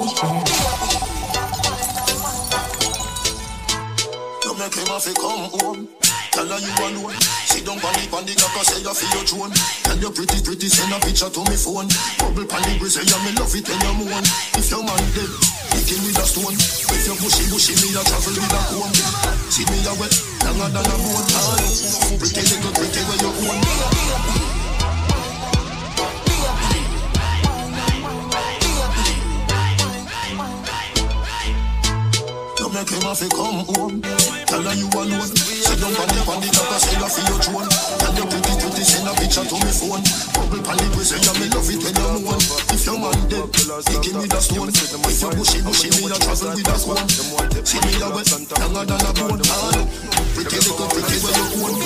You make him have to come home. Tell her you alone. Down on the on the cock say you feel your throne. Tell your pretty pretty send a picture to me phone. Bubble pan the grizzly, yeah me love it when you moan. If your man dead, him with a stone. If you bushy bushy, me a travel with a comb. See me a wet, longer than a boat. Pretty little pretty where you own. Make him have come home. Tell her you alone. Sit down on the on the top, say you feel your throne. Tell your pretty pretty send a picture to me phone. Bubble pan grizzly, yeah me love it when you moan. If your man dead, he give me the stone. If you bushy bushy, me a travel with a comb. See me a wet, longer than a bone. Ah, Pretty little pretty where you own.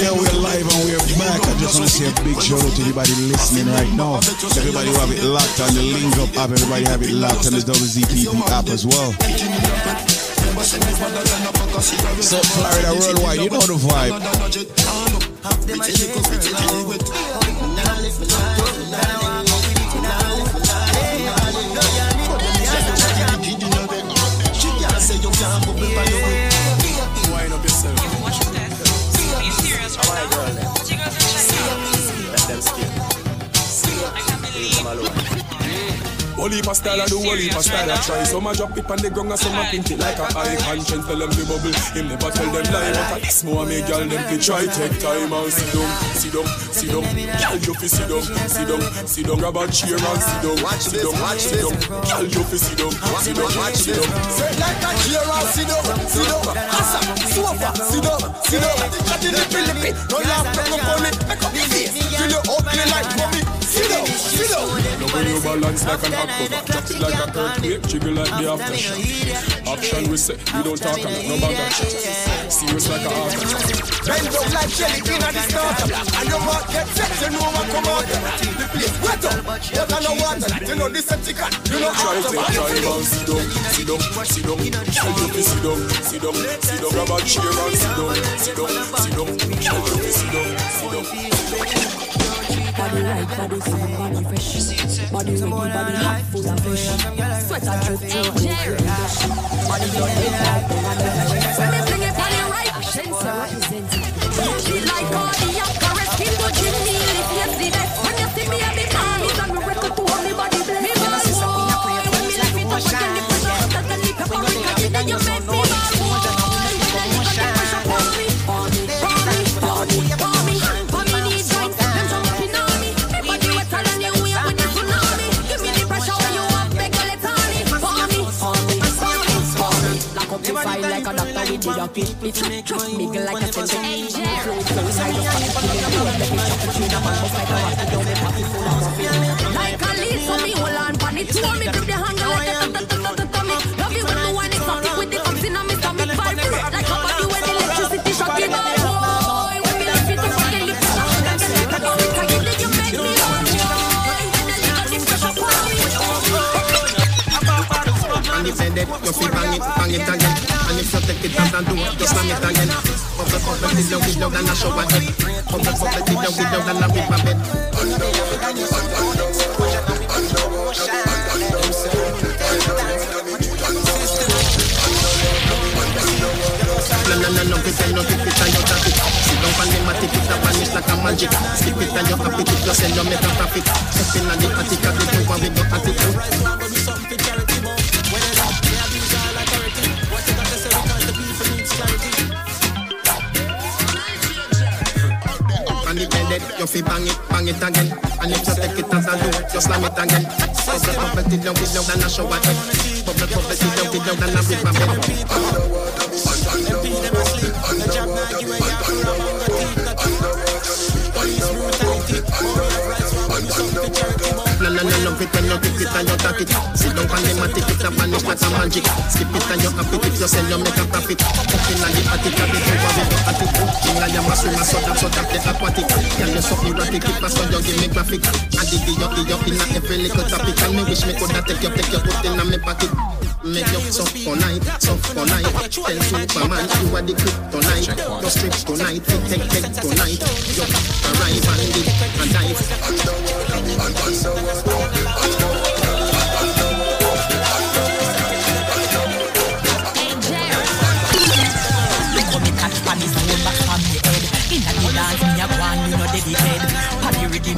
Yeah, we're live and we're back. I just want to say a big shout out to everybody listening right now. Everybody who have it locked on the Link Up app. Everybody have it locked on the WZPP app as well. So Florida worldwide, you know the vibe. Whole heap of style, I do whole heap of style, I try Some a drop it on the ground and some a pint it like a high conscience Tell them the bubble, him never tell them lie But at this more make y'all them fi try Take time and sit down, sit down, sit down. Y'all you fi sit down, sit down, sit down Grab a chair and sit down, sit down, sit down. Y'all you fi sit down, sit down, sit down. Say like a chair and sit down, sit down. Asa, sofa, sit down, sit down. Cut in the Philippines, no laugh, make up on it. Make up your face, fill you ugly like mommy. Sit down, sit down. Now when you balance like an acrobat Drop it like a earthquake, jiggle like the aftershock Action we say, we don't talk about no bag of shit Serious like a heart attack Bend up like jelly in the starter And your heart get set, you know what come out. The place wet up, but I know water You know this empty can, you know Try after to try and sit down, sit down, sit down. Girl you fi sit down, sit down, sit down. Grab a chair and sit down, sit down, sit down. Girl you fi sit down, sit down Body right, body firm, body fresh. Body ready, body hot, full of fish. Sweat and drip the flesh. Body done big like of the When they bring it body right, sense represent it. She like cardiac like a rocket. Down me pocket full of profit. Like a leaf, so me hold on, pan it. Throw me grip the hanger like a tummy. Love you when you want it, fuck it with the ups in a me stomach. Vibrate like a body when electricity shock it. Bad boy, when me lift it up again, lift it up again. Get it on it, can you dig you make me bad boy? When the liquor the pressure upon me. And if they dead, you feel bang it, bang it And you it and do it, just slam it again Bubble, bubble, till you with than a shower head Bubble, bubble, till you with than a river bed. No, no, no, no, pretend no it and you tap it Sit down the mat, it it it and you it you sell, you make a profit Step in on the attic, at the attitude dead, you feel bang it, bang it again And if you take it as a it, you slam it again Bubble, bubble, till you with than a shower head Bubble, bubble, till you with than a river bed No, no, no, no, love it when you dip it and you tap it. Sit down on the matic, it a vanish like a magic. Skip it and you happy if you sell, you make a profit. Up in the attic, a bit over with your attic. King I am a swimmer, so that so that the aquatic. Can you suck me erratic, keep us so you give me graphic. I dig you, dig you in every little topic. And me wish me coulda take you, take you, put in me pocket. Make you suck for night, suck for night. Tell Superman you are the kryptonite. No strip tonight, take, take, take tonight. You arrive and live and dive. Underworld, underworld, underworld.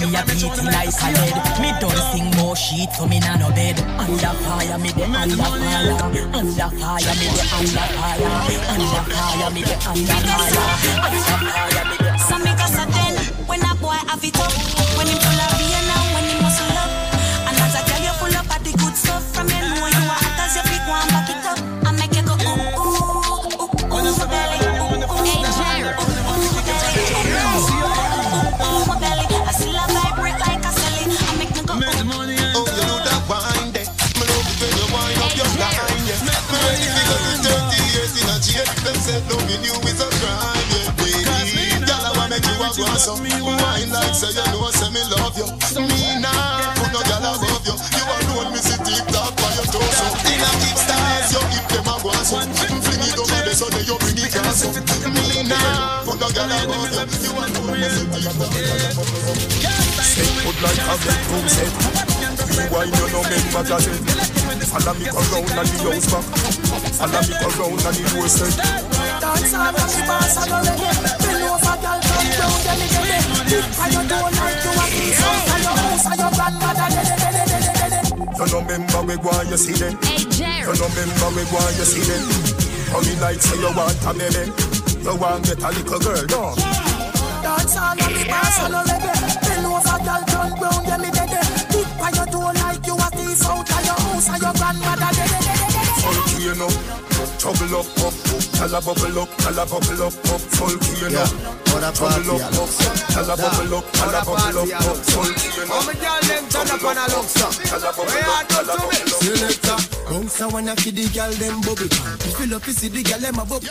Me a beat like a lead. Me don't sing more shit so me nah no bed. Under fire me the under fire. Under fire me the under fire. Under fire me the under fire. Under fire me the So me go so then when a boy have it up, so. Wine like say you know, say me love you. Me nah, put no girl above you. You alone me see TikTok by your torso. In a kick stars, you hip them a go so. Fling it over there so they you bring it down so. Me nah, put no girl above you. You alone me see TikTok. Say put like a big boom set Rewind you know make what I said Follow me around and the house back Follow me around and the door set Dance all on the boss and already Bend over, girl, turn round, then me get it you don't like you a piece out of your house and your grandmother dead, dead, dead, dead, dead, dead. You know remember we go you see them. Hey You know remember we go you see them. Hurry like say you want a baby You want get a little girl, no? Dance all on the boss and already Bend over, girl, turn round, then me get it Dip and you don't like you a piece out of your house and your grandmother know. Trouble up, up. Tell a bubble up, tell a bubble up, up. Funky you know. Trouble up, up. Tell a bubble up, tell a bubble up, up. Funky All my girl them turn up on a look so. Tell a bubble up, tell a bubble up. Selector, bounce a wanna feed the girl them bubble. Pan. You feel up, see the girl them a bubble.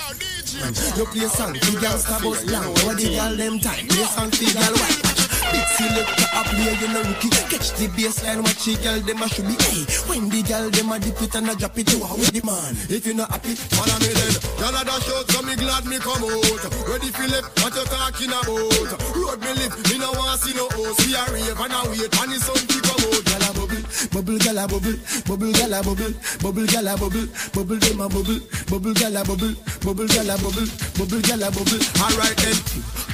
You play song, the girl star bust down. Over the girl them time, play song, the girl white. Big selector a play, you know rookie. Catch the baseline, watch the girl them a should be. Hey, when the girl them a dip it and a drop it, you are with the man. If you not happy, follow me then. Girl a dash out, so me glad me come out. Ready Philip, what you talking about? Road me live, me no want see no host. We a rave and a wait, and it's something come out. Girl a bubble, bubble, girl a bubble, bubble, girl a bubble, bubble, girl a bubble, bubble, them a bubble, bubble, girl a bubble, bubble, girl a bubble, bubble, girl a bubble. Alright then,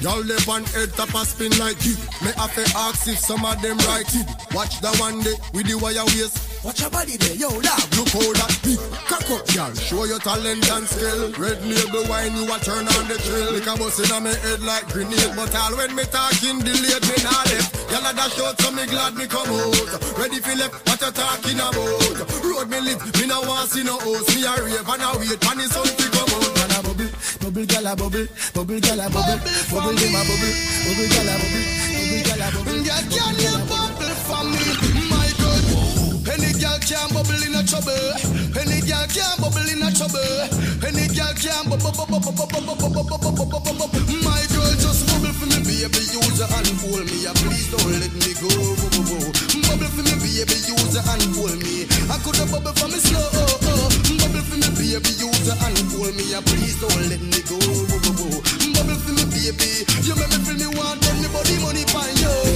y'all live on head top a spin like it. Me have to ask if some of them right it. Watch the one day with the wire waist. Watch your body there, yo, dog. Look how that big cock up, girl. Show your talent and skill. Red label wine, you a turn on the chill. Like a bus in my head like grenade. But all when me talking, delayed me not left. Y'all a dash out, so me glad me come out. Ready for left, what you talking about? Road me live, me no want see no host. Me a rave and a wait, and it's something come out. Girl a bubble, bubble, girl a bubble, bubble, girl a bubble, bubble, bubble, bubble, girl a bubble, bubble, girl a bubble. Can't bubble in a trouble. Any girl can bubble in a trouble. Any girl can't bubble. My girl just bubble for me, baby. Use her and pull me. Please don't let me go. Bubble for me, baby. Use her and pull me. I could have bubble for me slow. Bubble for me, baby. Use her and pull me. Please don't let me go. Bubble for me, baby. You make me feel me want, then me body money for you.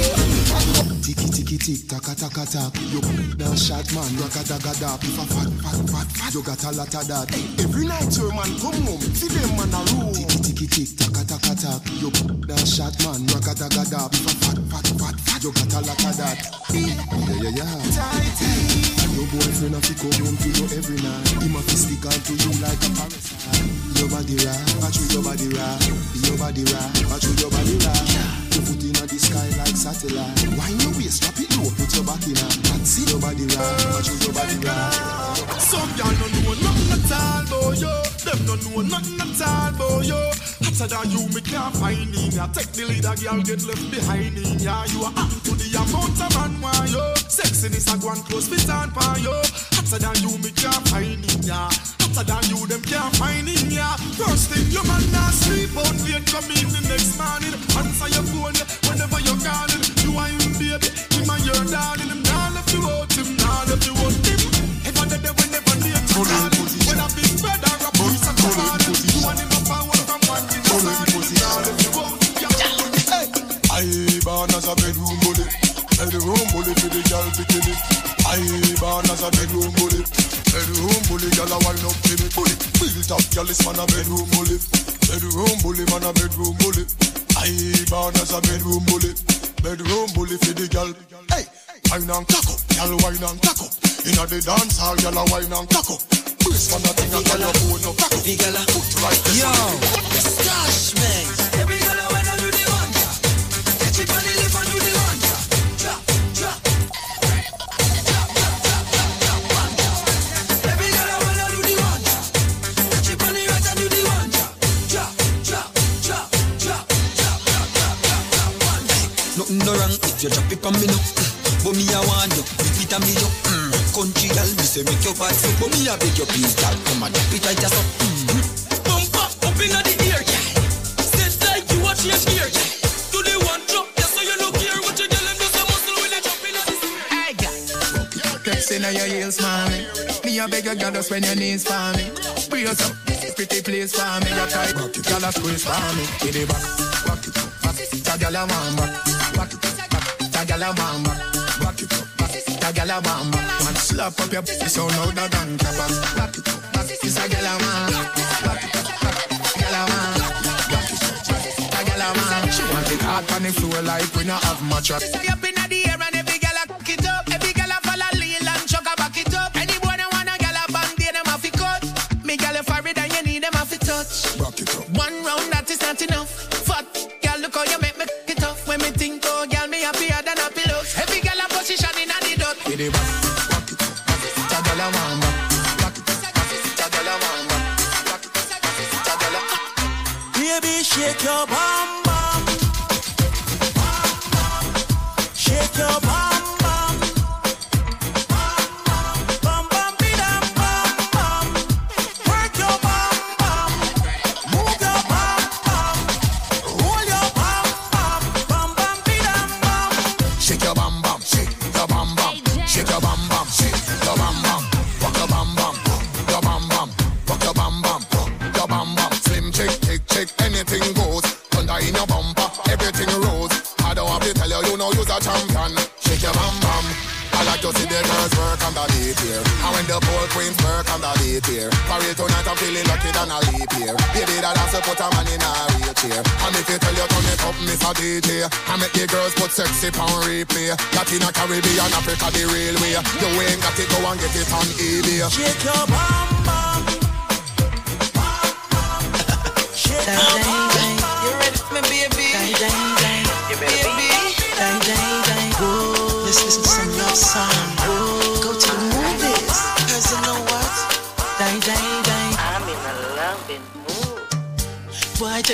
Tiki tick, taka taka tak. You now shot man, raka daga da. If a fat fat fat fat, you got a lot of that. Every night your man come home, see them man a room. Tiki tiki tick, taka taka tak. You now shot man, raka daga da. If a fat fat fat fat, you got a lot of that. Yeah yeah yeah. And your boyfriend have to come home to you every night. He must stick out to you like a parasite. Your body right, watch your body right. Your body right, watch your body right. Your foot in the sky like satellite. Why your waist, drop it low, put your back in her. That's it. Your body right, watch your body right. Some y'all don't know nothing at all about you. Them don't know nothing at all about you. Hotter than you, me can't find in ya. Take the lead, a girl get left behind in ya. You are up to the amount of man want yo. Sexiness a go and close fit on for yo. Hotter than you, me can't find in ya. Hotter than you, them can't find in ya. First thing, your man not sleep out late, come in the next morning. Answer your phone whenever you're calling. You are him, baby, him and your darling. Him not left you out, him not left you out. Him, I did whenever they I born as a bedroom bully, bedroom bully for the girl bikini. I born as a bedroom bully, bedroom bully girl a wind up to me. Bully, built up girl is man a bedroom bully, bedroom bully man a bedroom bully. I born as a bedroom bully, bedroom bully for the girl. Hey, wine and taco, girl wine and taco. Inna the dance hall, girl a wine and taco. Brace man a thing a girl a phone no taco. Put right this Yo, one. stash man. Nothing no wrong if you drop it on me no. But me I want you, if it a me you. Mm. Country girl, me say make your bad foot, but me I beg you please, girl, come and drop it right just up. Mm. Bump up, up inna the ear, yeah. Set like you watch your gear, yeah. Do the one drop, yeah, so you look here. What you girl and do muscle when they drop inna the Hey, girl. Text in your heels for me. Me a beg you, girl, just when your knees for me. Brace up, pretty please for me. You tight, girl, a squeeze for me. With the back, back it up, back it up. Girl, a want back, it up. Girl, a want back, it up, back it up. A want back. Man, slap up your pussy so now that I'm back, back it up, back it. It's a girl, a want back it up, back it up. Girl, a want back it up, back it up. Girl, a want. She want it hard on the floor like we not have much of. Stay up inna the air and every gal a cock it up. Every gal a follow lean and chuck a back it up. Any boy that want a a bang, they them have to cut. Me gal a for it and you need them have to touch. Back it up. One round that is not enough. the back, back it. It's a dollar back, it. It's a dollar. Baby, shake your bum. Queens work on the beat here. For real tonight I'm feeling lucky than a leap here. Baby that has to put a man in a real chair. And if you tell you turn it up, Miss a DJ. I make the girls put sexy pound replay. Latina Caribbean, Africa the real way. You ain't got it, go and get it on eBay. Shake your bum bum. Shake your bum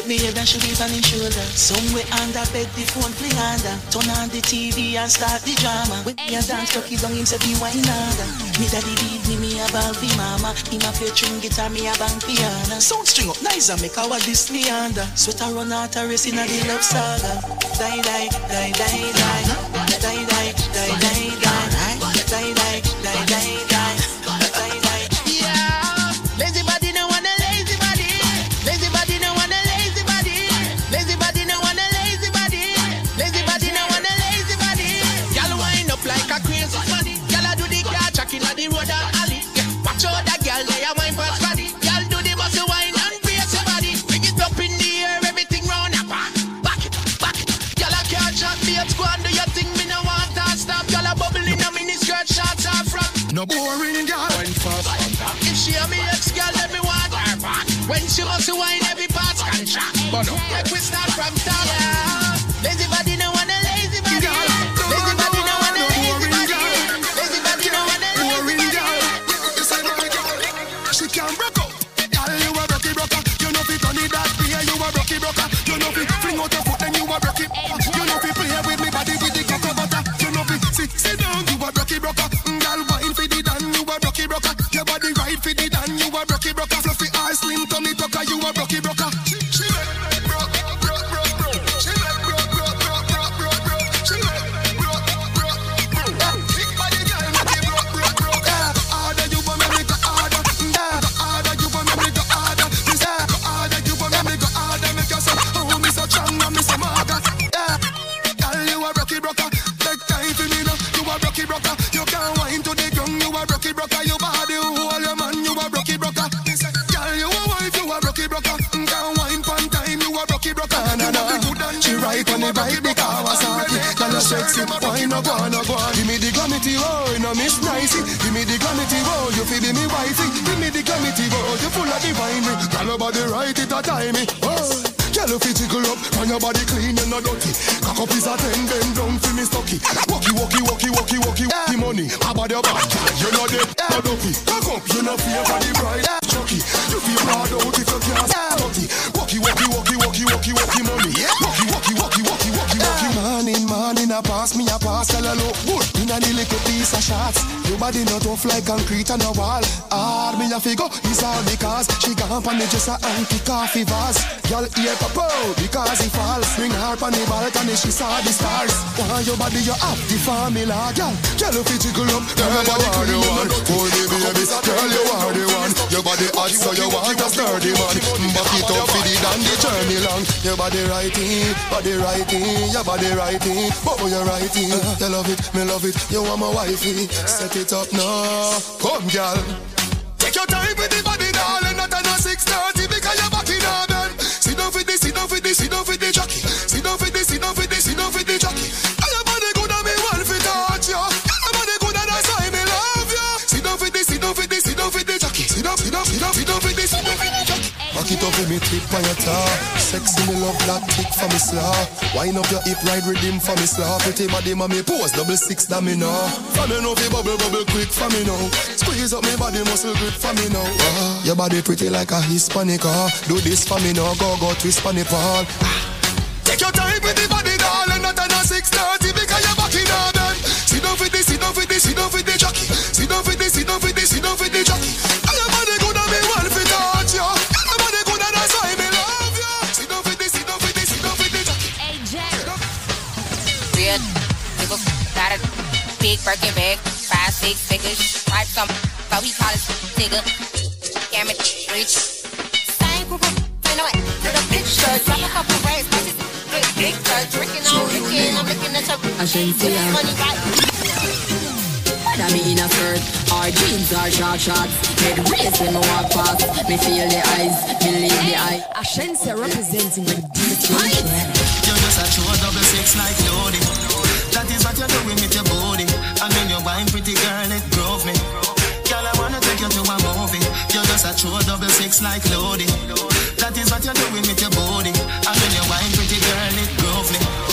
take and shoot it on his shoulder. Somewhere under bed, the phone play under. Turn on the TV and start the drama. When me a dance, tuck his on him, say, be wine under. Me daddy lead me, me a ball fi mama. Him a play string guitar, me a bang piano. Sound string up nice and make our this me under. Sweater run out a race in a the love saga. Die, die, die. Die, die, die, die, die. Die, die, die, die, die, die. Die, your body, you have the formula, girl. Girl, if you tickle up, girl, your body clean, you one. Hold me, baby, girl, you are the one. Your body hot, so you want a sturdy man. Back it up for the dan, the journey long. Your body righty, body righty, your body righty. Oh, you're righty. You love it, me love it. You want my wifey. Set it up now. Come, girl. On your top. Sexy me love that tick for me slaw. Wind up your hip ride rhythm for me slaw. Pretty body mommy pose double six that me know. For me know fi bubble bubble quick for me now. Squeeze up me body muscle grip for me now. Ah, your body pretty like a Hispanic. Ah. Do this for me now. Go go twist for me Paul. Ah. Some, so he call it nigga. Damn it, rich. Same group of, you know what? To the bitch, shirt, drop a couple racks, bitches. Big, big shirt, drinking on weekend. I'm looking at your Agenzia. money right. Whether me in a skirt or jeans or short shorts Head raised when me walk past Me feel the eyes, believe the eye Ashensia representing the deep You're just a true double six like loading. That is what you're doing with your body. And when you're wine, pretty girl, it just a true double six like loading. That is what you're doing with your body. And when you're wine, pretty girl, it drove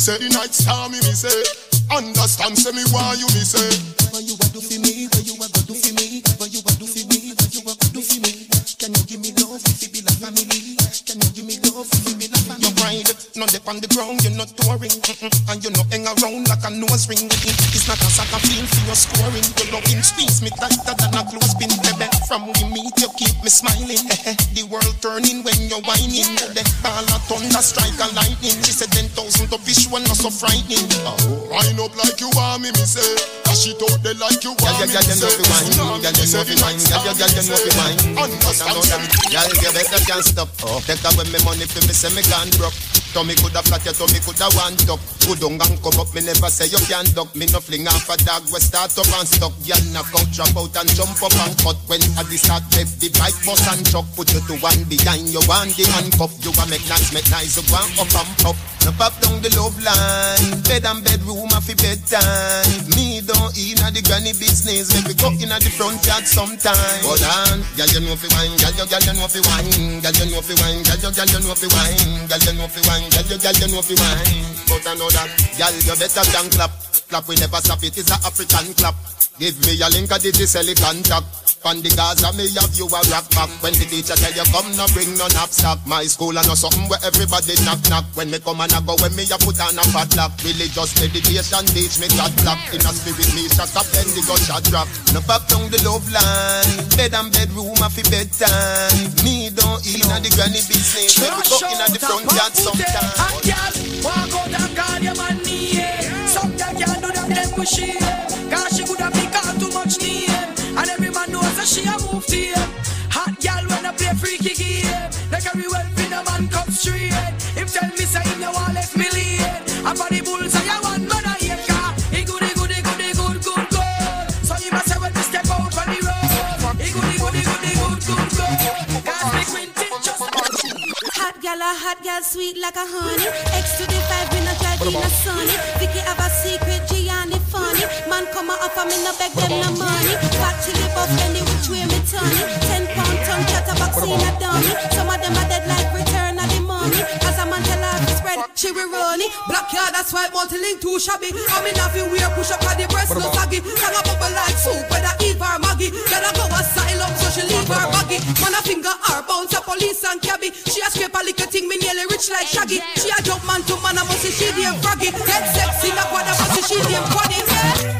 say. The night star, me, me say. Understand, say me why you, me say. On the ground, you're not touring, and you're not hang around like a nose ring. It's not a soccer field for your scoring. Your loving squeeze me tighter than a clothespin, baby. From we meet, you keep me smiling. the world turning when you're whining. The ball of thunder strike a lightning. She said ten thousand of fish one not so frightening. Oh, wind up like you want me, me say. Dash it out there like you want me, me you know say. fi. Tsunami, me you say. fi The night Girl, star, girl, girl, you know fi wine. Understand, Girl, say you better can't stop. Take away me money for me say me gone broke. Tummy coulda flat, your tummy coulda one tuck. Good down and come up, me never say you can't duck. Me no fling off a dog, we start up and stuck. Girl knock out, drop out and jump up and cut. When at the start, left the bike bus and truck. Put you to one behind, you want the handcuff. You a make nice, make nice, you want up and up. No pop down the love line. Bed and bedroom a fi bedtime. Me don't in the granny business. Make me go in the front yard sometime. Hold on, girl you know fi wine, girl you girl you know fi wine, girl you know fi wine, girl you girl you know fi wine, girl you know fi wine, girl you girl you know fi wine. But I know that, girl you better than clap. Clap we never stop it, it's a African clap. Give me a link of the Giselle contact. From the Gaza, me have you a rock back. When the teacher tell you come, no bring no knapsack. My school and no something where everybody knock knock. When me come and I go, when me a put on a padlock. Religious meditation teach me God block. In a spirit me shut up, then the gunshot drop. No pop down the love line. Bed and bedroom a fi bedtime. Me don't eat in the granny business. Me go in the front yard sometime. Walk out and call your man yeah. Some girl can't do that, them pushy. Cause so she a move to him. Hot gal when I play freaky game. Like a real man come straight. If tell A hot gal, sweet like a honey. X to the five, we no drive in a sunny. Vicky have a secret, Gianni funny. Man come a offer me no beg them no money. Fat chili buff, the which way me turn it. Ten pound tongue chatterbox in a dummy. Some of them are dead like return of the money. As she will run it. Black yard, that's why multi-link too shabby. I mean, if you wear push up at the breast, no saggy. Hang a bubble like soup, whether Eve or Maggie. Gotta go asylum, so she leave her baggy. Man a finger her bounce a police and cabby. She a scrape a little thing, me nearly rich like Shaggy. She a jump man to man, I must say she damn froggy. Get sexy, na what I must say she damn quaddy.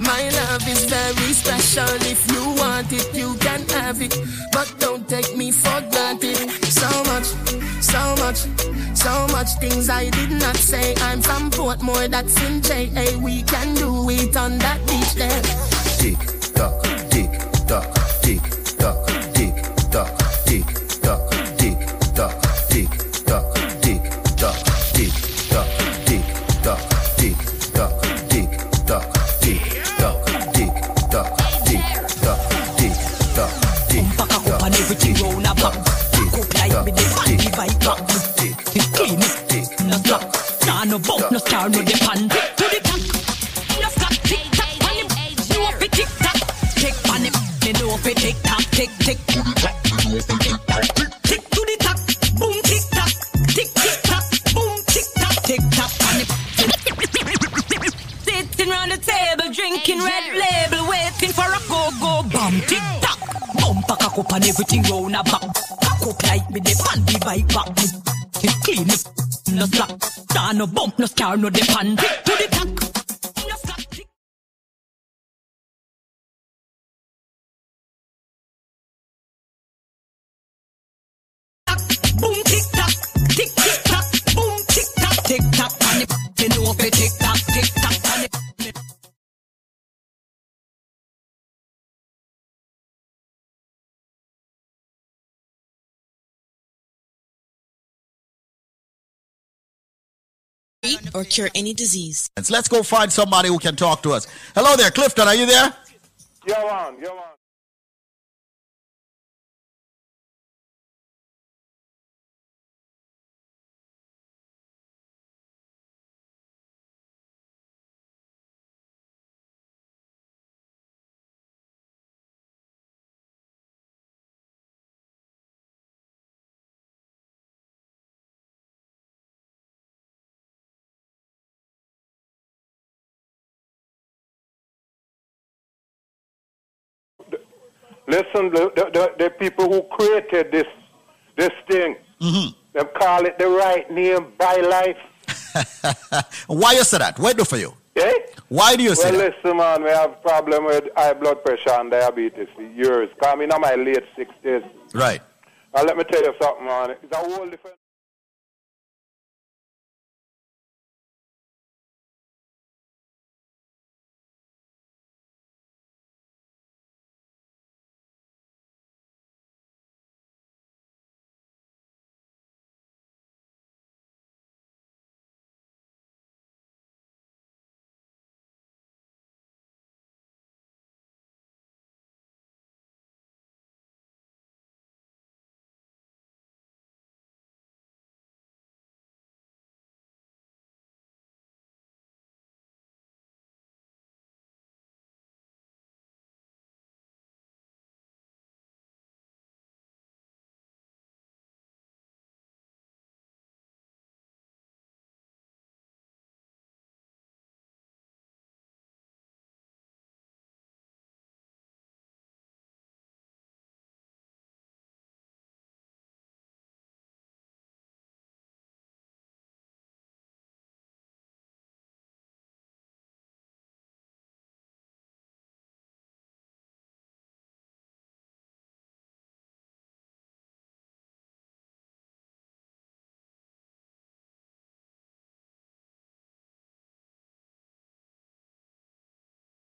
love is very special. If you want it, you can have it. But don't take me for granted. So much, so much, so much things I did not say. I'm from Portmore, that's in JA. We can do it on that beach there. No no star, no the pan. To the top, no stop. Tick tock, on him. You up it tick tock. Tick on him. Me know if it tick tock, tick tick. To the top, me know it tick tock. Tick to the top, boom tick tock. Tick tick tock, boom tick tock. Tick tock on him. Sitting round the table, drinking red label, waiting for a go-go bomb. Tick tock, bumper cock up and everything round a back. Cock up like me the panty vibe back. It clean it, no slack. Nah no bump, no scar, no. Tick to the top. no slack. Tick. Boom tick tock, tick tick tock, boom tick tock, tick tock it. You know if it tick or cure any disease. Let's go find somebody who can talk to us. Hello there, Clifton. Are you there? Yo on, yo on. Listen, the, the, the, the people who created this this thing, mm-hmm. they call it the right name by life. Why you say that? What do for you? Yeah? Why do you say well, that? listen, man, we have problem with high blood pressure and diabetes for years. Come in my late 60s. Right. Now, let me tell you something, man. It's a whole different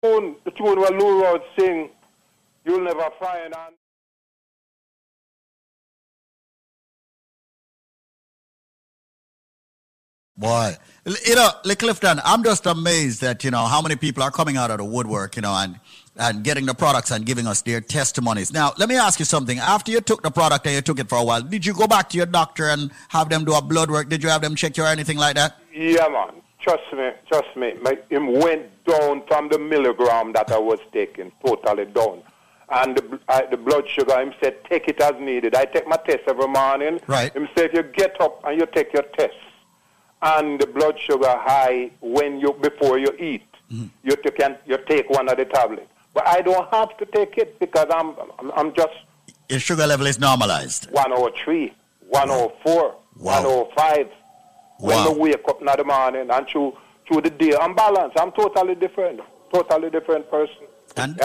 tune, the tune where Lou Rawls sing, You'll Never Find. And Boy, you know, Lee Clifton, I'm just amazed that you know how many people are coming out of the woodwork, you know, and and getting the products and giving us their testimonies. Now, let me ask you something. After you took the product and you took it for a while, did you go back to your doctor and have them do a blood work? Did you have them check you or anything like that? Yeah, man. Trust me, trust me. My, him went down from the milligram that I was taking, totally down. And the, I, the blood sugar, him said, take it as needed. I take my test every morning. Right. Him said, if you get up and you take your test, and the blood sugar high when you before you eat, mm-hmm. you t- can you take one of the tablets. But I don't have to take it because I'm I'm, I'm just Your sugar level is normalized. 103, 104, 105. When Wow. I wake up in the morning and through, through the day, I'm balanced. I'm totally different. Totally different person. And,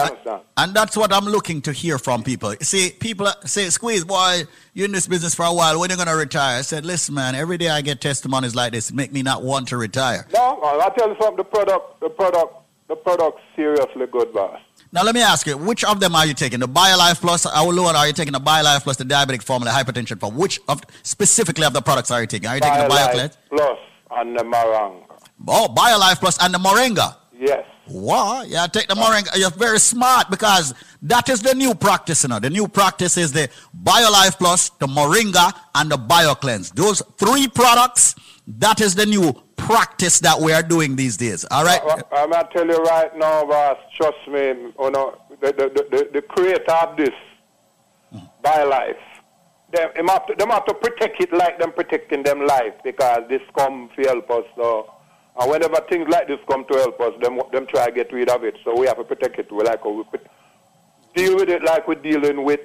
and that's what I'm looking to hear from people. See, people say, Squeeze, boy, you're in this business for a while. When are you going to retire? I said, listen, man, every day I get testimonies like this, make me not want to retire. No, I tell you something. The product, the product, the product, seriously good, boss. Now, let me ask you, which of them are you taking? The BioLife Plus, our are you taking the BioLife Plus, the diabetic formula, hypertension form? Which of, specifically of the products are you taking? Are you taking the BioLife? Plus and the Marang. Oh, BioLife Plus and the Moringa. Yes. Wow, yeah, take the Moringa. You're very smart because that is the new practice, you know. The new practice is the BioLife Plus, the Moringa, and the BioCleanse. Those three products, that is the new practice that we are doing these days. All right? I, I'm gonna tell you right now, boss. Trust me. You know, the the the, the, creator of this, BioLife, them him have to, them have to protect it like them protecting them life because this come to help us. So, and whenever things like this come to help us, them them try to get rid of it. So we have to protect it. We like how we put, deal with it like we're dealing with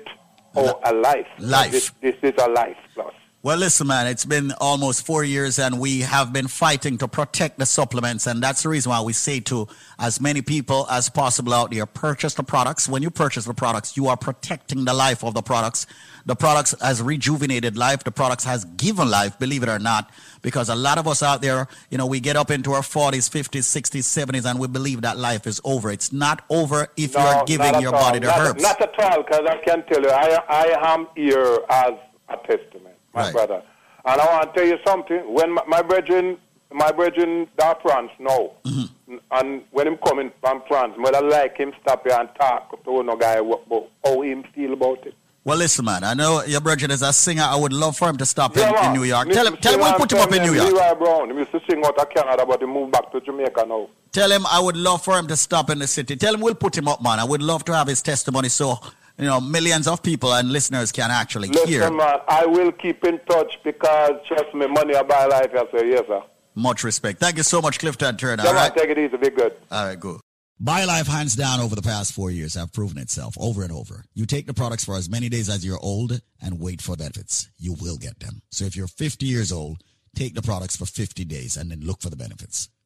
oh, a life. Life. This, this is a life plus. Well, listen, man, it's been almost four years and we have been fighting to protect the supplements. And that's the reason why we say to as many people as possible out there, purchase the products. When you purchase the products, you are protecting the life of the products. The products has rejuvenated life. The products has given life, believe it or not, because a lot of us out there, you know, we get up into our 40s, 50s, 60s, 70s, and we believe that life is over. It's not over if No, you're giving your all. body the not, herbs. Not at all, because I can tell you, I, I am here as a testament, my Right. brother. And I want to tell you something. When my, my brethren, my brethren da France now, Mm-hmm. and when him coming from France, mother like him stop here and talk to no guy about how him feel about it. Well, listen, man. I know your brother is a singer. I would love for him to stop Yeah, in, in. New York. Me- Tell him, tell him we'll put him up in New York. Leroy Brown. He used to sing out of Canada, but he moved back to Jamaica now. Tell him I would love for him to stop in the city. Tell him we'll put him up, man. I would love to have his testimony so you know millions of people and listeners can actually hear. Listen, man, I will keep in touch because, trust me, money I buy life. I say, yes, sir. Much respect. Thank you so much, Clifton Turner. All man, right. take it easy. Be good. All right, go. BioLife, hands down, over the past four years, have proven itself over and over. You take the products for as many days as you're old and wait for benefits. You will get them. So if you're 50 years old, take the products for 50 days and then look for the benefits.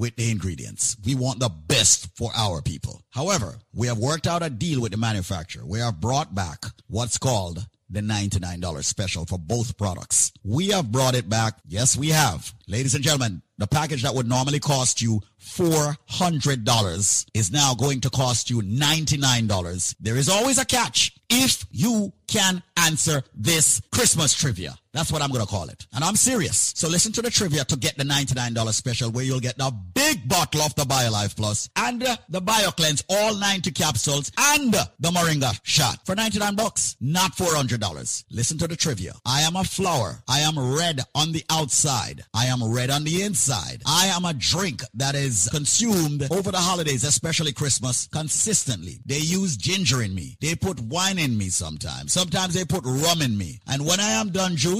with the ingredients. We want the best for our people. However, we have worked out a deal with the manufacturer. We have brought back what's called the $99 special for both products. We have brought it back. Yes, we have. Ladies and gentlemen, the package that would normally cost you $400 is now going to cost you $99. There is always a catch if you can answer this Christmas trivia. That's what I'm going to call it. And I'm serious. So listen to the trivia to get the $99 special where you'll get the big bottle of the BioLife Plus and the BioCleanse, all 90 capsules and the Moringa shot for 99 bucks, not $400. Listen to the trivia. I am a flower. I am red on the outside. I am red on the inside. I am a drink that is consumed over the holidays, especially Christmas, consistently. They use ginger in me. They put wine in me sometimes. Sometimes they put rum in me. And when I am done juice,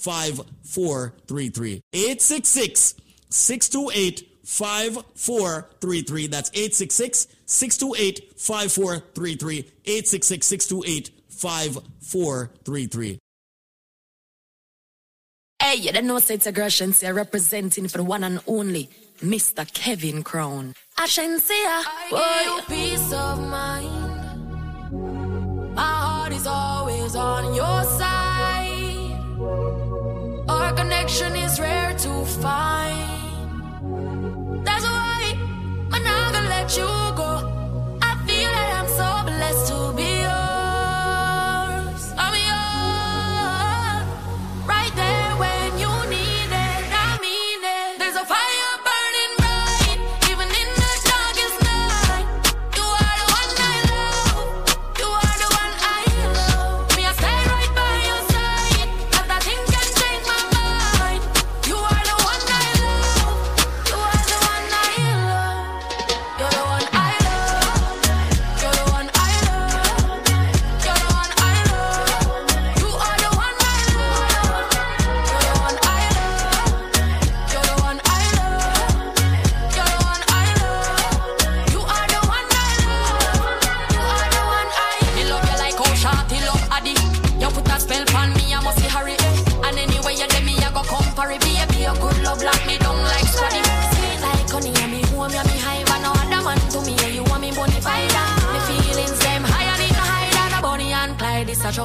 5433. 866 628 5433. That's 866 628 5433. 866 628 5433. Hey, you don't know say it's aggression, say representing for the one and only Mr. Kevin Crown. I shouldn't say boy. peace of mind. My heart is always on your side. Connection is rare to find. That's why I'm not gonna let you go.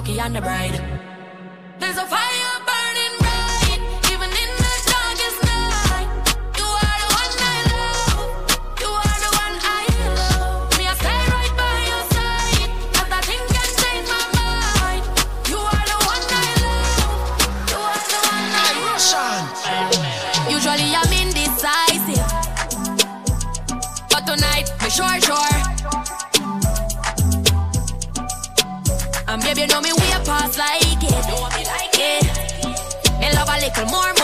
This and the bride. More, more.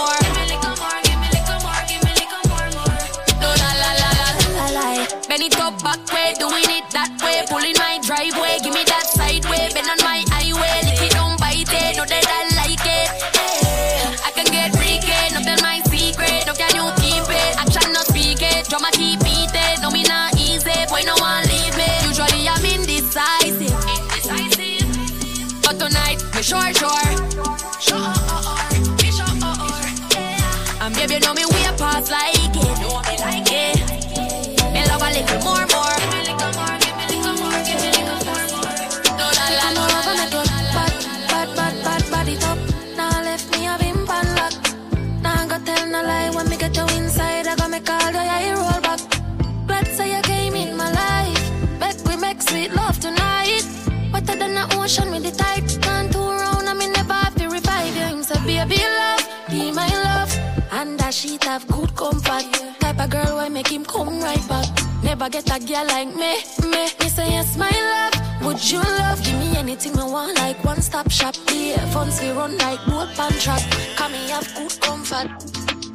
Never get a girl like me, me. Me say yes, my love. Would you love? Give me anything I want, like one stop shop. The funds we run like boat pan track. Come me have good comfort.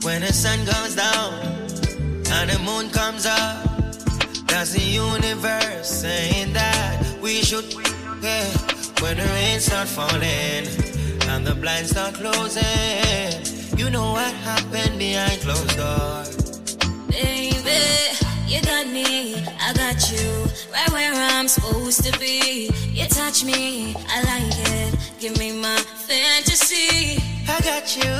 When the sun goes down and the moon comes up, that's the universe saying that we should. Yeah. When the rain start falling and the blinds start closing, you know what happened behind closed doors. Baby, you got me, I got you, right where I'm supposed to be. You touch me, I like it. Give me my fantasy. I got you,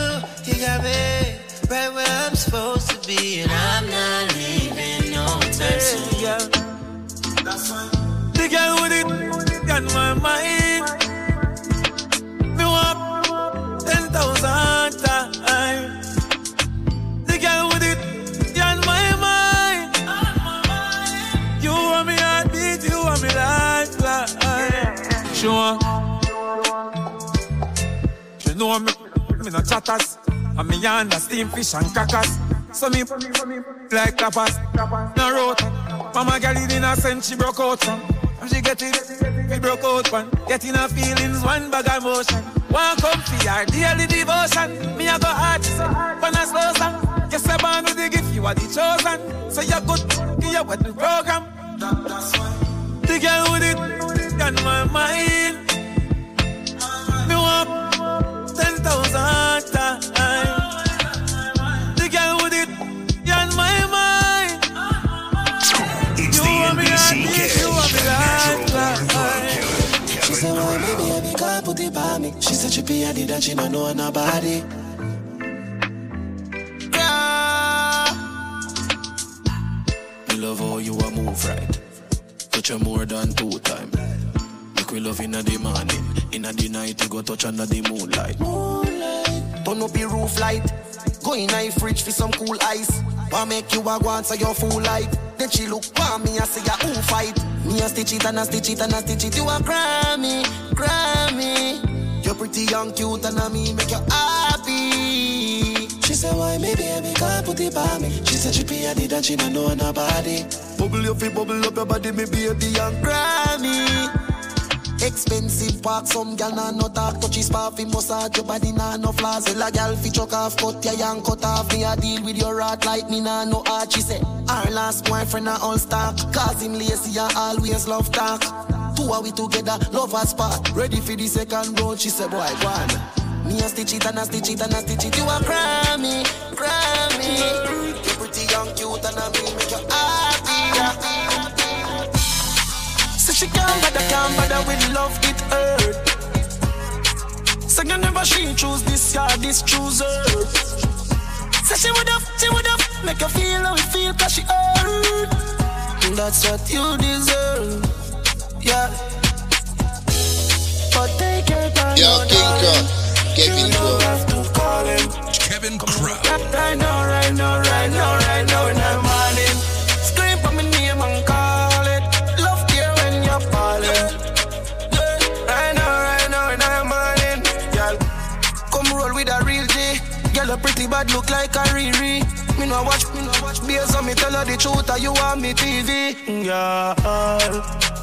you got me, right where I'm supposed to be, and I'm not leaving no time soon. That's fine. The girl with it got my mind. Me want ten thousand times. She know me, me no chatters. And me under steam fish and crackers. So me, like tapas, no road. Mama girl it in a sense she broke out from. And she get it, we broke out one. Getting her feelings, one bag of motion. One come for her daily devotion. Me I go hard, when I slow song. Guess I born with the gift, you are the chosen. So you're good, you with the program. That, that's why. The girl with it, got my mind. Me want ten thousand times. The girl with it, got my mind. It's You the want me NBC heartbeat, you want me lifeline. She said, oh, why baby, I be can't put it by me. She said she be a did and she don't know nobody. Me love how you a move right. Touch her more than two time. Make we love inna the morning. Inna the night, you go touch under the moonlight. Moonlight. Turn up your roof light. Go in a fridge for some cool ice. Wanna make you a go on so you full light. Then she look for me and say, ya who fight? Me a stitch it and a stitch it and a stitch it. You a Grammy, Grammy. You're pretty young, cute and a me make you happy. She said, why maybe I can't put it by me. She said she be a did and she don't know nobody. Bubble your feet, bubble up your body, me baby young Grammy. Expensive park, some gal nah no talk Touchy spa fi massage your body nah no flaws Tell a gal fi chuck off, cut your young cut off Me a deal with your rat like me nah no art She say, our last boyfriend a all stock Cause him lazy and always love talk Two are we together, love a spot Ready for the second round, she say, boy, go on Me a stitch it and a stitch it and a stitch it You a Grammy, Grammy You pretty young, cute and a me make you happy Say she can't bother, can't bother with love, it hurt. Say you never she choose this, yeah, this chooser. Say she would have, she would have, make her feel how it feel, cause she hurt. That's what you deserve, yeah. But take your time, Yo, oh, King darling. Crow, Kevin You Crow. have to call him. Kevin Crown. Right now, right now, right now, right now in the morning. Scream for my name and call it. Love care when you're falling. Right now, right now in the morning. Girl, come roll with a real G. Girl, a pretty bad look like a Riri. Me no watch, me no watch beers, so me tell her the truth, or you want me TV. Yeah.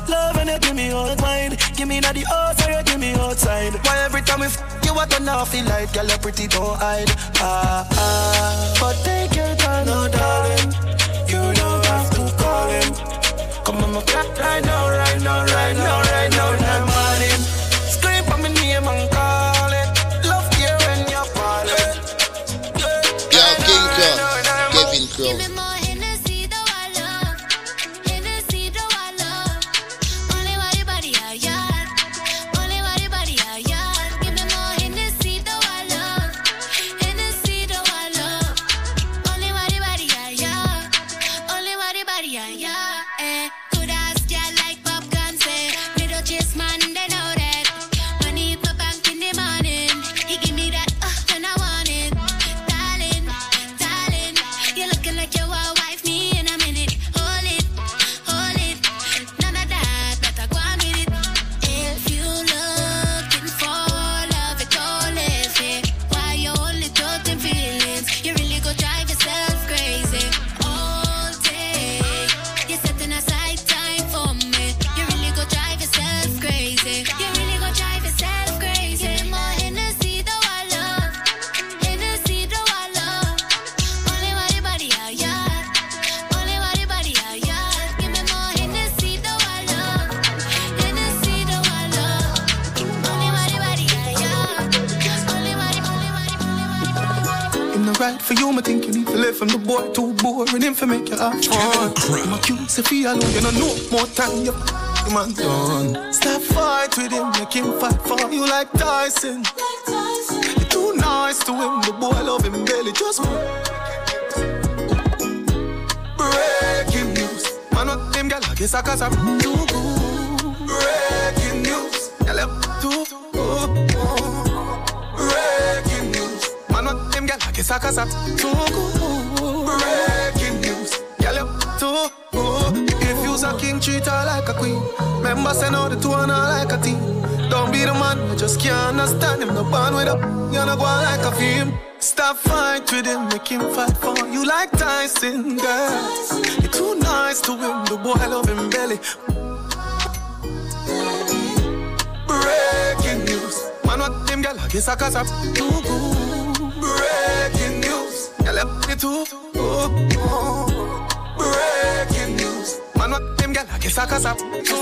Love and you give me all mine. Give me not the outside, you give me outside. Why every time we f- you want to know feel like girl, you pretty don't hide. Ah ah. But take your time, no darling. You don't have to call him. Come on, my flat right now, right now, right now, Crow, right for you, me think you need to live from the boy too boring him for make you have fun. I'm accused if he alone, you know no more time. You man done. Stop fight with him, make him fight for you like Tyson. You're too nice to him, the boy love him belly just breaking news. Man, what them gal like is a cause I'm too good. Breaking news, gal too good. Breaking news, man, what them gal like a cause I'm too good. Breaking news, gal up too good. If you's a king, treat her like a queen. Members send out the two and her like a team. Don't be the man, I just can't understand him. No band with up, you're not going like a film. Stop fight with him, make him fight for you like Tyson, girl. You're too nice to him, the boy love him belly. Breaking news, man, what them gal like a cause of too good. Breaking news, gal up the too. Oh, oh. Breaking news, man, what them gal like is a cause too.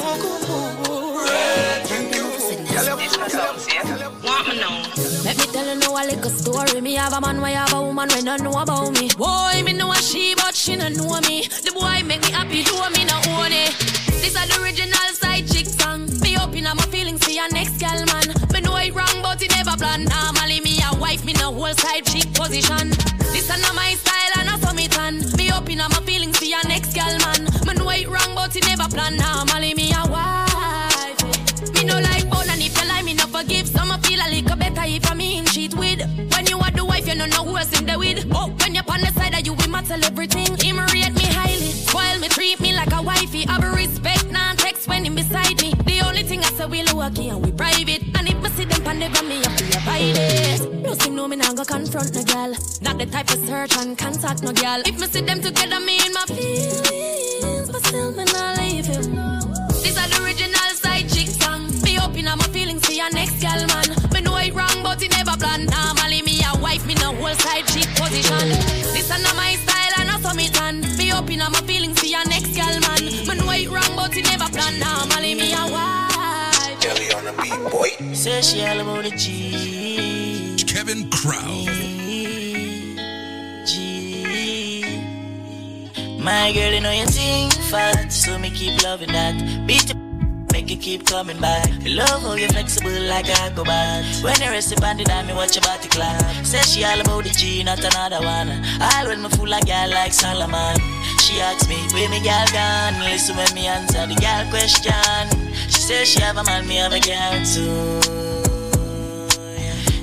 Breaking news, up, up, up. Want me know? Let me tell you now a little story. Me have a man, why have a woman when don't know about me. Boy, me know a she, but she don't know me. The boy make me happy, do me no own it. This is the original side chick song. Me open up my feelings for your next girl, man. Me know it wrong, but it never plan. Normally me wife, me no whole side chick position. This is not my style, and I saw me tan. Me up my feelings for your next girl, man. Me know wrong, but it never plan. Normally me a wife. Me no like bone and if you lie, me no forgive. Some a feel a little better if I mean cheat with. When you are the wife, you no know who else in the with. Oh, when you're on the side of you, we matter everything. Him rate me highly, spoil me, treat me like a wifey. Have a respect, non text when him beside me. The only thing I say we lucky and we private. And if me see them pan never me have to abide it. No seem no me nah go confront no girl. Not the type of search and contact no girl. If me see them together, me in my feelings, but still me not leave him. This is the original side chick song. Me open up my feelings for your next girl, man. Me know it wrong, but it never plan. Normally me a wife, me no whole side chick position. This is not my style, and I saw me tan. Me open up my feelings for your next girl, man. Me know it wrong, but it never plan. Normally me a wife. Kelly on the beat, boy. Say she all about the G. Kevin Crown. G. My girl, you know you think fat, so me keep loving that. Beat make you keep coming back. Love how you're flexible like a acrobat. When you rest upon the dime, me watch your body clap. Say she all about the G, not another one. All when me fool a girl like Solomon. She asks me, where me girl gone? Listen when me answer the girl question. She says she have a man, me have a girl too.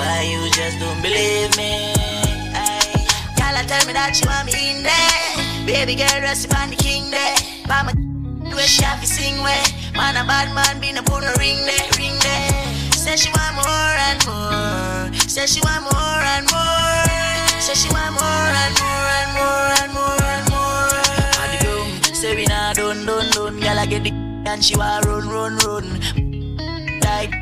Why you just don't believe me? Girl, tell me that you want me in there. Baby girl, rest upon the king there. My where she have to sing where. Man, a bad man, be no put no ring there, ring there. Say she want more and more. Say she want more and more. Say she want more and more and more and more and more. And the groom say we nah done, done, done. Girl, I get the and she want run, run, run. Like,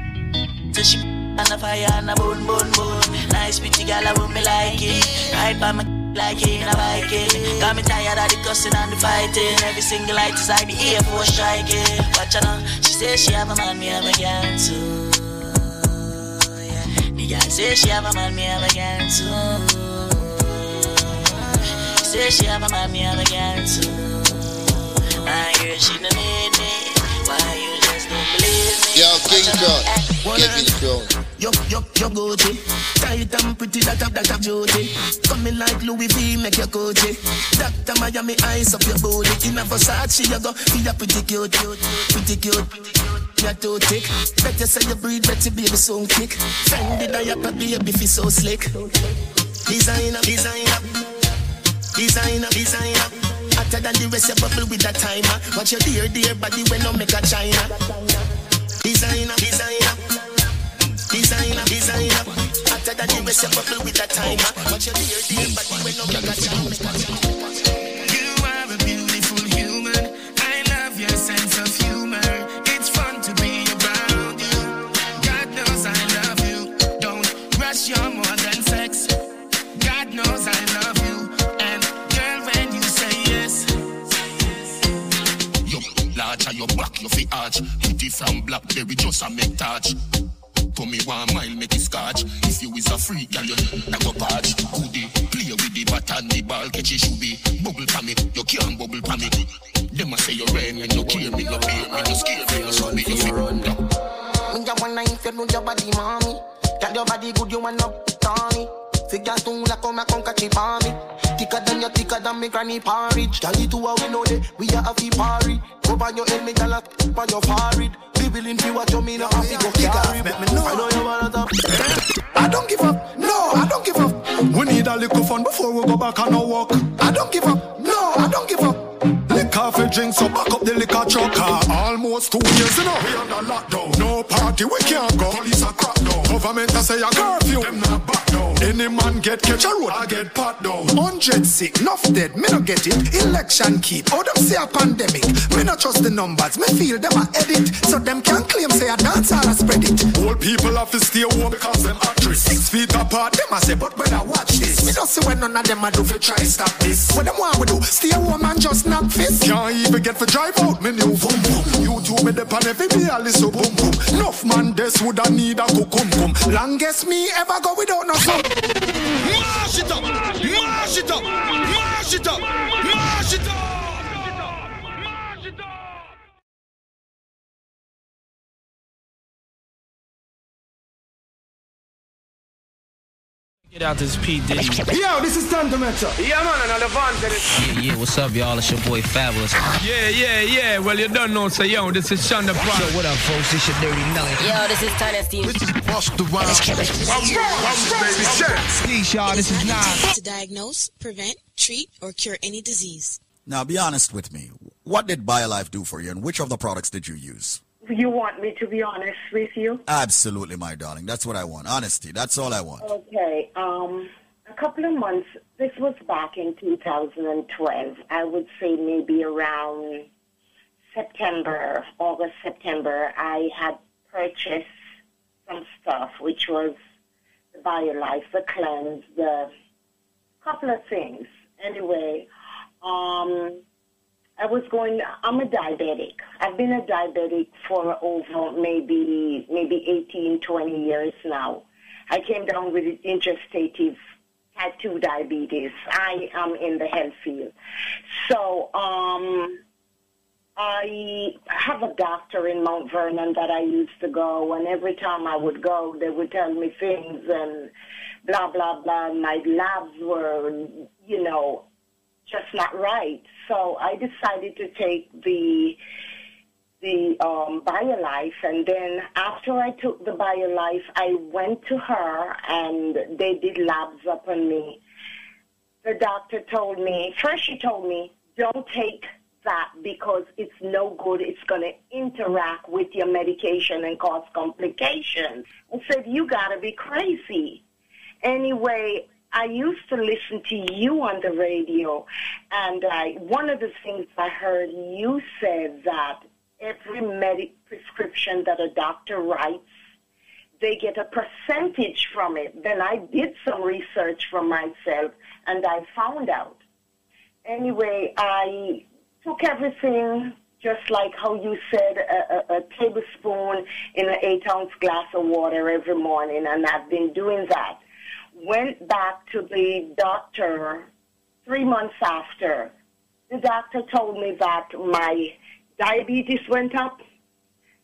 so she on the fire and a bone, bone, bone. Nice pretty girl, I want me like it. Right by my like in a Viking. Got me tired of the cussing and the fighting. Every single light is like the Air Force striking. Watch her now, she says she have a man, me have a girl too. Yeah. The girl says she have a man, me have a girl too. She says she have a man, me have a girl too. My girl, she don't need me. Why you Yo, King Crown, Kevin Crown. Yo, yo, yo, Gucci. Tight and pretty, that up, that up, Jody. Coming like Louis V, make your Gucci. Doctor Miami, eyes up your body. In a Versace, you go, be a pretty cute, cute, pretty cute. You're too thick. Better say you breathe, better baby, so kick. Fendi diaper, baby, feel so slick. Designer, designer. Designer, designer. Hotter than the rest, you bubble with a timer. Watch your dear, dear body when no make a China. Designer, designer. Designer, designer. Hotter than the rest. You bubble with a timer. But your dear, dear body when no make a jam, your back, you fi arch. Pretty from Blackberry, just a make touch. To me one mile, make it scotch. If you is a freak, girl, you na go patch. Goodie, play with the bat and the ball, catch it should be. Bubble pa me, you can't bubble pa me. Them a say you rain when you care me, you bear me, you scare me, you should be, you fi run. Me a wanna if you know your body, mommy. Tell your body good, you wanna Tommy. Figure two like come and come catch it for me. Thicker than your thicker than me granny porridge. It to her we know that we are a fee party. Go on your head, me gyal a on your forehead. Be willing to watch you, me no have to go carry. Me know. I know you wanna. I don't give up. No, I don't give up. We need a little fun before we go back on our walk. I don't give up. No, I don't give up. Liquor for drink, so back up the liquor truck. Almost two years, you know. We under lockdown. No party, we can't go. Police are crack down. Government a say a curfew. Them not back down. Any man get catch a road, I get pat down. Hundred sick, enough dead, me no get it. Election keep, oh them say a pandemic. Me not trust the numbers, me feel them a edit. So them can claim say a dance all a spread it. Old people have to stay home because them actress. Six feet apart, them a say, but better watch this. Me don't see when none of them a do fi try stop this. What them want we do? Stay home and just knock fist. Can't even get for drive out, me new boom boom. You two me dep on every day, I listen boom boom. Enough man, this woulda need a cucum cum. Longest me ever go without no song. Mash it up! Mash it up! Mash it up! Mash it up! Get out this P. Diddy. Yo, this is Tanto Metro. Yeah, man, and Devonte. Yeah, yeah, what's up, y'all? It's your boy Fabolous. Yeah, yeah, yeah. Well, you don't know, so yo, this is Shonda Brown. Yo, what up, folks? It's your dirty Nelly. Yo, this is Tanya Steve. This is Busta Rhymes. Peace, y'all. This is Nas. To diagnose, prevent, treat, or cure any disease. Now, be honest with me. What did BioLife do for you, and which of the products did you use? You want me to be honest with you? Absolutely, my darling. That's what I want. Honesty. That's all I want. Okay. Um, a couple of months. This was back in 2012. I would say maybe around September, August, September. I had purchased some stuff, which was the BioLife, the cleanse, the couple of things. Anyway, um, I was going. I'm a diabetic. I've been a diabetic for over maybe maybe 18, 20 years now. I came down with interstative type 2 diabetes. I am in the health field. So um, I have a doctor in Mount Vernon that I used to go, and every time I would go, they would tell me things and blah, blah, blah. My labs were, you know, just not right. So I decided to take the the um, BioLife, and then after I took the BioLife, I went to her, and they did labs up on me. The doctor told me first. She told me, "Don't take that because it's no good. It's going to interact with your medication and cause complications." I said, "You got to be crazy." Anyway, I used to listen to you on the radio, and I, one of the things I heard you said that every medic prescription that a doctor writes, they get a percentage from it. Then I did some research for myself, and I found out. Anyway, I took everything just like how you said, a, a, a tablespoon in an eight-ounce glass of water every morning, and I've been doing that went back to the doctor three months after. The doctor told me that my diabetes went up,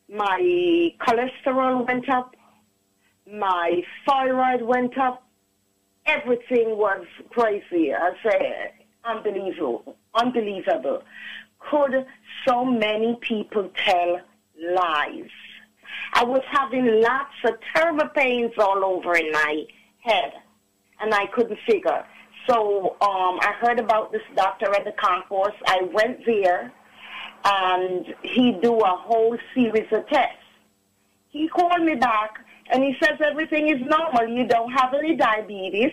my cholesterol went up, my thyroid went up. Everything was crazy. I said, unbelievable, unbelievable. Could so many people tell lies? I was having lots of terrible pains all over in my head and I couldn't figure. So um, I heard about this doctor at the concourse. I went there, and he do a whole series of tests. He called me back. And he says everything is normal. You don't have any diabetes.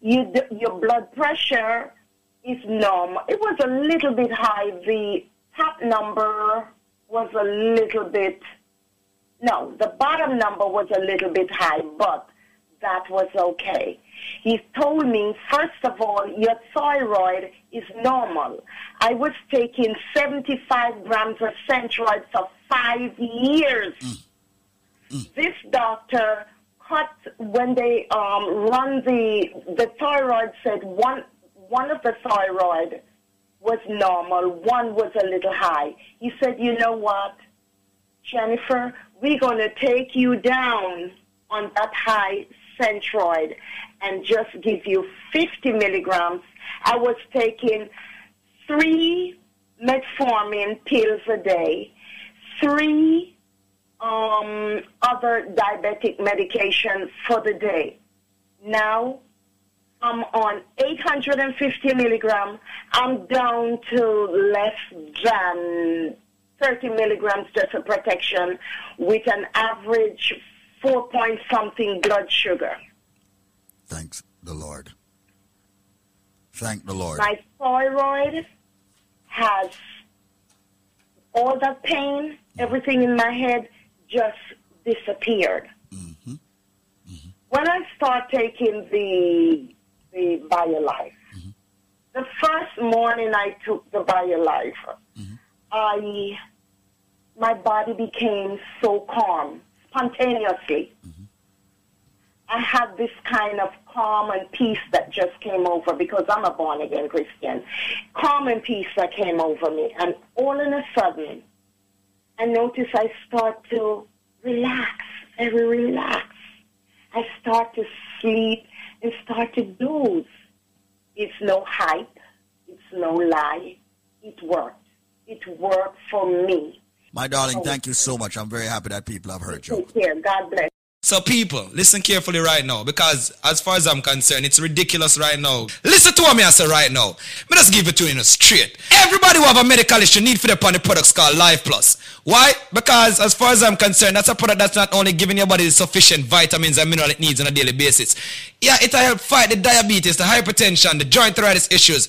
You, d- your blood pressure is normal. It was a little bit high. The top number was a little bit, no, the bottom number was a little bit high, but that was okay. He told me, first of all, your thyroid is normal. I was taking 75 grams of Synthroid for five years. This doctor cut when they um, run the the thyroid said one one of the thyroid was normal, one was a little high. He said, you know what, Jennifer, we're going to take you down on that high Synthroid and just give you 50 milligrams. I was taking three metformin pills a day, three um, other diabetic medication for the day. Now I'm on 850 milligram. I'm down to less than 30 milligrams just for protection with an average four point something blood sugar. Thanks the Lord. Thank the Lord. My thyroid has all that pain, mm-hmm. everything in my head just disappeared. Mm-hmm. Mm-hmm. When I start taking the the BioLife, the first morning I took the BioLife, I my body became so calm spontaneously. I had this kind of calm and peace that just came over because I'm a born again Christian. Calm and peace that came over me. And all in a sudden, I notice I start to relax, very relaxed. I start to sleep and start to doze. It's no hype. It's no lie. It worked. It worked for me. My darling, oh. thank you so much. I'm very happy that people have heard you. Take care. God bless. So people, listen carefully right now because as far as I'm concerned, it's ridiculous right now. Listen to what me I say right now. Me just give it to you in a straight. Everybody who have a medical issue need for the upon the products called Life Plus. Why? Because as far as I'm concerned, that's a product that's not only giving your body the sufficient vitamins and mineral it needs on a daily basis. Yeah, it'll help fight the diabetes, the hypertension, the joint arthritis issues,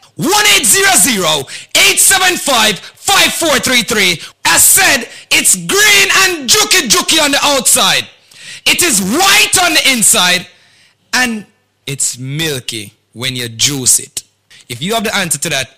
1-800-875-5433. As said, it's green and juki juki on the outside. It is white on the inside. And it's milky when you juice it. If you have the answer to that,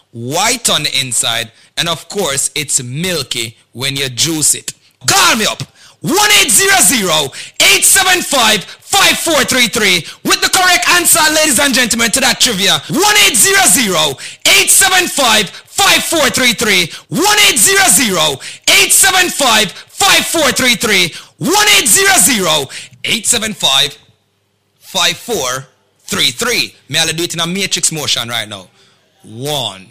white on the inside, and of course it's milky when you juice it. Call me up. 1-800-875-5433 with the correct answer, ladies and gentlemen, to that trivia. 1-800-875-5433. 1-800-875-5433. 1-800-875-5433. May I do it in a matrix motion right now? One.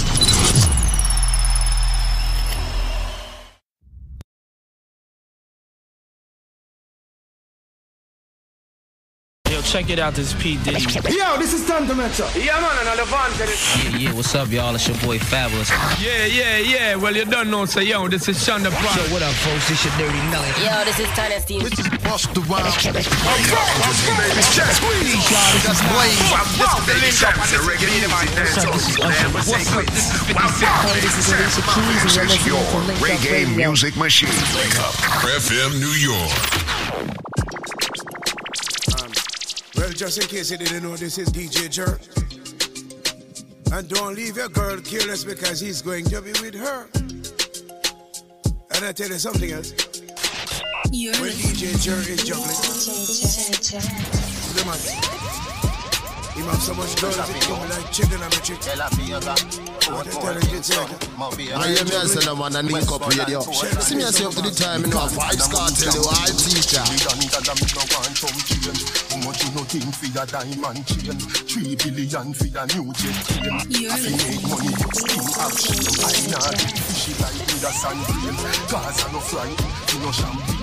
Yo, check it out, this is P. Diddy. Yo, this is Tanto Metro. Yeah, man, and Devonte. Yeah, yeah, what's up, y'all? It's your boy Fabolous. Yeah, yeah, yeah. Well, you don't know, so yo, this is Shonda Brown. Yo, what up, folks? This your Dirty Nelly. Yo, this is Tiny Steve. This is Bust the Wild. Reggae Music Machine. Wake up. FM New York. Well, just in case you didn't know, this is DJ Jerk. And don't leave your girl careless because he's going to be with her. And I tell you something else. when DJ Jerk is juggling, the man, he have so much girls it come like chicken and a chick. What I tell you, it's like, I hear me and say, no man, I link up radio. See me yourself to the time, you know, vibes can't tell you, I teach ya. How much you no think for your diamond chain? Three billion for your new jet plane. I fi make money, skin action. I nah fishy like with a sand plane. Gaza no fry, you no champagne.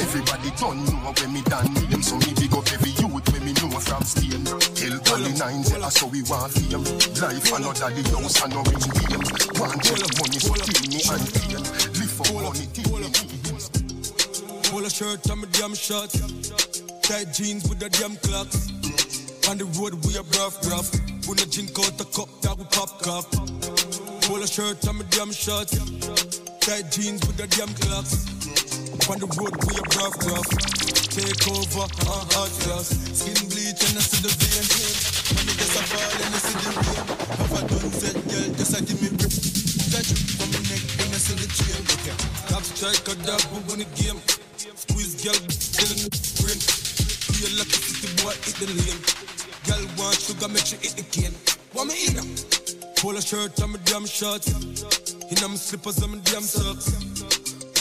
Everybody done know when me done name, so me big up every youth when me know from Spain. Tell Gully Nine, that's how we want fame. Life another the house and no ring game. Want tell money, so kill me and pain. Live for money, till me Pull a shirt and my damn shorts. Tight jeans with the damn clocks. On the road we a rough rough. When I drink out the cup that we pop cup. Pull a shirt and my damn shorts. Tight jeans with the damn clocks. On the road we a rough rough. Take over, uh, hot glass. Skin bleach and I see the vein. When it gets a fall and I see the rain. Have I done set, girl, just a give me grip. That drip from my neck when I see the chain. Top strike a dog, who win the game. Squeeze girl, still in the brain. Like a city boy, hit the lane. Girl want sugar, make sure hit the cane. What me in? Polo shirt and my damn shorts. In my slippers and my damn socks.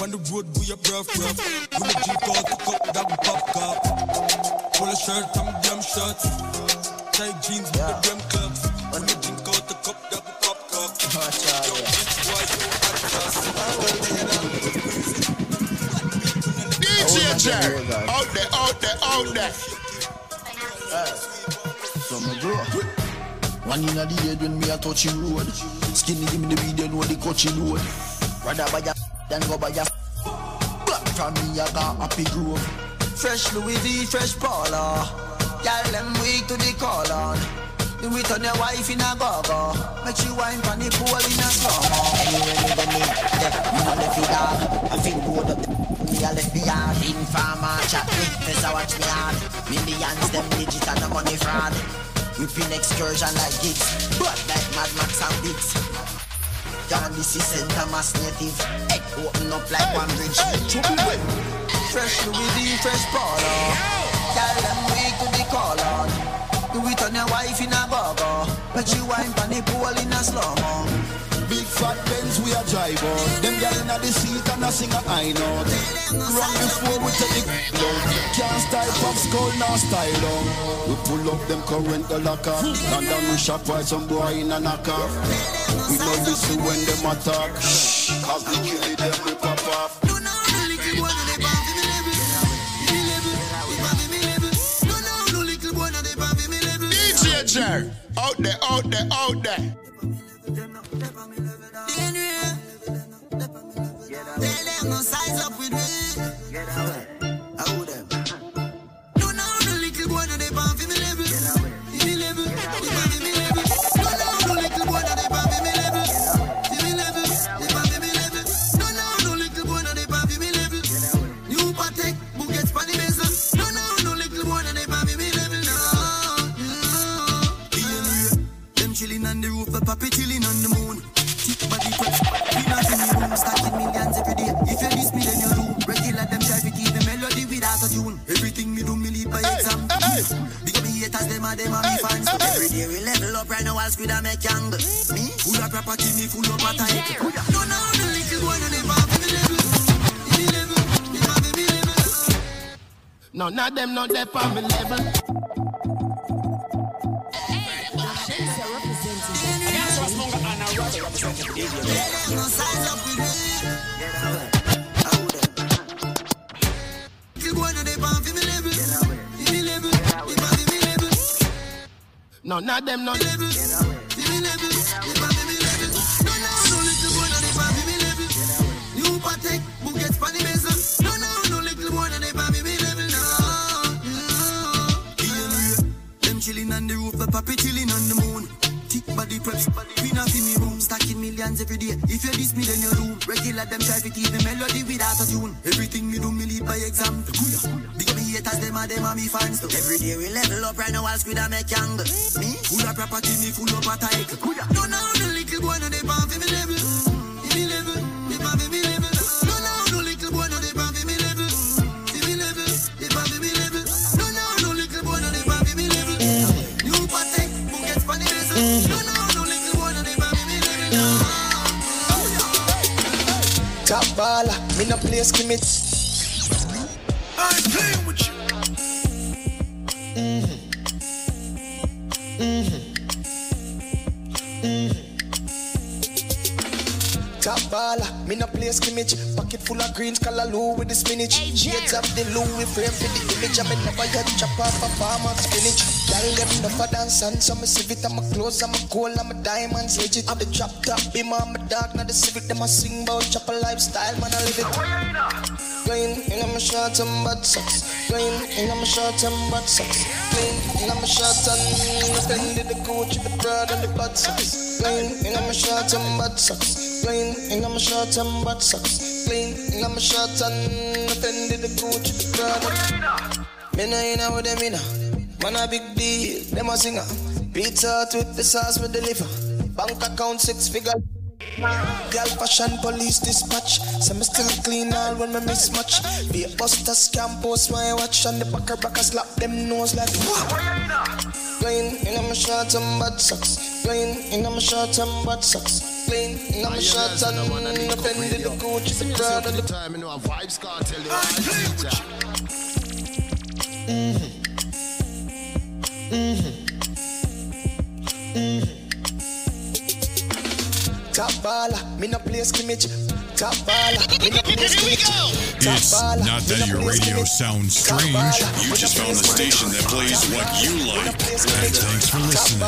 On the road we a bruv bruv. When the G call the cup that we pop cup. Polo shirt and my damn shorts. Tight jeans with the damn clubs. When the G call the cup that we pop cup. Yo, it's why DJ Jerry, out there, out there, out there. So me grow. One in a the head when me a touching road. Skinny give me the weed, you know the coaching road. Rather buy a than go buy a Black from me, I got happy grove. Fresh Louis V, fresh Paula. Girl, them weak to the call on. Do it on your wife in a go-go. Make she wine from the pool in a slow-mo. Anyway, me go me, yeah, me no left it dog. I feel good up me a left the yard. Informer chat me, face I watch me hard. Millions them digit and the money fraud. We pin excursion like gigs, but like Mad Max and Biggs. Down this is Santa Mass native. Head open up like one bridge. Fresh Louis V, fresh Polo. Tell them we could be call on. Do it on your wife in a go-go. Make she wine pan the pool in a slow-mo. Big fat Benz we a drive out. Them gyal inna the seat and a sing a high note. Run before we take the load. Can't style pop skull now style down. We pull up them current the locker. And then we shop while some boy in a knocker. We know listen when them attack. Shh, Cause we kill it them we pop off. DJ out there, out there, out there. Haters, them are me fans. Every day we level up right now, I'll and make angle. Me, full of property, me full of attack. No, no, no little boy, never have me level. Me level, me have me level. None of them not there on me level. None of them not them no. No baby. New Patek, Bugatti, Spanny Mason. No, no, no little boy, no they pan me level. No, no. Them chilling on the roof, the puppy chilling on the moon. Thick body preps, we not in me room, stacking millions every day. If you diss me, then you do. Regular them try to keep the melody without a tune. Everything me do, me lead by example. Haters, them are them are me fans. too. Every day we level up right now, I'll squid and make angle. Me, full of property, me full of attack. No, no, no little boy, no they pan for me level. Me level, they pan for me level. No, no, no little boy, no they pan for me level. For me level, they pan for me level. No, no, no little boy, no they pan for me level. New Patek, Bugatti, Spanny Mason. No, no, no little boy, no they pan for me level. Top baller, me no play skimmits. Me no play skimmage. Pocket full of greens, callaloo with the spinach. Shades of the Louis frame for the image. I me never yet chop off a farm of spinach. Girl, them never dance and so me civic. I'm a clothes, I'm a gold, I'm a diamonds. Legit, I'm the drop top, be my, I'm a dog, not the civic. Them a sing about chop a lifestyle, man, I live it. Going in my short and butt socks. Going in my short and butt socks. Going in my short and offended the coach, the broad and the butt socks. Going in my short and butt socks. Going in my short and butt socks. Going in my short and offended the coach, the broad. Me know you know what them in Man a big deal, them a singer. Pizza Hut with the sauce we deliver. Bank account six figure. Girl fashion police dispatch. So me still clean all when me mismatch. Be a buster scam post my watch and the backer backer slap them nose like what? Plain in my shorts and bad socks. Plain in my shorts and bad socks. Plain in my shorts and offended the coach the crowd of the time. You know, a vibes cartel. You know, Mhm. Mhm. Mhm. Top baller, me no play scrimmage. Top baller, me no play scrimmage. It's not that your radio sounds strange. You just found a station that plays what you like. And thanks for listening.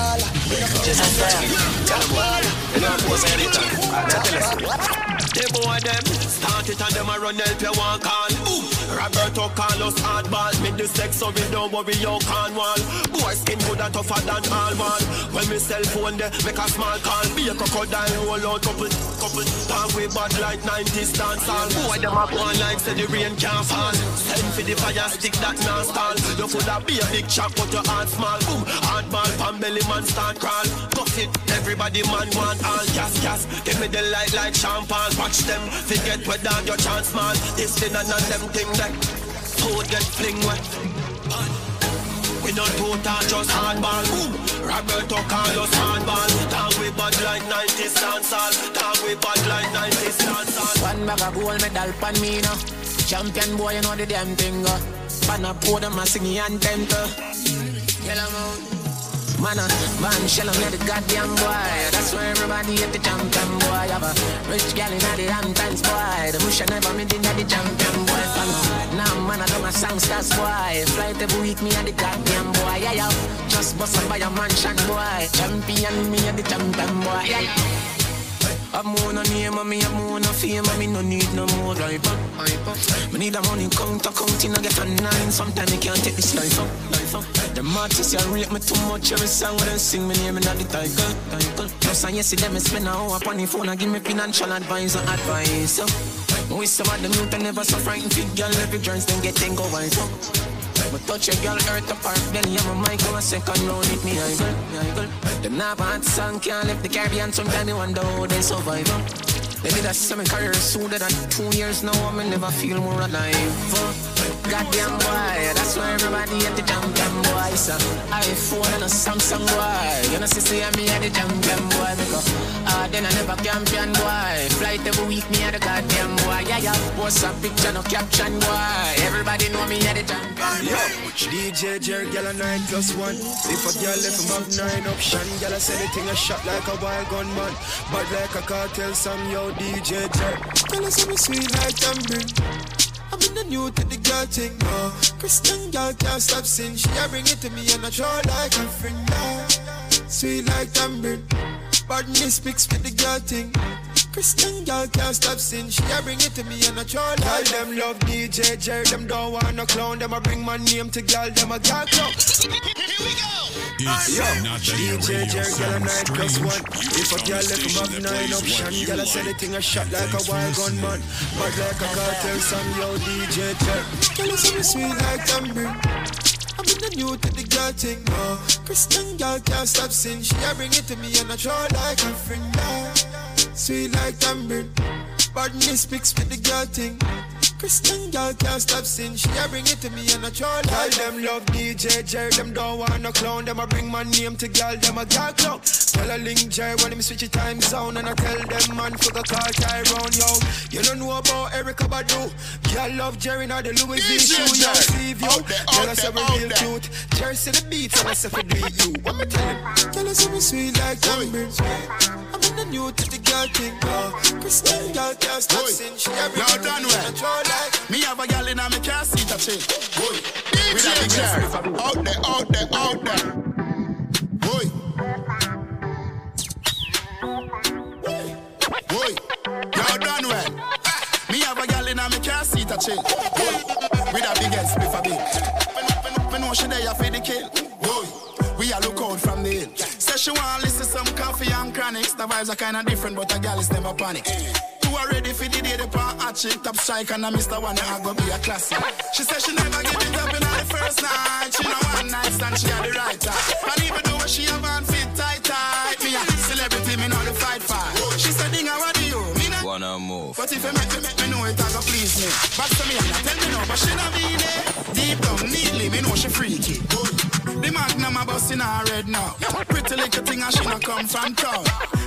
Them boy them start it and them a run help you one call. Boom. Roberto Carlos hardball. Me the sex so we don't worry you can wall. Boy skin good and tougher than all wall. When me cell phone there make a small call. Be a crocodile roll out couple couple. Talk way bad like 90s dance all. Boy them a go on like say the rain can't fall. Send for the fire stick that non stall. You coulda be a big chop but your heart small. Boom. Hardball pan belly man start crawl. Puff it. Everybody man want all gas gas. Give me the light like champagne. Watch them forget dog your chance man. This thing and none them thing like food get fling wet. We don't do that just hardball. Boom. Roberto Carlos hardball. Talk we bad like 90s dancehall. Talk we bad like 90s dancehall. One bag of gold medal pan me now. Champion boy, you know the damn thing. Uh. Pan a pour them a sing the anthem. Uh. Yellow moon. Man, uh, man, shell on the goddamn boy. That's why everybody at the champion boy. I Have a rich gal in the Hamptons boy. The bush never made in the champion boy. Now, man, I do my songsters boy. Flight every week, me at the goddamn boy. Yeah, yeah. Just bust up by a mansion boy. Champion, me at the champion boy. Yeah, yeah. I'm on a name and me I'm on a fame and me no need no more hype up, up. Me need a money counter counting I get a nine. Sometimes me can't take this life up, life up. The artists you rate me too much every song when they sing me name in the title. Plus I see them spend a hour upon the phone and give me financial advice or advice. So, we some of youth and never so frightened fit girl every joints then get go wise up. But touch a girl earth apart, then have a mic on a second round with me, I I girl. Them not bad song can't left the Caribbean, sometimes you wonder how they survive. They did a seven career sooner than two years now, I never feel more alive. Goddamn boy, that's why everybody at the champion boy. So iPhone and a Samsung boy. You know, see, see, me at the champion boy. Because, ah, then I never champion boy. Flight every week, me at the goddamn boy. Yeah, yeah, post a picture, no caption boy. Everybody know me at the champion Yo, DJ Jerry, girl a nine plus one. If a girl left him have nine option, girl I say the thing a shot like a wild gunman, but like a cartel song. Yo, DJ Jerry, girl I say me sweet like tambourine. I'm in the new to the girl thing, no. Christian girl can't stop sin. She a bring it to me and I throw like a friend. Yeah. Sweet like tambourine, badness speaks with the girl thing. Christian girl can't stop sin. She a bring it to me and I like Girl, them love DJ Jerry, them don't want no clown. Them a bring my name to girl, them a girl clown. It's Yo, not that your DJ Jerry, girl a sounds nine one. If a girl left him have nine option, girl I say the thing a shot like a wild gunman, but like a cartel song. Yo, DJ Jerry, girl I say me sweet like tambourine. I'm in the new to the girl thing, no. Christian girl can't stop sin. She a bring it to me and I throw like a friend. Yeah. Sweet like tambourine, badness speaks with the girl thing. Christian girl can't stop sin. She a bring it to me and I throw like them love DJ Jerry. Them don't want no clown. Them a bring my name to girl. Them a girl clown. Tell a link Jerry when them switch time zone and I tell them man for the car Tyrone yo. You don't know about Erykah Badu. Girl love Jerry now the Louis V shoe. Yo. Steve yo. Girl I say we real cute. Jerry say the beats and I say for do you. What me tell him? Girl I say me sweet like tambourine. I'm in the new to the girl thing. Christian girl can't stop sin. She a bring it to me well. and I throw like. Me have a gal in a me car seat a chill. Boy, with a big Jerry. Out there, out there, out there. Boy. Boy, you done well. Me have a gal in a me car seat a chill. Boy, with a big ass spliff a big. Me know she there for the kill. Boy, we a look out from the hill. Say she want listen some coffee and chronics. The vibes are kinda different, but a gal is never panic are ready for the day the pan hot shit top strike and I miss the one I go be a classic. She said she never give it up in the first night. She know one night stand she had the right time. And even though she have on fit tight tight, me a celebrity me know the fight fight. She said "Dinga I want you, me not wanna move. But if you make me make it a go please me. But to me, and tell me no, but she not be it. Deep down, neatly, me know she freaky. Good. The magnum a bust in her head now. Pretty little thing and she not come from town.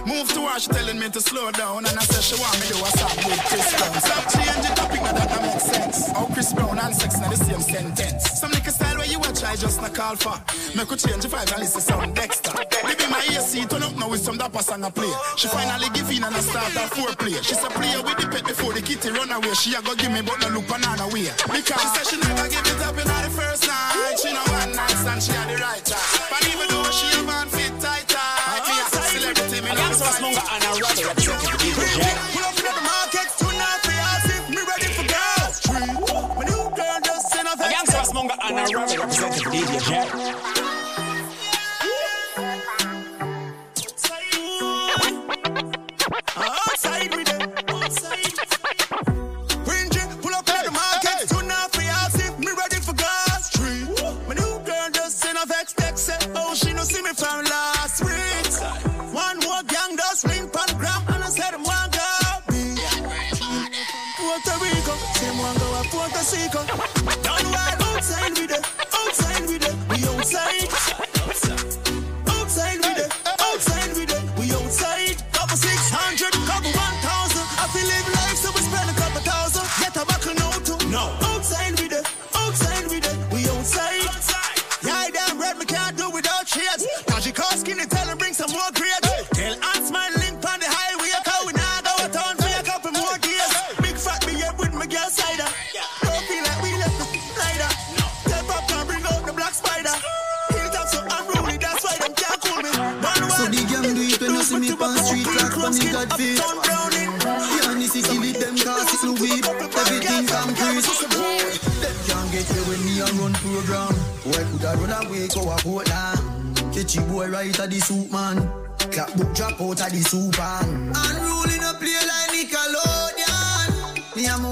Move to her, she telling me to slow down. And I say she want me do a song with Chris Brown. Stop changing topic, now that don't make sense. How Chris Brown and sex in the same sentence. Some niggas style where you watch, I just not call for. Make her change the vibe and listen some Dexter. Baby, my AC turn up now with some dapper song I play. She finally give in and I start her foreplay. She say play with the pet before the kitty run away. She a go give me but no look banana way. Because she said she never give it up in all the first night. She know one night and she had the right time. But even though she a man fit tight tight, me ah, a celebrity, me not Youngsters Munga and a Robbie representing the DJ Munga and a Robbie representing the DJ Jack. Outside with right at the soup man. Clap book drop out of the soup man. Unruly no play like Nickelodeon. Me a my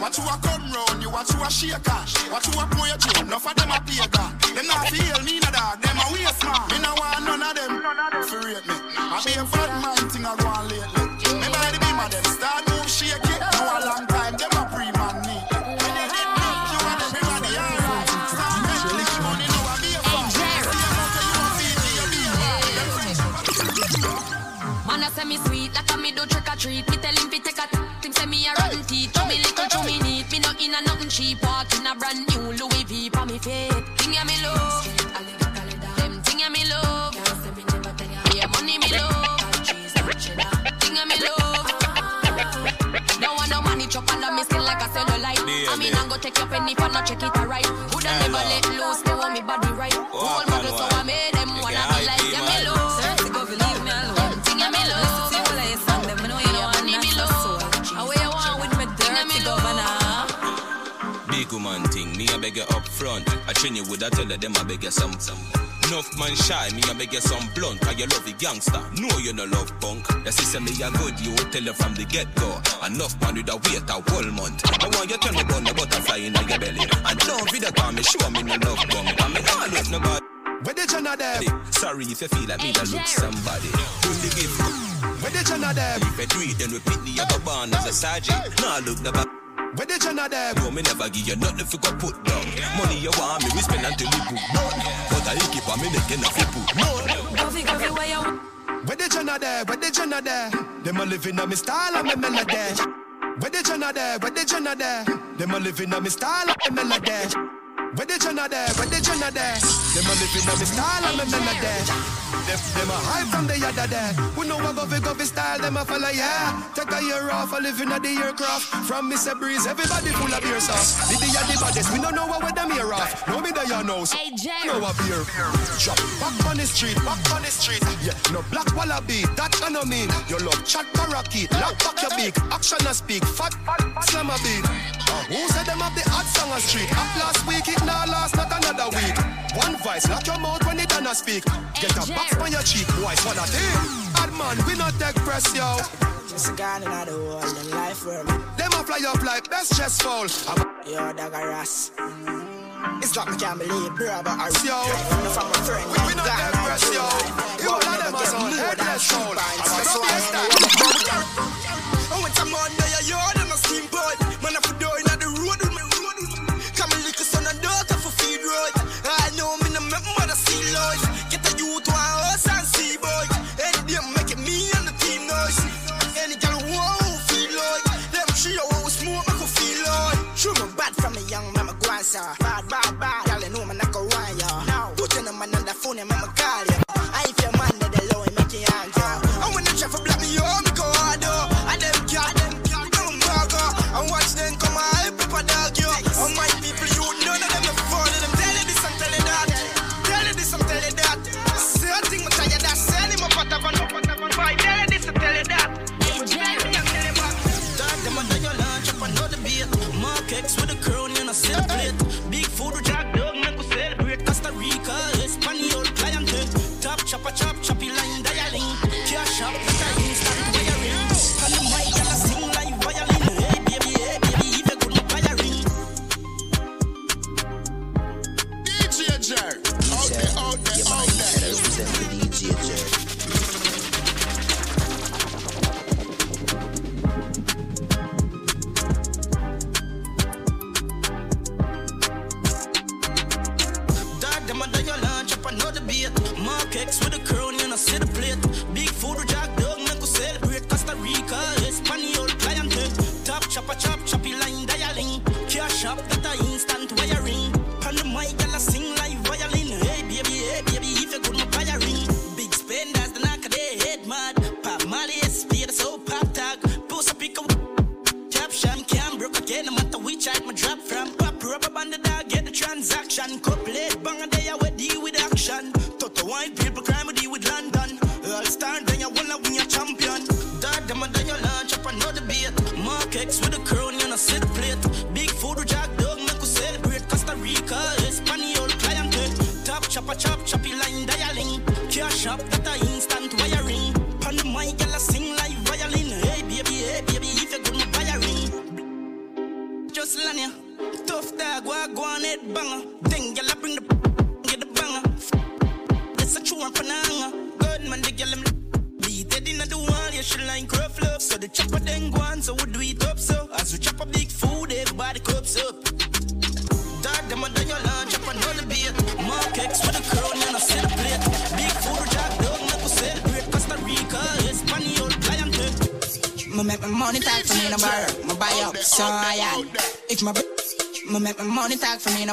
watch you a come round, you watch you a shake cash. Watch you a your drink, enough of them a play God. Them not feel me front. I train you with a tell them I beg you some. some. Enough man shy, me I beg you some blunt. Cause you love the gangster, no you no love punk. The system me a good, you will tell you from the get go. Enough man with a wait a whole month. I want you tell me about the butterfly in your belly. And don't be the call me, show me no love bum. I mean, I love nobody. Where the Jenna there? Sorry if you feel like me that look somebody. Do the gift. Where the Jenna there? If I do it, then repeat the other born as a sergeant. Nah, look the back. Where the Jenna there? No, me never give you nothing if you go put down. Money you want me, we spend until we put none. But I keep on me making a flip put none. Coffee, coffee, where you Where the Jenna there? Where the Jenna there? Them a living on me style and me melody. Where the Jenna there? Where the Jenna there? Them a living on me style and me melody. Where the Jenna there? Where the Jenna there? Them a living on me style and none there. Them, them a high from the yada there. We know what go fi go fi style, them a follow yeah. Take a year off, a living at the aircraft. From Mr. Breeze, everybody full of beer sauce. The the the baddest, we don't know what with them here off. No me there you know, so know a beer. Drop back on the street, back on the street. Yeah, no black wallaby, that I no mean. You love chat parakeet, lock back your beak, action and speak, fat, slam a beat. Uh, who said them have the hot song on street? Up last week, it now last not another week. One voice, lock your mouth when it done a speak. Get a box on your cheek, boy, what a thing. Bad man, we not take press, yo. Just a gun in the world and life for me. Them a fly up like best chest fall. Yo, Dagaras. It's like me can't believe, bro, but I yo. from a friend. We, we not take press, yo. You all of them are some headless soul. I'm So a I style. I went to Monday, I yard and a steam boy.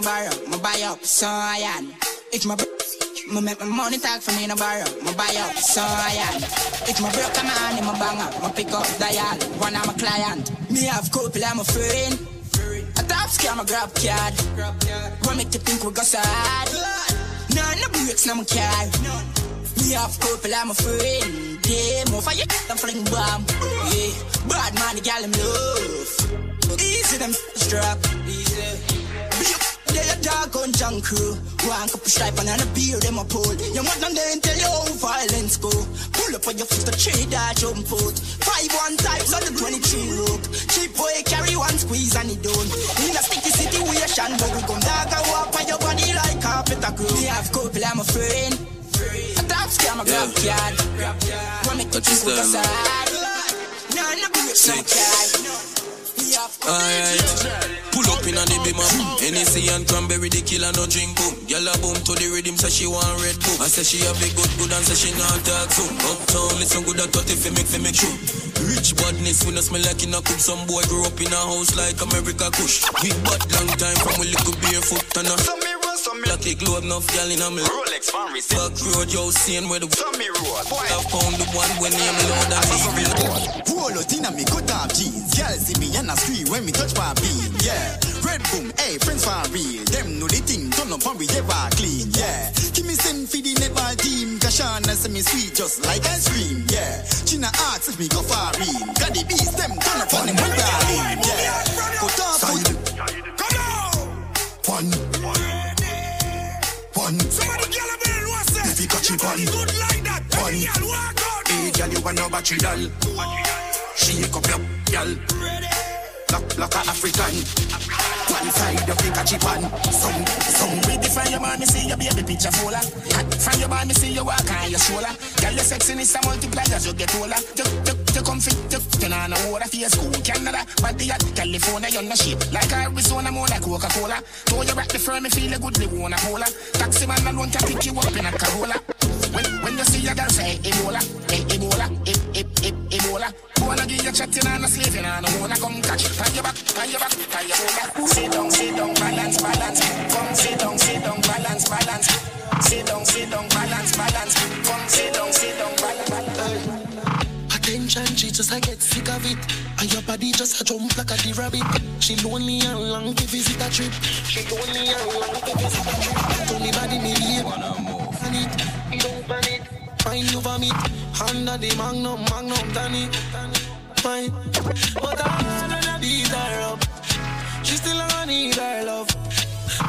Me in a buy up, so I am. It's my me make my money talk for me no bar. Me buy up, so I am. It's my broke man in my banger, me pick up dial. One of my client. Me have couple, I'm a friend. A top scam, a grab card. What make you think we go sad? No, no breaks, no my car. Me have couple, I'm a friend. Yeah, more for you, I'm fling bomb. Yeah, bad man, the gal, I'm love. Easy, them strap. Easy. They a dog on junk crew. One cup of stripe and a beer, them a pull. You want them then tell you how violence go. Pull up on your foot to trade that jump out. Five one times on the 23 rope. Cheap boy carry one squeeze and it done. In a sticky situation, but we come dog and walk on your body like carpet a crew. Me have couple, I'm a friend. A top scam, a grab card. Wanna make you think we go sad. No, no, breaks, no card. Up. Hennessy and cranberry, the killer no drink boom. Yalla boom to the rhythm, say she want red boom. I say she have a good good and say she not talk soon. Uptown, listen good at 30 fi make fi make true. Rich badness, we no smell like in a coop. Some boy grew up in a house like America Kush. We bad long time from we little barefoot and a. Lucky globe, enough gal in a me. Rolex fan receipt. Back road, yo, seeing where the. Some me road. Boy. I found the one when name loud and legal. Roll out in a me cut off jeans. Girl see me and a scream when me touch my beat. Yeah. Hey, friends for real. Them know the thing, turn up and we ever clean. Yeah. Give me send for the netball team. Kashana say me sweet just like ice cream. Yeah. China asks if me go far in. Got the beast, them turn up on them when darling. Yeah. Cut off foot. One. One. Somebody get a bill, what's that? If you catch it one. Good like that. One. Girl, walk out. Hey, girl, you want no battery doll. Shake up your girl. Lock, lock a African. One side you pick a chip on. Some, some. Pretty from your man, me see your baby picture fuller. From your band, me see you walk on your shoulder. Girl, your sexiness a multiply as you get older. You, you, you come fit, you, you know no water for your school, Canada. Body at California, you're no shape. Like Arizona, more like Coca-Cola. Throw you rock the firm, me feel a good, they wanna cola. Taxi man alone can pick you up in a Corolla. When, when you see your girl say Ebola, eh, Ebola, chatting and a slaving and I wanna come catch. Tie your back, tie your back, tie your shoulder. Sit down, sit down, balance, balance. Come sit down, sit down, balance, balance. Sit down, sit down, balance, balance. Come sit down, sit down, balance, balance. Attention, she just I get sick of it. And your body just a jump like a the rabbit. She lonely and long to visit a trip. She lonely and long to visit a trip. Me body me leave. And it, don't panic. Find you vomit. Under the magnum, magnum, Danny. Fine. But I wanna beat her up. She still gonna need her love.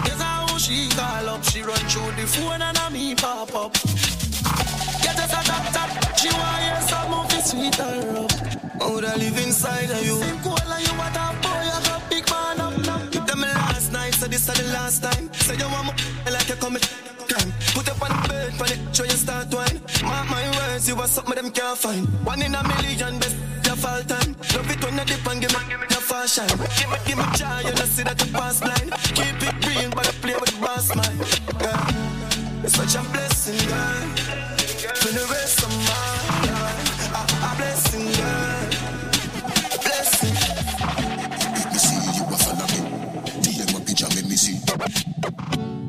Guess how she call up. She run through the phone and a me pop up. Get us a tap tap. She want hear some of it sweet her up. I woulda live inside of you. Same cool you want a boy, I got big man up. Tell me last night, so this is the last time. Say you want me like you come crime. Put up on the bed, on it, show you start wine. Mark my words, you are something them can't find. One in a million, best your fall time. Love it when you dip and give me your fast shine. Give me, give me joy, you know see that you pass blind. Keep it real, but I play with the brass mind. Yeah. It's such a blessing, girl. For the rest of my life, a, a blessing, girl. A blessing. See you a follow me. DM a picture me me see.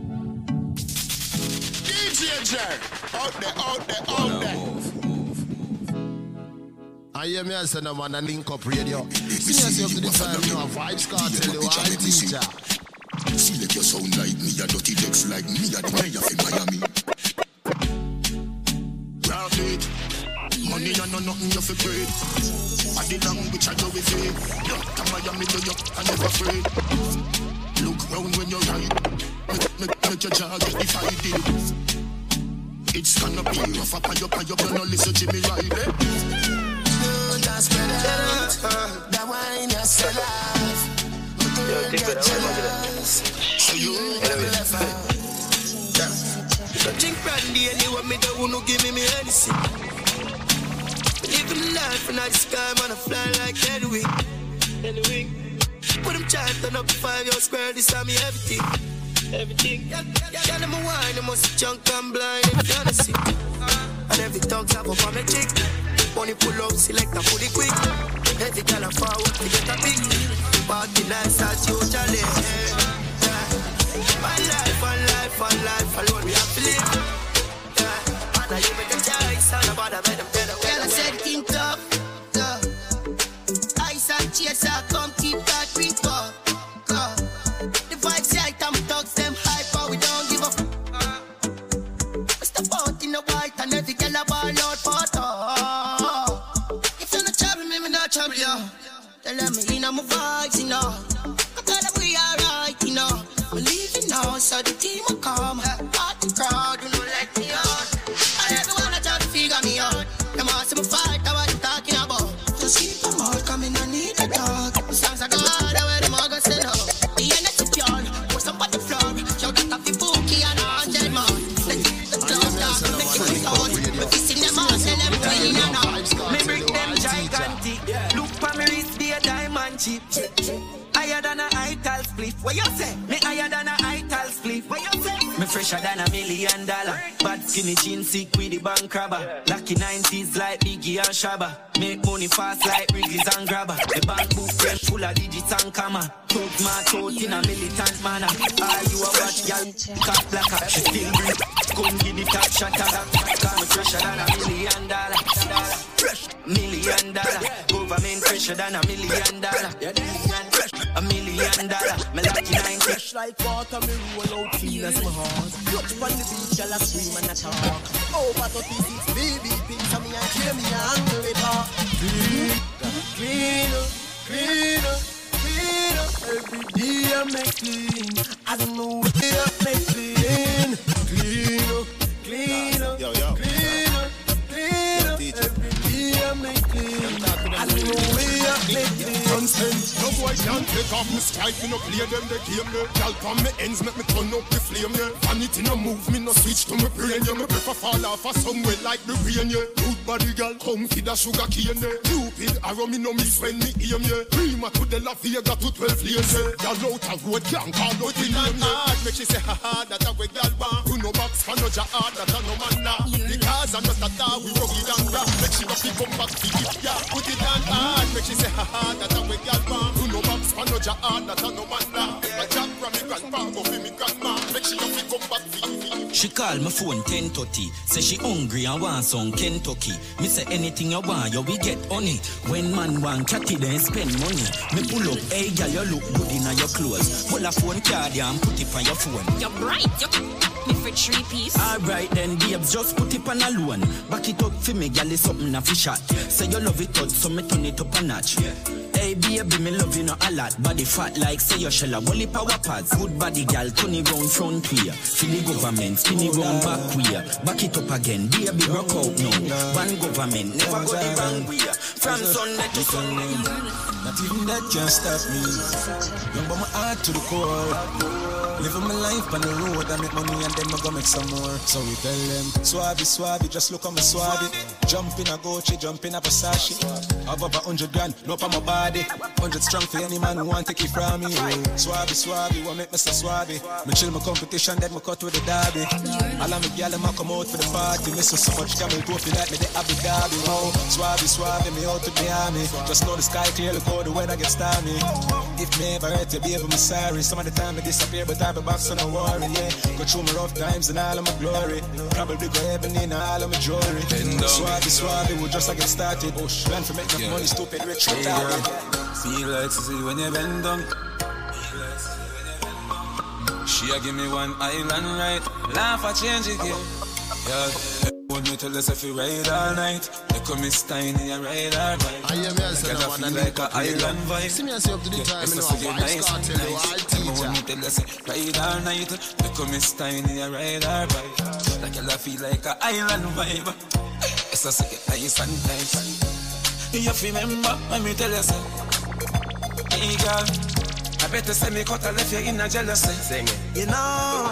Jerk. Out there, out there, out there. I hear me as no man a link up radio. See yourself to the time you have vibes cartel, you are teacher. Select your sound like me, a dirty decks like me, a mayor in Miami. Profit, money and no nothing you fi great. A the language I do with it. Doctor Miami do you, I never afraid. Look round when you ride, make, make, make your jaw get divided. It's gonna be rough up on your, on your, you no listen to me right, just out. That wine. Yo. Drink brandy and you want me to wanna give me me anything. Living life in the sky, man, I fly like. Edwin. Put them chant on up five year square, this time me everything. Everything. Yeah, yeah, them a wine, them must junk and blind, if you wanna see. And every dog's have up on my chick. Money pull up, select a fully quick. Every girl a forward to get a pick. Party nice as usually. One life, one life, one life alone we have to live. Yeah. And now you make a choice, all about the better, better, better. Girl, I said think tough, tough. Ice and chaser, come Tell them me in my vibes, you know. I tell them we alright, you know. We leaving now, so the team cheap. Higher than a ital spliff. What you say? Me higher than a ital spliff. What you say? Me fresher than a million dollar. Bad skinny jeans sick with the bank robber. Lucky 90s like Biggie and Shabba. Make money fast like Wrigley's and Grabber. The bank book full of digits and comma. Took my throat in a militant manner. All you a watch, girl, cut black up. She still breathe. Come give the top shot at her. Call me fresher than a million dollar. Fresh million dollar. Government fresher than a million dollar. A million dollar. Me lucky 90. Fresh like water, me roll out clean as my heart. Touch on the beach, girl, I scream and I talk. Over 36 baby things, and me and kill me and handle it all. Clean, clean, up, clean, up, clean. up. Every day I make clean. I don't know way I make clean. Clean, up, clean, up, Yo, yo. clean, up, clean. up. Every day I make clean. I make clean. No boy can't take off me strike, me no play them the game there. Girl from me ends make me turn up the flame there. Vanity no move me no switch to me brain yeah. Me prefer fall off a somewhere like the rain yeah. Good body girl, come feed a sugar cane there. Cupid arrow me no miss when me aim yeah. Prima to the La Vega to 12 lanes yeah. Girl out a road can't call out the name yeah. Make she say ha ha that a way girl want. Who no box for no ja hard that a no man nah. Because I'm just a dog we rugged and rough. Make she no fi come back yeah. Put it on hard make she say ha ha that a way girl want. Who no box for no ja hard ah, that a no man nah. A jack from me grandpa go fi me grandma. She no fi come back fi. She call my phone 1030. Say she hungry and want some Kentucky. Me say anything you want, you we get honey. When man want catty, then spend money. Me pull up, hey girl, you look good in your clothes. Pull a phone card yeah, and put it on your phone. You're bright. You me for three piece. Alright then, babes, just put it on a loan. Back it up for me, girl, it's something a fish shot. Say you love it out, so me turn it up a notch. Hey baby, me love you not a lot. Body fat like say your shell a wally power pads. Good body, girl, turn it round front way. Feel the government, spin it round back way. Back it up again, baby, rock out now. One government, never go the wrong way. From Sunday to Sunday. Not even that can stop me. But my heart to the core. Living my life on the road, I make money and then I go make some more. So we tell them, Suave, suave, just look on me suave. Jump in a Gucci, jump in a Versace. Above a hundred grand, no on my body. Hundred strong for any man who want take it from me. Suave, suave, what make me so suave? Me chill my competition, then me cut with the derby. All of me gyal them a come out for the party. Me so so much camel feel like me the Abu Dhabi. Oh, suave, suave, me out to the army. Just know the sky clear, look how the weather gets stormy. If me ever hurt you, baby, me sorry. Some of the time I disappear, but I be back, so don't worry. Yeah, go through my rough times and all of my glory. Probably go heaven in all of my jewelry. Suave, suave, we just like get started. Oh, plan for make enough money, stupid rich retarded. Feel like to see when you bend down. She a give me one island right. Laugh a change it here. Yeah. Would me tell us if you ride all night. They come Miss Tiny and ride all night. I me I say I feel and like a with island vibe. See me I say up to the time, it's you know, a Vibes nice, you nice. Them would me tell us ride all night. They come Miss Tiny and ride all night. Like I feel like a island vibe. It's just like nice and nice. You remember when me tell you so. Hey girl, I better say me cut a left you in a jealousy. Sing it. You know,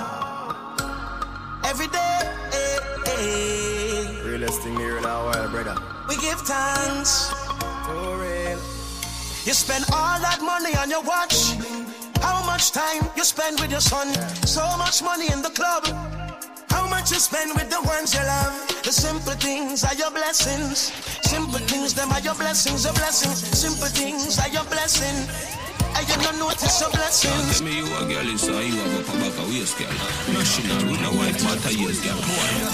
every day, eh, eh, Realest thing here in our world, brother. we give thanks. For real. You spend all that money on your watch. How much time you spend with your son? So much money in the club. How much you spend with the ones you love? The simple things are your blessings. Simple things, them are your blessings, your blessings. Simple things are your blessing. I you don't notice your blessings. Tell me you a girl inside, you have a back a waist girl. National, we no wife matter yes girl.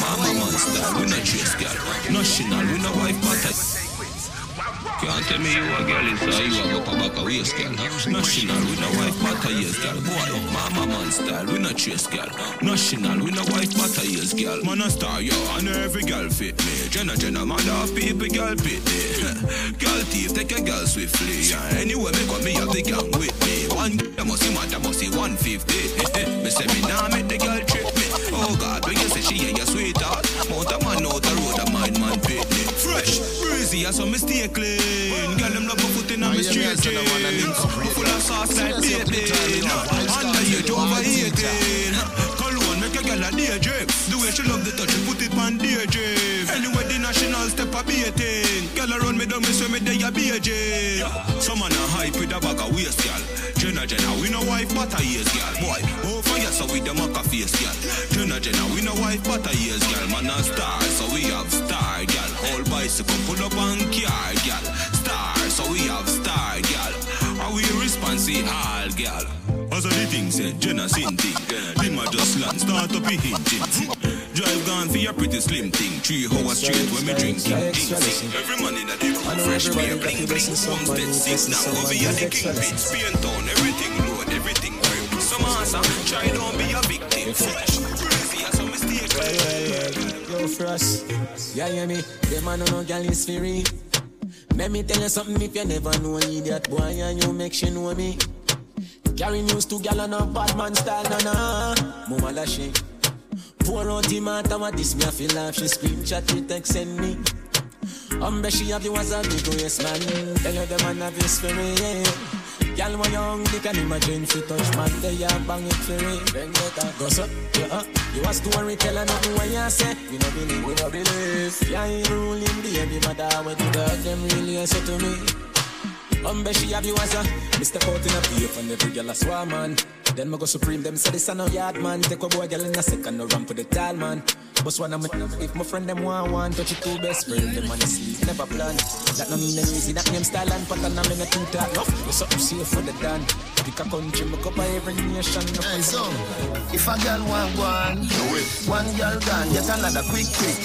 Mama man style, we no chase girl. National, we no wife matter. Can't tell me you a girl inside, you have a back a waist girl. National, we no wife matter yes girl. Boy, mama man style, we no chase girl. National, we no wife matter yes girl. Man a star, yo, and every girl fit me. Jenna, Jenna, mother of people, girl fit me. girl thief, take a girl swiftly. Yeah, anyway, got me have the gang with me. One, I must see, man, I must see 150. me say me nah make the girl trip me. Oh God, when you say she ain't your sweetheart, mount a man out the road, a mind man pit me. Fresh, breezy, and so me stay clean. Girl, them love a foot in a me straight. Me full of sauce like bacon. Under age over 18. Cologne make a girl a daydream. The way she love the touch, she put it on daydream. Anyway, the national step a baiting. Girl around me me say me day a BJ. Some man a hype with a bag of waist, girl. Jenna Jenna, we no wife but a years, girl. Boy, oh fire, so we them a face, girl. Jenna Jenna, we no wife but a years, girl. Man a star, so we have star, girl. All bicycle pull up on car, girl. Star, so we have star, girl. Are we responsive, all, girl? As a the thing said, Jenna sin thing. Them a just land, start up a hinting. Drive gone for your pretty slim thing. Three hours straight when me drinking. Every morning that they come fresh, me a bling bling. Homestead six now, over here the kingpin. Spain town, everything load, everything grip. Some answer, try don't be a victim. Fresh, crazy, as a mistake. Yo, Frost. Yeah, hear me? Them a no no gal is free. Let me tell you something if you never know an idiot boy and you make she know me. Carry news to gal and a bad man style, na na. Mama lashy. Pour out the matter what this me I feel laugh. She scream, chat, you text send me. Umbe she have you as a big yes man. Tell you the man have his spirit. Gal when young, they can imagine you touch man, they are bang it for it. Then get a go so, yeah, you a storyteller, nothing what you say. We no believe, we no believe. Yeah, you ruling the baby mother, when the dog them really say to me. Umbe she have you as a Mr. Coat in a beef and every girl a swarm man. Then me go supreme them say this a no yard man. Take a boy girl in a second no run for the tall man. But one of my if my friend them want one touch it two best friend them on the sleep never plan. That no mean easy. That name style and pattern I'm in a two talk. No, you something safe for the done. Pick a country, me cover every nation. No Hey, so, if a girl want one, one girl gone, get another quick, quick.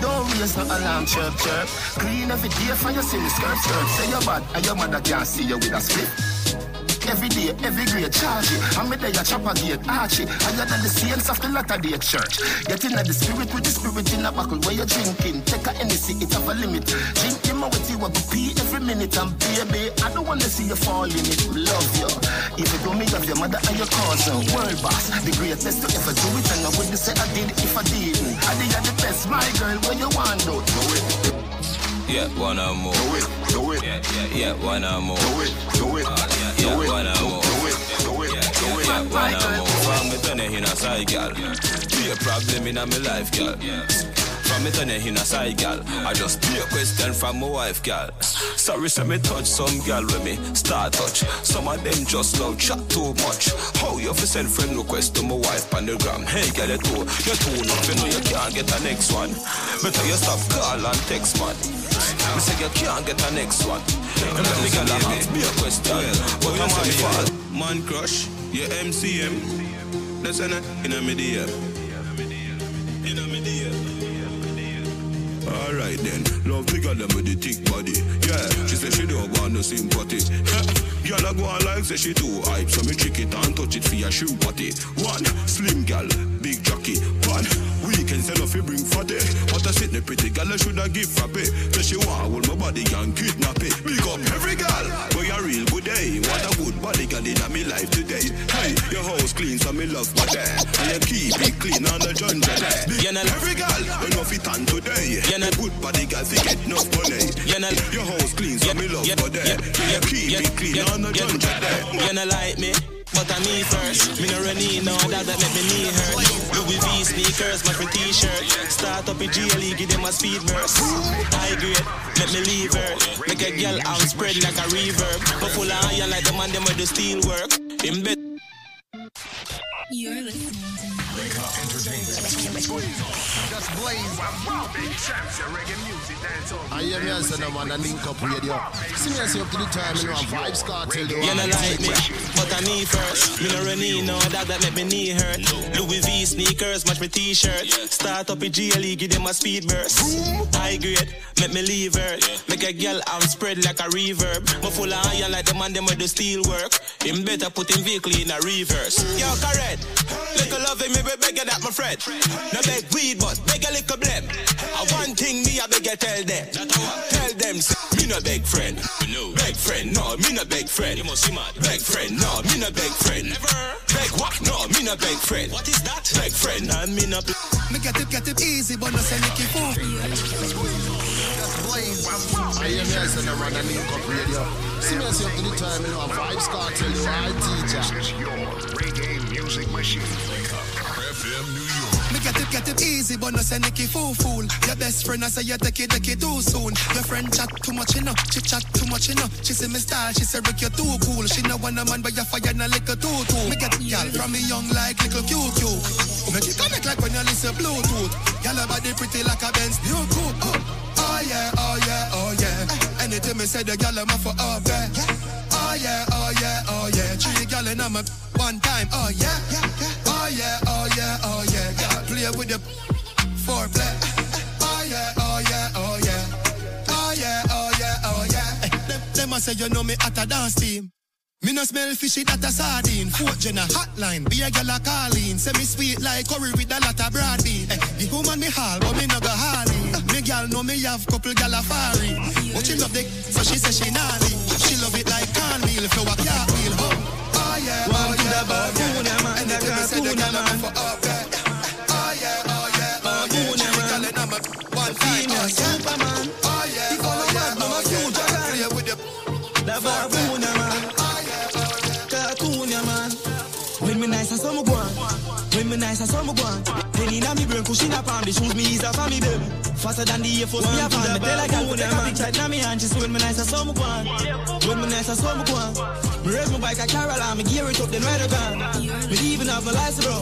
Don't raise no alarm, chirp, chirp. Clean every day for your silly skirt, skirt. Say you're bad, and your mother can't see you with a split. Every day, every grade, charge. I'm a day a chopper gate, archie. Higher than the saints of the latter day church. Get in the spirit with the spirit in a buckle where you're drinking. Take a Hennessy, it have a limit. Drink him with you, I go pee every minute. And baby, I don't wanna see you fall in it. Love ya. If you. Though me love your mother and your cousin. World boss, the greatest to ever do it. And I wouldn't say I did if I didn't. I did the best, my girl, where you want to do it. Yeah, one or more. Do it, do it. Yeah, yeah, yeah, one or more. Do it, do it. Uh, yeah, yeah, one or more. Do it, do it, do it. Yeah, one or more. From me turn you in a side, girl. Be a problem in my life, girl. From me turn you in a side, girl. I just be a question from my wife, girl. Sorry, say me touch some girl with me start touch. Some of them just love chat too much. How you fi send friend request to my wife on the gram? Hey, girl, you too, you too enough. You know you can't get a next one. Better you stop call and text, man. Me say you can't get a next one. And let me get a have be a question. But I'm my fault. Man crush, your MCM. That's an in a media. In a media. Alright then, love bigger than with the thick body. Yeah, she say she don't want no sympathy. Girl, I go on like say she too hype, so me trick it and touch it for your shoe party. One, slim gal, big jockey. One, weekend sell off you bring fatty. But I sit the pretty gal, I should have give frappe. Say she want hold my body and kidnap it. Big up every girl, but you real good day. What a good body girl in me life today. Hey, your house clean, so me love my day. And you keep it clean on the jungle day. Big up every girl, know fit on today. You know good body girl, fi get enough money. You know your house clean, so me love my day. And you keep it clean on the jungle day. You know like me, but I need first. Me no run in, no that that make me knee hurt. Louis V sneakers, my free t-shirt. Start up a GLE, give them a speed burst. High grade, let me leave her. Make a girl arm spread like a reverb. But full of iron like the man them with the steel work. In bed. You're listening to Just blaze. I hear me and say no man a link up radio. See me and say up to the time, you know, a Vybz Kartel. the You one know that like me, but I need first. Me no run in, no that that make me knee hurt. Louis V sneakers, match my t-shirt. Start up a GLE, give them a speed burst. High grade, make me leave her. Make a girl arm spread like a reverb. Me full of iron like the man them with the steel work. Him better put him vehicle in a reverse. Yo, correct. Little love me, be bigger that my friend. No beg weed, but beg a little blem. I one thing me, I beg you tell them. Tell them, say, me no beg friend. Beg friend, no, me no beg friend. You must see mad. Beg friend, no, me no beg friend. Never. Beg what? No, me no beg friend. What is that? Beg friend, and me no. Me get it, get it easy, but no say Nicky fool. I hear me and say no man a link up radio. See me and say up to the time, you know, a Vybz Kartel. the right teacher. This is your reggae music machine. Up. FM New York. Me get it, get it easy, but no say Nicky fool fool. Your best friend, I say you take it, take it too soon. Your friend chat too much, you know. She chat too much, you know. She say me style, she say Rick, you too cool. She know want a man, but you fire na liquor too too. Me get y'all from me young like little QQ. Make it connect like when you listen Bluetooth. Y'all body pretty like a Benz new coupe. Oh, oh yeah, oh yeah, oh yeah. Anything me say, the y'all am for oh, up there. Oh yeah, oh yeah, oh yeah. Three gal in a one time. Oh yeah, oh yeah, oh yeah, oh yeah. Gal play with the foreplay. Oh yeah, oh yeah, oh yeah. Oh yeah, oh yeah, oh yeah. Eh, Them, them a say you know me at a dance team. Me no smell fishy that a sardine. Foot Jenna hotline, be a gal a calling. Say me sweet like curry with a lot of broad bean. Eh, the woman me haul, but me no go hauling. Me gal know me have couple gal a fari. But she love the, so she say she naughty. She love it like cornmeal, flour cartwheel. Oh, oh ah, yeah, oh yeah, oh yeah. And if me say the gal a for up. Oh yeah, oh yeah, oh yeah. She gal a me one time. Oh yeah, nice, I saw me go on. Penny na me brain, cushion up on the shoes, me ease off on me baby. Faster than the Air Force, me a fan. Me tell a girl, take a picture, na me hand. She say me nice, I saw me go on. When me nice, I saw me go on. Me raise my bike a Caroline, me gear it up, then ride a gun. Me even have my license, bro.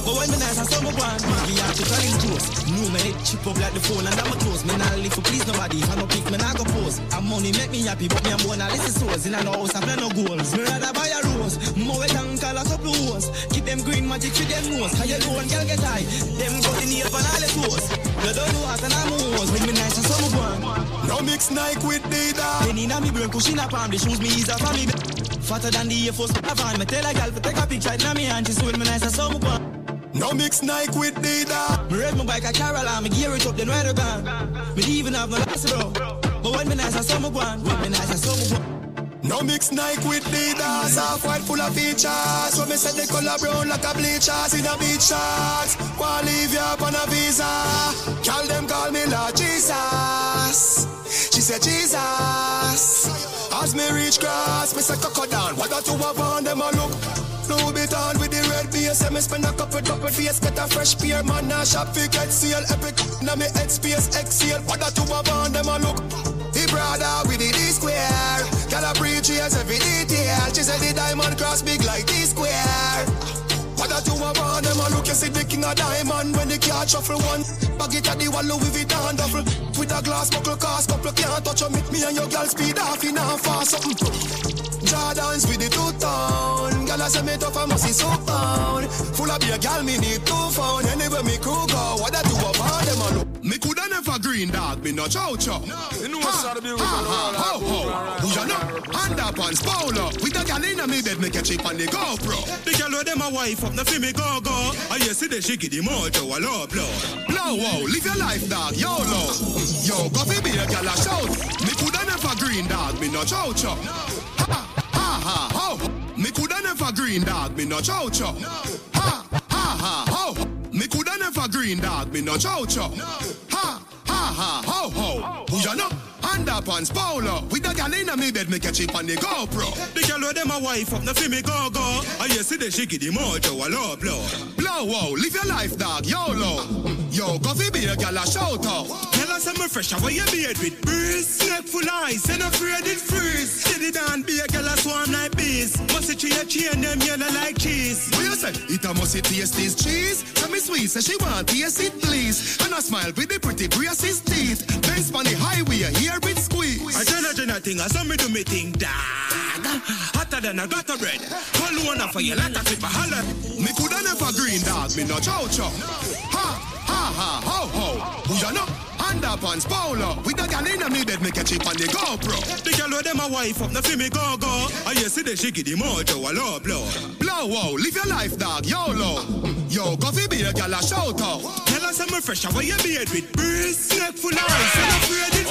But when me nice, I saw me go on. Me have to call him close. No, me head chip up like the phone and I'm close. Me not live for please nobody. If I no pick, me not go pose. And money make me happy, but me I'm born a listen souls. In a no house, I plan no goals. Me rather buy a rose. More wet and call a couple hoes. Keep them green magic for them nose. Cause you know one girl get high. Them got the nail on all the toes. You don't know and I'm hoes. When me nice and some one. No mix Nike with Dida. Penny na me brain, cushion up on the shoes, me off on me. Fatter than the Air Force, me a. Me tell a girl to take a picture, na me hand. She when me nice and some one. No mix Nike with Dida. Me ride my bike a Caroline, me gear it up, then ride a gun. Me even have no license, bro. But when me nice, I saw one. When me nice, I saw one. No mix Nike with Adidas, half white full of features. When me set the color brown like a bleachers in a beach shorts. Wanna leave up on a visa? Call them call me Lord Jesus. She said Jesus. As me reach grass, me say cocoa down. What that you have on them a look? Louis Vuitton with the red base. Me spend a couple double face, get a fresh pair. Man, now shop fi get seal. Epic, now me space exhale. What that you have on them a look? The brother with the D square. Girl a preach yes every detail. She said the diamond cross big like D square. What that you have on them a look? You see the king of diamond when the car shuffle one. Bag it at the wall Louis Vuitton duffel. With a glass buckle cast couple can't touch me. Me and your girl speed off in a fast something. Jordans with the two tone. Girl I say me tough I must be so pound. Full of beer, girl me need two phone. Anyway me crew go. What that you have on them a look? Me coulda never green dog, me no chow chow. You know what's out of the Ha ha ho ho. Who you know? Hand up and polo. With a gal inna me bed, make a chip on the GoPro. The girl with them a wife up, no fi me go go. I yesterday she give the mojo a low blow. Blow wow, live your life, dog, YOLO. Yo, go fi be a gal a shout. Me coulda never green dog, me no chow chow. Ha ha ha ho. Me coulda never green dog, me no chow chow. No. Ha ha ha ho. Me coulda never green dog, me no chow chow. No. Ha ha ha ho ho. Who you know? And polo. With a gal inna me bed, make a chip on the GoPro. The girl with them a wife up, no fi me go go. I yesterday she give the mojo a low blow. Blow wow, live your life, dog, YOLO. Yo, go fi be a gal a shout out. Tell us I'm a fresh, how you beard with breeze. Neck full ice, and afraid it freeze. Steady down, be a girl a swarm like bees. Must it your chain, them yellow like cheese. What you say? It a must taste this cheese. Tell me sweet, say she want taste it, please. And I smile with the pretty braces teeth. Benz on the highway, here with squeeze. I tell her Jenna thing, I saw me do me thing, dog. Hotter than a gutter bread. Call one for your like a a holler. Me coulda never green dog, me no chow chow. Ha ha ha ho ho. Who you know? Hand up and polo. With a gal inna me bed, make a chip on the GoPro. The girl with them a wife up, no fi me go go. I yesterday she give the mojo a low blow. Blow wow, live your life, dog, YOLO. Yo, go fi be a gal a shout out. Tell us I'm fresh, how you beard with breeze. Neck full of ice, and afraid it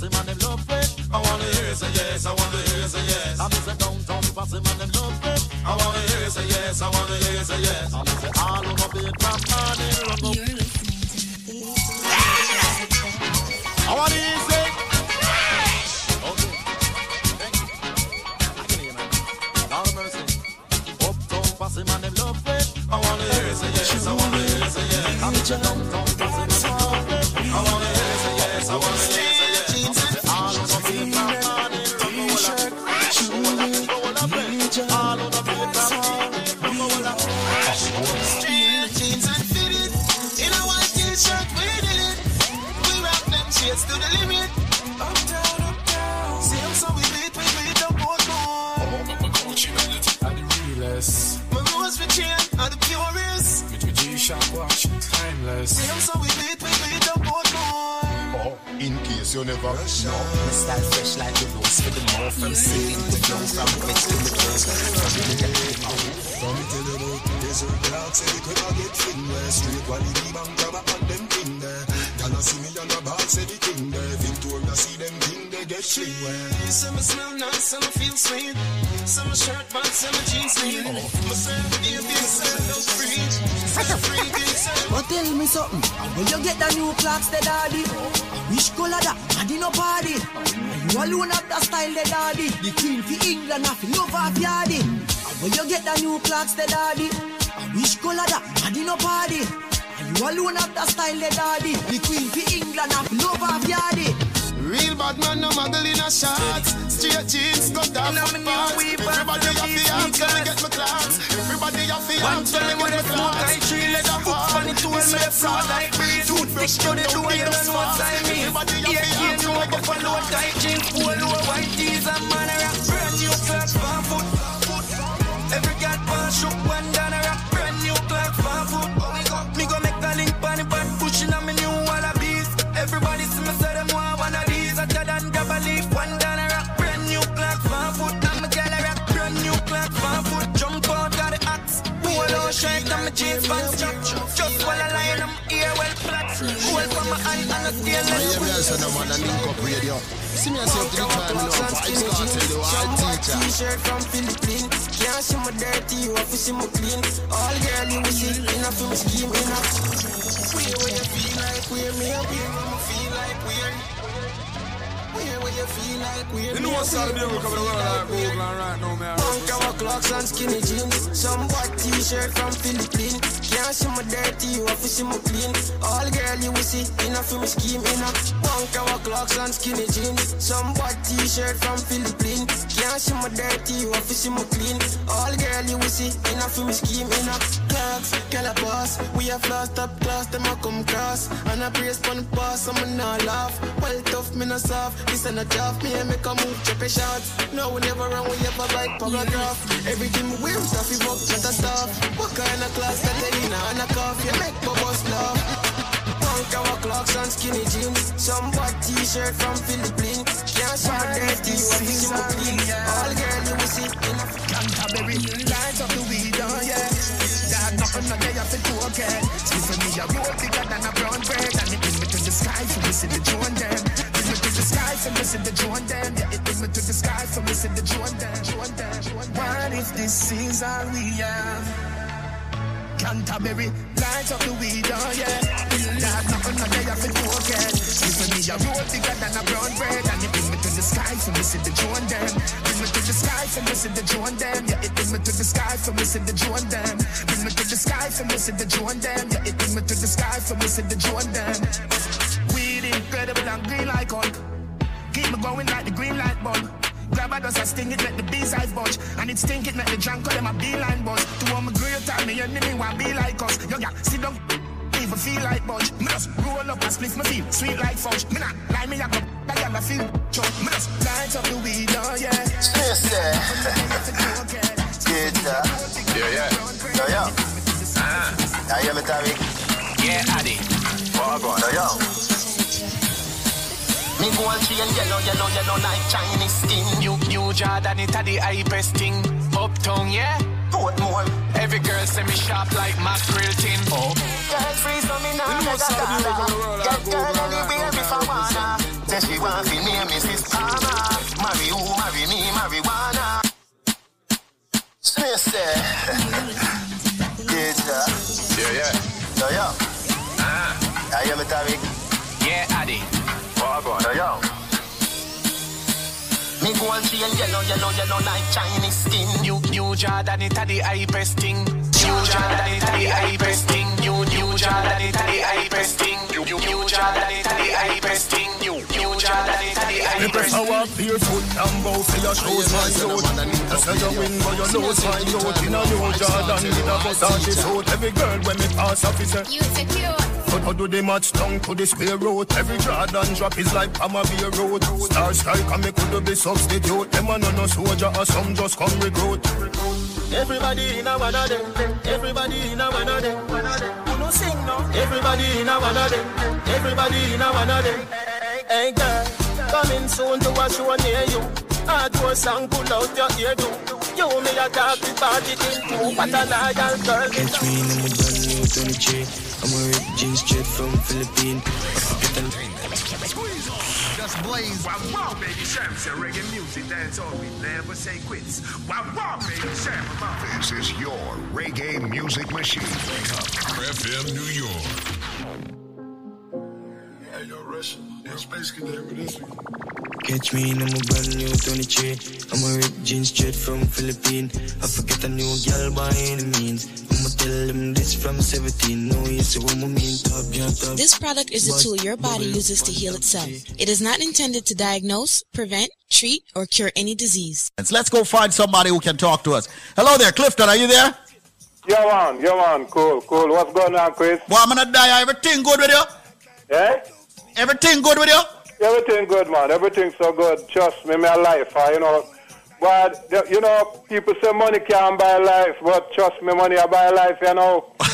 Posse man them love it. I wanna hear say yes, I wanna hear say yes. I'm say downtown Posse man them love it. I wanna hear say yes, I wanna hear say yes. I'm say all over Vietnam man here I go. You're listening to I wanna hear say. I man them love it. I wanna hear say yes, I wanna hear say yes. I'm say downtown Posse. To the limit. Up down, up down. Same so we beat, we beat up both more. Are the realest. My rose for chain are the purest. With your G-Shock watch, timeless. Same so we beat, we beat up both more. Oh, in case you never know. My style fresh like the rose for the mouth. From ceiling to flow, from west to the coast. From the From me tell you about the desert dog Say they coulda get thin Straight quality bank grab up on them thing there Y'all see me on the ball say the king there Victoria see them thing they get sling where Some smell nice, some feel sweet. Some shirt box, some jeans clean. Oh. Myself, you feel so free. Free. But tell me something, when you get the new clocks, the daddy? Which color that? I did no party. You alone have the style, the daddy. The queen for England, I feel love of yardy. When you get the new clocks, the daddy? Which color that? I did no party. You alone have the style, the daddy. The queen for England, I feel love of yardy. Real bad man, no muggle in a shorts. Straight jeans, cut off foot parts. Everybody have the arms, let me get my clocks. Everybody have the arms, let me get my clocks. Leather hard, sweat fraud, toothbrush, to the door, you don't know what I mean. Everybody have the arms, let me get my Low tight jeans, full low white tees, and man a rock brand new clocks, farm foot. Every cat one shook one down a rock brand new clocks, farm foot. Out shirt and my jeans pants. Just while I lie in my ear well flat. Hold from my eye and I stay I hear me say no man a link up radio. See me as you to the time, you know, Vybz Kartel, you are teacher. T-shirt from Philippines. Can't see my dirty, you have to see my clean. All girl you will see, enough for me scheme, enough. Where where you feel like we're me up here, you know what's up, dude? We're coming around like Google right now, man. Punk our clocks and skinny jeans. Some white t-shirt from Philippines. Can't see my dirty, you have to see my clean. All girl you will see, enough for me scheme, enough. Punk our clocks and skinny jeans. Some white t-shirt from Philippines. Can't see my dirty, you have to see my clean. All girl you will see, enough for me scheme, enough. Clocks, girl a boss. We have lost up class, them a come cross. And I praise for the pass, I'm not laugh. Well tough, me not soft. This ain't a job, me and make a move, check a shot. No, we never run, we ever write paragraph. Everything we wear, stuff, we work, not a stuff. What kind of class that they in and a cough, you make bubbles laugh. Punk our clocks and skinny jeans. Some white t-shirt from Philippines. Can't show dirty, you have to see my clean. All girl you will see in a Canterbury, light up the weed, oh yeah. Nothing no day off the okay. See for me a road bigger than a brown bread, and it bring me to the sky for me see the drone them. Bring me to them. Yeah, it bring me to the sky see the drone them. Drone them. What if this is all we have? Canterbury, light up the weed, oh yeah. That nothing no day off the okay. See for me a road bigger than a brown bread, and it bring me to the sky see the drone them. Bring me to the sky see the drone them. Yeah, it bring me to the sky see the drone them. Bring me to the sky see the drone them. Yeah, it bring me to the sky see the drone them. Weed incredible and green like Hulk. Keep me going like the green light bulb. Grab a dust, I sting it, let the bees eyes budge. And it stink it, let the drunk call them a beeline buzz. To all my great time, me me want be like us. Yo, yeah, sit down, even feel like budge. Me just roll up and split my feel, sweet like fudge. Me not lie, me a go, I got my feel, choke. Me just light up the weed, oh yeah. There. Get Yeah, yeah. Yo, yo. Ah. I hear me, Tariq. Yeah, Addy. Oh, God. Yo, yo. Me go and chain yellow, yellow, yellow like Chinese skin. You, you Jordan, it a the hypest thing. Uptown, yeah. Portmore. Every girl say me sharp like mackerel tin. Oh. Girl free so me nah beg a dollar. Get girl anywhere if I wanna. Say she want to name Mrs. Palmer. Marry who, marry me, marijuana. Smith say. Get ya. Yeah, yeah. Yo, yo. Ah. I hear me, Tariq. Yeah, Addy. God. Yo, yo. Me go and chain yellow, yellow, yellow like Chinese skin. New, you Jordan, it a the hypest thing. New Jordan, it the high best thing. New New Jordan, it the high best thing. New New Jordan, it the it the high Me best prefer walk barefoot and bow for your shoes, my youth. You say you win, but you lose, my youth. In a New Jordan with a Versace suit. Every girl when me pass off, he say, You secure. But how do they match down to the spare road? Every Jordan drop is like Pama Beer Road. Star strike and me could be substitute. Them a no no soldier or some just come recruit. Everybody in a one of them. Everybody in a one of them. Who no sing no? Everybody in a one of them. Everybody in a one of them. Hey girl, coming soon to a show near you. Hard to song, pull out your ear do. You me a talk the party thing too. What a loyal girl. Catch me in a brand new 23. I'm a rip jeans straight from Philippines. Just blaze. Wow, wow, baby, Sam say reggae music, dance all we never say quits. Wow, wow, baby, Sam, This is your reggae music machine. Wake up, FM New York. Yeah, yo, Russian. Yo, Space Cadet with this one. Catch me in a brand new 23. I'm a rip jeans straight from Philippines. I forget a new girl by any means. I'ma tell them this from 17. No, you see what I mean. Top, yeah, top. This product is a tool your body uses to heal itself. It is not intended to diagnose, prevent, treat, or cure any disease. Let's go find somebody who can talk to us. Hello there, Clifton. Are you there? Yo, man, yo, man, cool, cool. What's going on, Chris? Well, I'm gonna die. Everything good with you? Eh? Everything good with you? Everything good, man. Everything so good. Trust me, my life, uh, you know. But, you know, people say money can't buy life, but trust me, money I buy life, you know.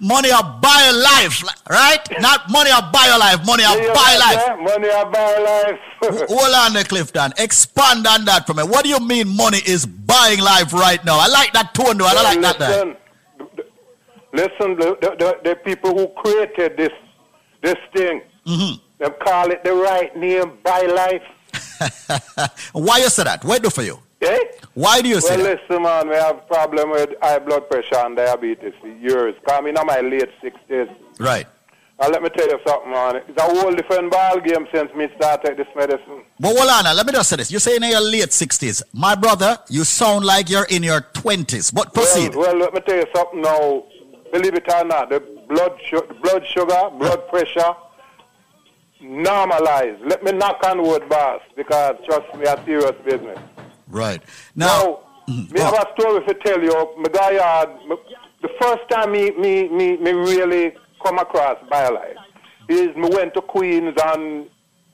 Money will buy life, right? Not money will buy your life. Money will Yeah, buy life. yeah, Money I buy life. Hold on there, Clifton. Expand on that for me. What do you mean money is buying life right now? I like that tone, though. I like that. there. Listen, the, the, the, the people who created this this thing, Mm-hmm. they call it the right name, buy life. Why you say that? What do for you? Eh? Why do you say well, that? listen, man, we have problem with high blood pressure and diabetes for years. Come in my late 60s. Right. Now, let me tell you something, man. It's a whole different ball game since me started this medicine. But hold on, let me just say this. You're saying in your late 60s. My brother, you sound like you're in your 20s. But proceed. Well, well, let me tell you something now. Believe it or not, the blood, su- blood sugar, blood pressure, normalize. Let me knock on wood, boss, because trust me, a serious business. Right. Now, mm-hmm. Me have a story to tell you. My guy had, me- the first time me, me, me, me really come across BioLife is me went to Queens and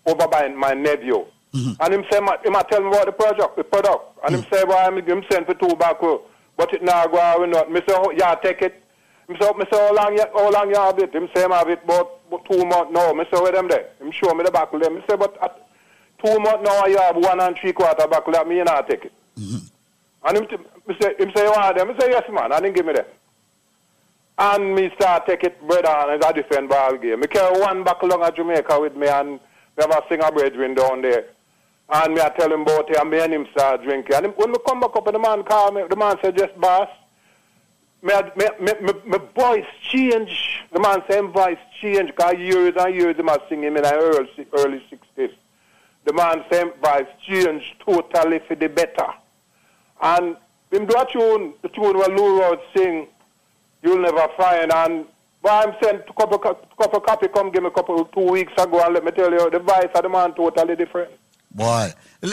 over by my nephew. Mm-hmm. And him say, him a tell me about the project, the product. And him mm. say, well, him, him send for tobacco, but it now go out not. Me say, oh, yeah, take it. Him say, oh, me say, how long, you, how long you have it? Him say, him have it two months now. Me say, where them there? Him show me the back them. Me say, but at two months now you have one and three quarter back of me you not take it. Mm-hmm. And him, t- say, him say, you want them? Me say, yes, man. And him give me them. And me start take it bread on it's a different ball game. Me carry one back along at Jamaica with me and we have a singer brethren down there. And me I tell him about it and me and him start drinking. And him, when me come back up and the man call me, the man said, just boss. Me, me, me, me voice change. The man say him voice change because years and years him was singing in the early, early 60s. The man say him voice change totally for the better. And him do a tune, the tune where Lou Rawls sing, You'll Never Find, and but I'm saying a couple, couple copy, come give me a couple, two weeks ago, and let me tell you, the voice of the man totally different. Boy,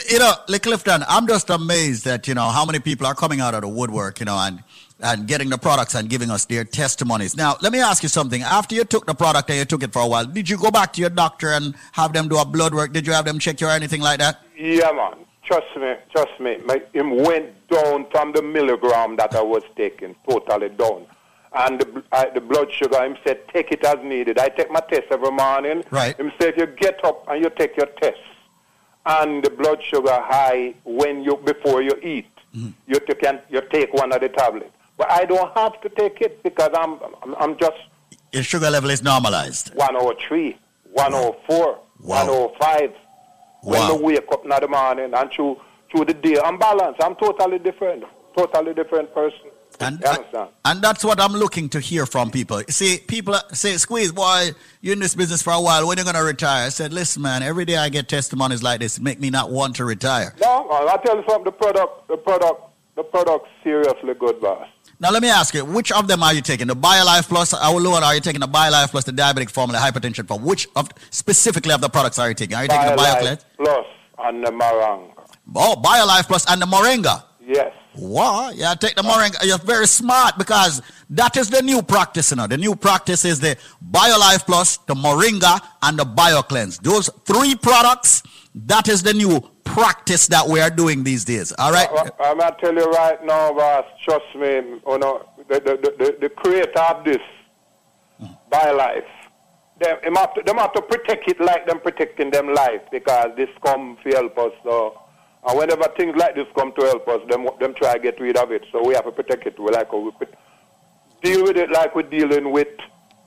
you know, Clifton, I'm just amazed that you know how many people are coming out of the woodwork, you know, and and getting the products and giving us their testimonies. Now, let me ask you something. After you took the product and you took it for a while, did you go back to your doctor and have them do a blood work? Did you have them check you or anything like that? Yeah, man. Trust me, trust me. My, him went down from the milligram that I was taking, totally down. And the, I, the blood sugar, him said, take it as needed. I take my test every morning. Right. Him said, if you get up and you take your test, and the blood sugar high when you before you eat, mm-hmm. you t- can you take one of the tablets. But I don't have to take it because I'm I'm, just Your sugar level is normalized. 103, 104, 105. When Wow. I wake up in the morning and through, through the day, I'm balanced. I'm totally different. Totally different person. And, and that's what I'm looking to hear from people. See, people say, Squeeze, boy, you're in this business for a while. When are you going to retire? I said, listen, man, every day I get testimonies like this, make me not want to retire. No, I tell you something. The product, the product, the product, seriously good, boss. Now let me ask you, which of them are you taking? The BioLife Plus, uh, our lower, are you taking the BioLife Plus, the diabetic formula, hypertension for which of specifically of the products are you taking? Are you taking the BioLife? Plus and the Moringa? Oh, BioLife Plus and the Moringa. Yes. Wow, yeah, take the Moringa. You're very smart because that is the new practice, you know. The new practice is the BioLife Plus, the Moringa, and the BioCleanse. Those three products, that is the new practice that we are doing these days. All right? I, I'm going to tell you right now, boss, trust me, you know, the, the, the, the, creator of this, BioLife, them, them, have to, them have to protect it like them protecting them life because this come to help us. So, and whenever things like this come to help us, them, them try to get rid of it. So we have to protect it. We like we put, deal with it like we're dealing with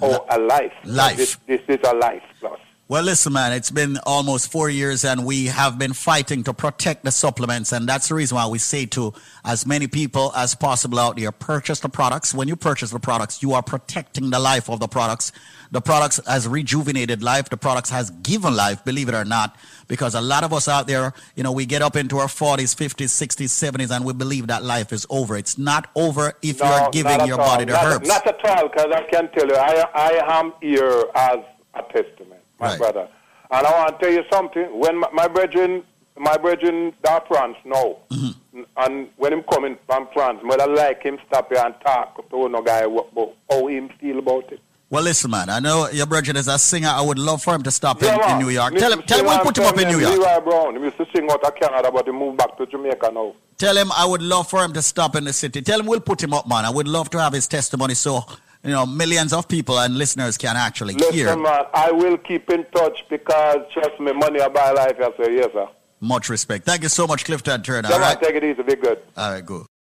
a life. Life. This, this is a life plus. Well, listen, man, it's been almost four years and we have been fighting to protect the supplements. And that's the reason why we say to as many people as possible out there, purchase the products. When you purchase the products, you are protecting the life of the products. The products has rejuvenated life. The products has given life, believe it or not, because a lot of us out there, you know, we get up into our 40s, 50s, 60s, 70s, and we believe that life is over. It's not over if No, you're giving your all. body the not, herbs. Not at all, because I can tell you, I, I am here as a testament, my Right. brother. And I want to tell you something. When my, my brethren, my brethren that France now, Mm-hmm. and when him coming from France, I like him stop here and talk to no guy about how him feel about it. Well, listen, man, I know your brother is a singer. I would love for him to stop Yeah, in, in New York. Me- Tell him, tell him we'll put him up in New York. Leroy Brown, he used to sing out of Canada, but he moved back to Jamaica now. Tell him I would love for him to stop in the city. Tell him we'll put him up, man. I would love to have his testimony so you know millions of people and listeners can actually hear. Listen, man, I will keep in touch because, trust me, money I buy life. I say, yes, sir. Much respect. Thank you so much, Clifton Turner. All take it easy, be good. all right, go.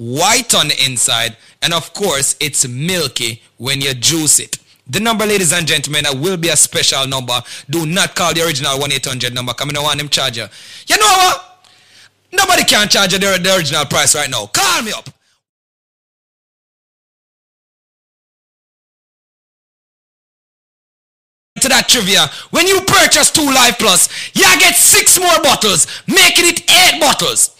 white on the inside, and of course it's milky when you juice it. The number, ladies and gentlemen, that will be a special number. Do not call the original 1-800 number. Come in, want them charge you. You know what? Nobody can charge you the, the original price right now. Call me up. to that trivia. When you purchase two Life Plus, you get six more bottles, making it eight bottles.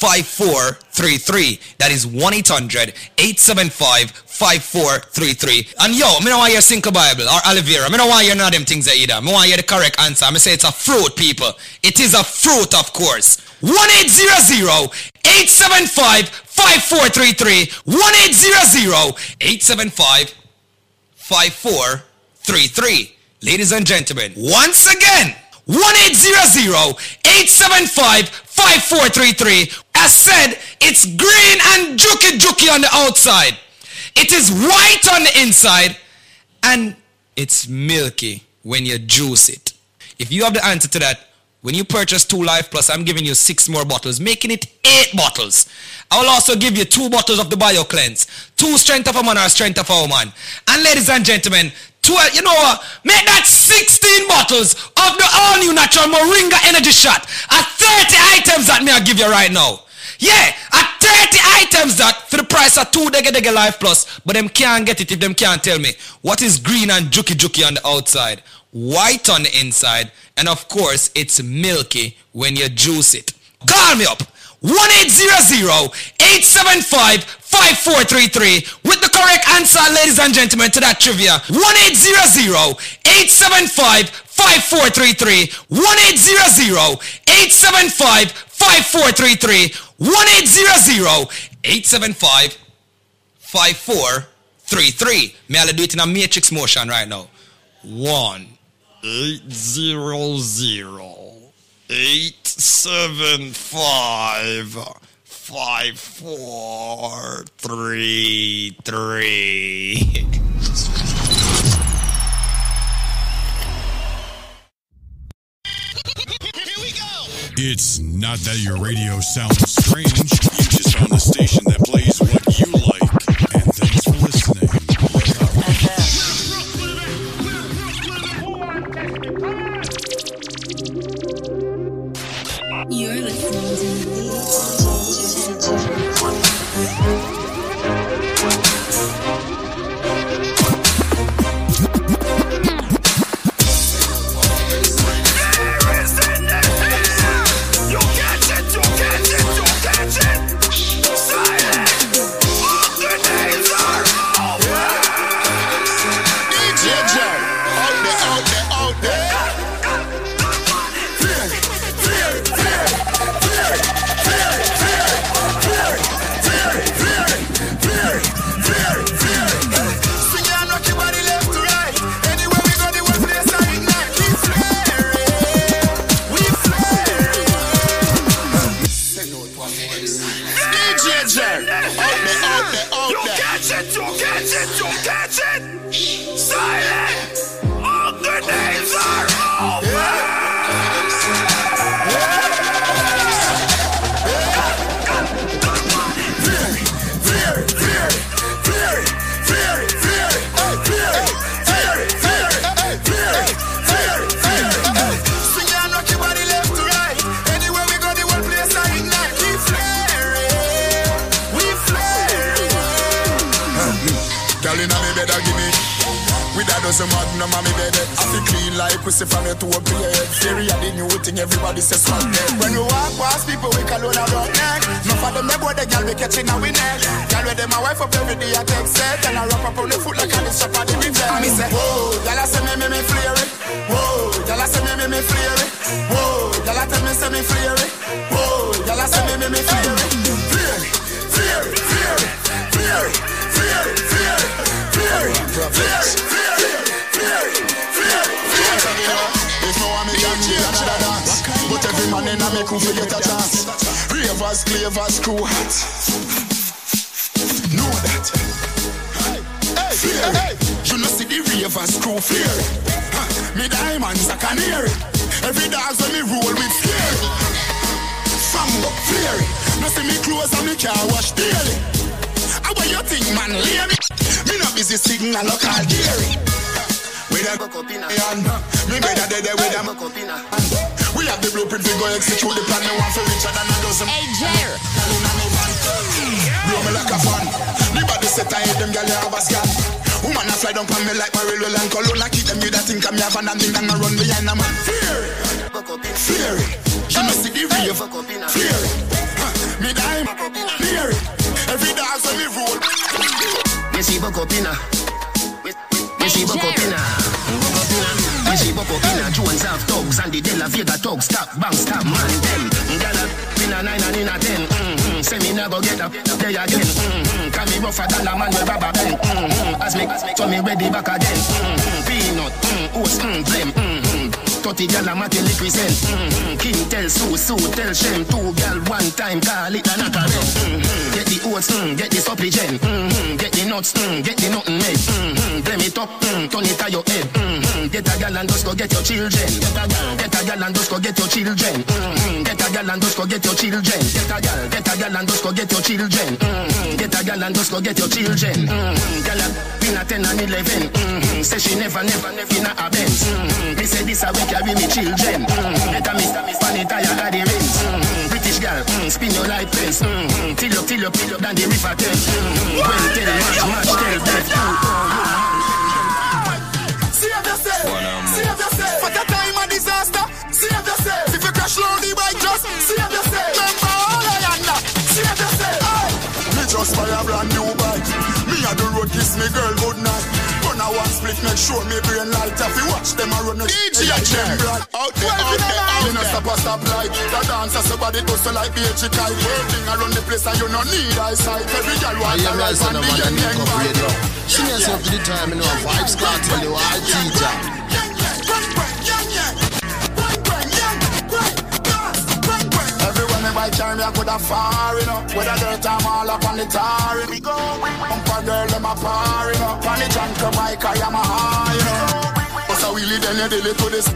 1-800-875-5433. That is 1-800-875-5433. And yo, me don't want your Cinco Bible or aloe vera. Me don't want your none of them things either. Me want you the correct answer. I me say it's a fruit, people. It is a fruit, of course. 1-800-875-5433. 1-800-875-5433. Ladies and gentlemen, once again, 1-800-875-5433. As said, it's green and juki juki on the outside. It is white on the inside. And it's milky when you juice it. If you have the answer to that, when you purchase two Life Plus, I'm giving you six more bottles, making it eight bottles. I will also give you two bottles of the Bio Cleanse, two Strength of a Man or Strength of a Woman. And ladies and gentlemen, 12, you know what? Make that 16 bottles of the all new natural Moringa Energy Shot at 30 items that me I give you right now. Yeah, at 30 items that for the price of two Dege Dege Life Plus, but them can't get it if them can't tell me what is green and juki juki on the outside, white on the inside, and of course it's milky when you juice it. Call me up. 1-800-875-5433 with the correct answer, ladies and gentlemen, to that trivia. 1-800-875-5433. 1-800-875-5433. 1-800-875-5433. May I do it in a matrix motion right now? One. Eight zero zero eight seven five five four three three. It's not that your radio sounds strange. You just found a station that plays what you like. And thanks for listening. You're listening You So mad, no mommy me baby. I feel clean like we see from your to your head Theory of the new thing everybody says smart dead When we walk past people we call on around neck No for them they boy the girl we catching now we neck Girl with them my wife up every day I take set And I wrap up on the foot like I did shop at the retail Me say whoa, girl I say me me me flare Whoa, girl I say me me me flare Whoa, girl I tell me say me flare Whoa, girl I say me me me flare it Flare it, flare it, flare it, flare it, if no one me can me another dance But every man in a me crew fi get a chance Ravers, clavers, crew hot Know that Hey, you know see the ravers crew. Huh, me diamonds a canary. Every dog when me roll with flare. Fango flare. No see me clothes and me car wash daily. How about you think, man, lady? Me not busy signal local dairy. With a and me better dead with a We have the blueprint we go execute the plan. Me want for richer than a dozen. Hey, Jer. Blow me like a fan. The body set I hate them gyal you have a scan. Woman a fly down on me like Marilyn and Cologne. I keep them with that think I'm your van and think I'm gonna run behind a man. Fear it, fear it. You know see the rave. Fear it. Huh, Me dime, fear it. Every dog when me roll. Me see buck up inna. See buck up up buck up. Jones have thugs and the thugs. Stop, bang, stop, man them. Gyal inna nine and ten. Mm-hmm. Say me get up there again. Mm-hmm. Me rougher than a man with. Mm-hmm. As me, me ready back again. Peanut, oats, blem. 30 gal a matin represent. King tell Sue, Sue tell Shem Two one time it. Get the oats, mm, get the supply gen mm-hmm. Get the nuts, mm, get the nothing made mm-hmm. It up, mm, turn it to your head mm-hmm. Get a gal and just go get your children Get a gal, get a gal and just go get your children mm-hmm. Get a gal and just go get your children Get a gal, get a gal and just go get your children mm-hmm. Get a gal and just go get your children mm-hmm. Gal been a 10 and 11 mm-hmm. Say she never, never, never in a Benz mm-hmm. Me say this a week carry me children. Mm-hmm. Better me, funny tire got the rings. Mm-hmm. British girl, mm, spin your life fence. Mm-hmm. Till up, till up, till up, down the river Thames. Mm-hmm. Well, tell match, match, tell death. Save yourself. Save yourself. For the time of disaster. Save yourself. If you crash low the bike, just save yourself. Remember all I am now. Save yourself. Aye. Me just buy a brand new bike. Me a the road kiss me girl good night. Run a one split, make sure me brain light. If you watch them a run a DJ them bright. Out there, out there, out there. Me no stop a stop light. The dancer somebody tussle like BH kite. Working around the place and you no need eyesight. Every girl want a life and the young young radio. Sing yourself to the time, you know, vibes start tell you all teacher. Buy car, me I coulda far, you know. With a dirt, I'm all up on the tar. We go, bump a girl, them a par, you know. On the junk bike, I am a high, you know. Bust a wheelie, then you deal it to this.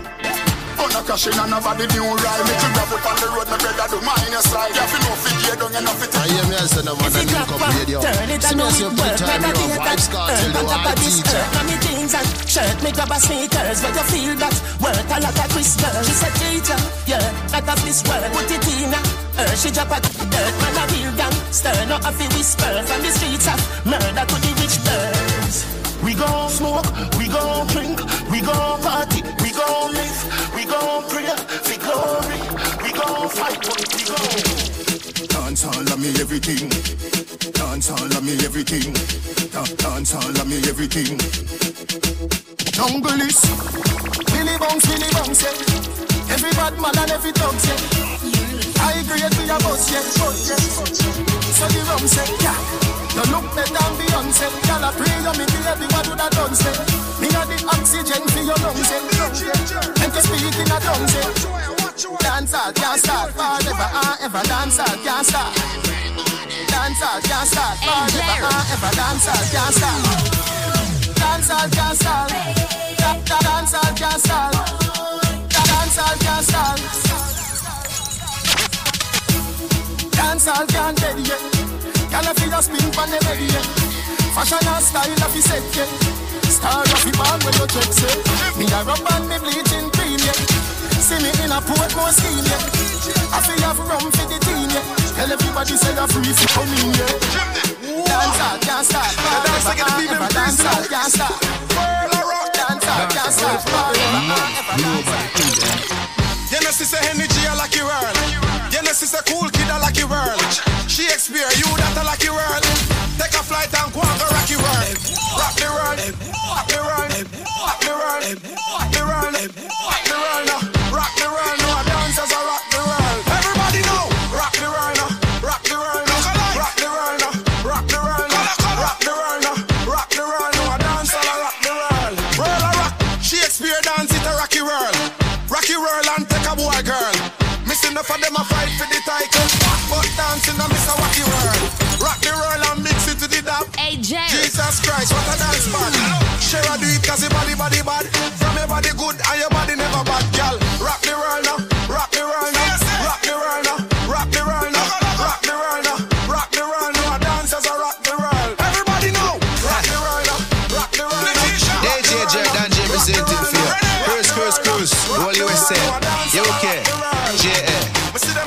Oh, no crashing and nobody new ride. Make you grab up on the road, my brother, do mine slide. You have to know fit here, don't you know fit I hear me as the man and link up radio. Sing yourself to the time, you know, vibes start tell you all teacher. Now me jeans and shirt, me grab a sneakers But you feel that worth a lot of crystal She said teacher, yeah, that of this world Put it in her, she drop a dirt uh, Man a real gangster, not a fi whisper From the streets of murder to the rich birds We gon' smoke, we gon' drink, we gon' party, we gon' live, we gon' pray for glory, we gon' fight, we gon' Dance all of me everything. Dance all of me everything. Da- Dance all of me everything. Jungle is Billy Bounce, Billy Bounce, yeah. Every bad man and every dog, yeah. I agree with your boss, yeah. So the rum say, yeah. You look better than Beyonce. I pray you me baby, what would I done say? Me a the oxygen for your lungs, yeah. And to speak in a tongues, yeah. Dance all can't start forever and ah, ever. Dance all can't start. Dance all can't start forever and ah, ever. Dance all can't start. Dance all can't start. Da- Dance all can't start. Da- Dance all can't start. Dance all can't dead yet. Girl, I feel your spin on the bed yeah. Fashion and style of the set yeah. Star of the band when you check say. Me a rub and me bleaching cream yeah. See me in a Portmore scheme yeah. I feel have rum for the team yeah. Tell everybody say you're free for come in yeah. Dance all can't start. Forever and ever. Dance all can't start. Dance all can't start. Forever and ever. You know, sister energy, I like your world. Know, sister cool kid, like your world. Shakespeare, you that like your world. Take a flight and go and go rock your world. Rock the world, rock the world, rock the world, rock the world, enough of them a fight for the title. But dancing a miss a wacky world. Rock the world and mix it to the dap. Hey, Jerry. Jesus Christ, what a dance party. Share a dude because everybody bad. From your body good and your body never bad, girl. Rock the world now, rock the world now, rock the world now, rock the world now, rock the world now, rock the world now. Dancers are rock the world. Everybody know, rock the world now, rock the world now. DJ Jordan J presenting for you. Cruise, cruise, cruise. All USA. You okay?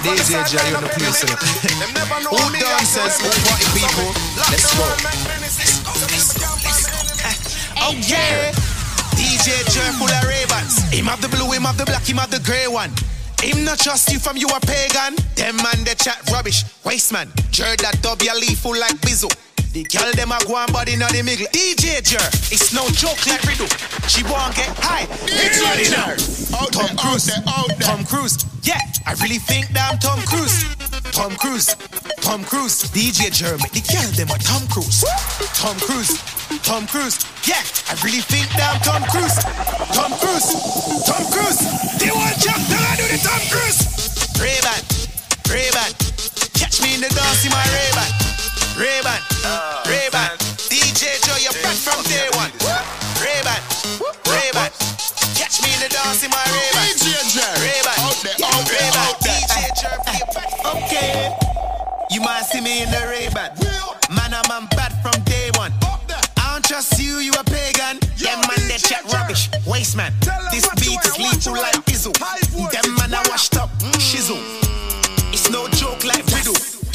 DJ J, you in the place. you know. Who dances? Who party people? Let's go. Oh yeah. DJ Jer full of ravens. Him have the blue, him have the black, him have the grey one. Him not trust you from you a pagan. Them man they chat rubbish. Waste man. Jer that dub your leaf full like Bizzle. The girl them a go on body not the middle. DJ Jer, it's no joke like riddle. She won't get high. It's ready now. Tom Cruise. Tom Cruise. Yeah, I really think that I'm Tom Cruise. Tom Cruise. Tom Cruise. DJ Jer the girl them a Tom Cruise. Tom Cruise. Tom Cruise. Yeah, I really think that I'm Tom Cruise. Tom Cruise. Tom Cruise. They want jump, then I do the Tom Cruise. Ray-Ban. Ray-Ban. Catch me in the dance in my Ray-Ban. Ray-Ban. Uh, Ray-Ban. DJ Joe, you're back from day one. Ray-Ban. Ray-Ban. Catch me in the dance in my Ray-Ban. DJ Jer. Ray-Ban. Out there, out there, Ray-Ban. DJ back. Okay. You might see me in the Ray-Ban. Man, I'm, I'm bad from day one. I don't trust you, you a pagan. Them man, they chat rubbish. Waste man.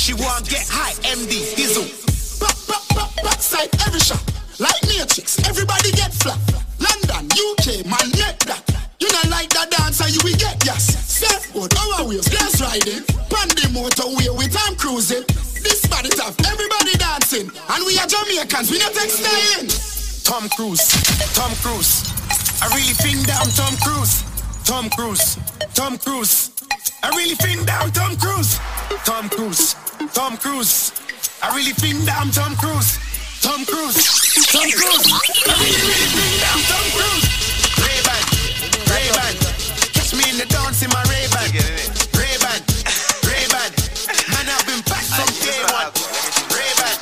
She won't get high, MD, Dizzle. Back, back, back, backside every shot. Like Matrix, everybody get flat. London, UK, man, net that. You not like that dancer, you will get gas. Surfboard, our wheels, gas riding. Pandy motorway with time cruising. This body tough, everybody dancing. And we are Jamaicans, we not take styling. Tom Cruise, Tom Cruise. I really think that I'm Tom Cruise. Tom Cruise, Tom Cruise. I really think that I'm Tom Cruise. Tom Cruise, Tom Cruise. I really think that I'm Tom Cruise. Tom Cruise. Tom Cruise. I really, really think that I'm Tom Cruise. Ray Ban. Ray Ban. Catch me in the dance in my Ray Ban. Ray Ban. Ray Ban. Man, I've been back from day one. Ray Ban.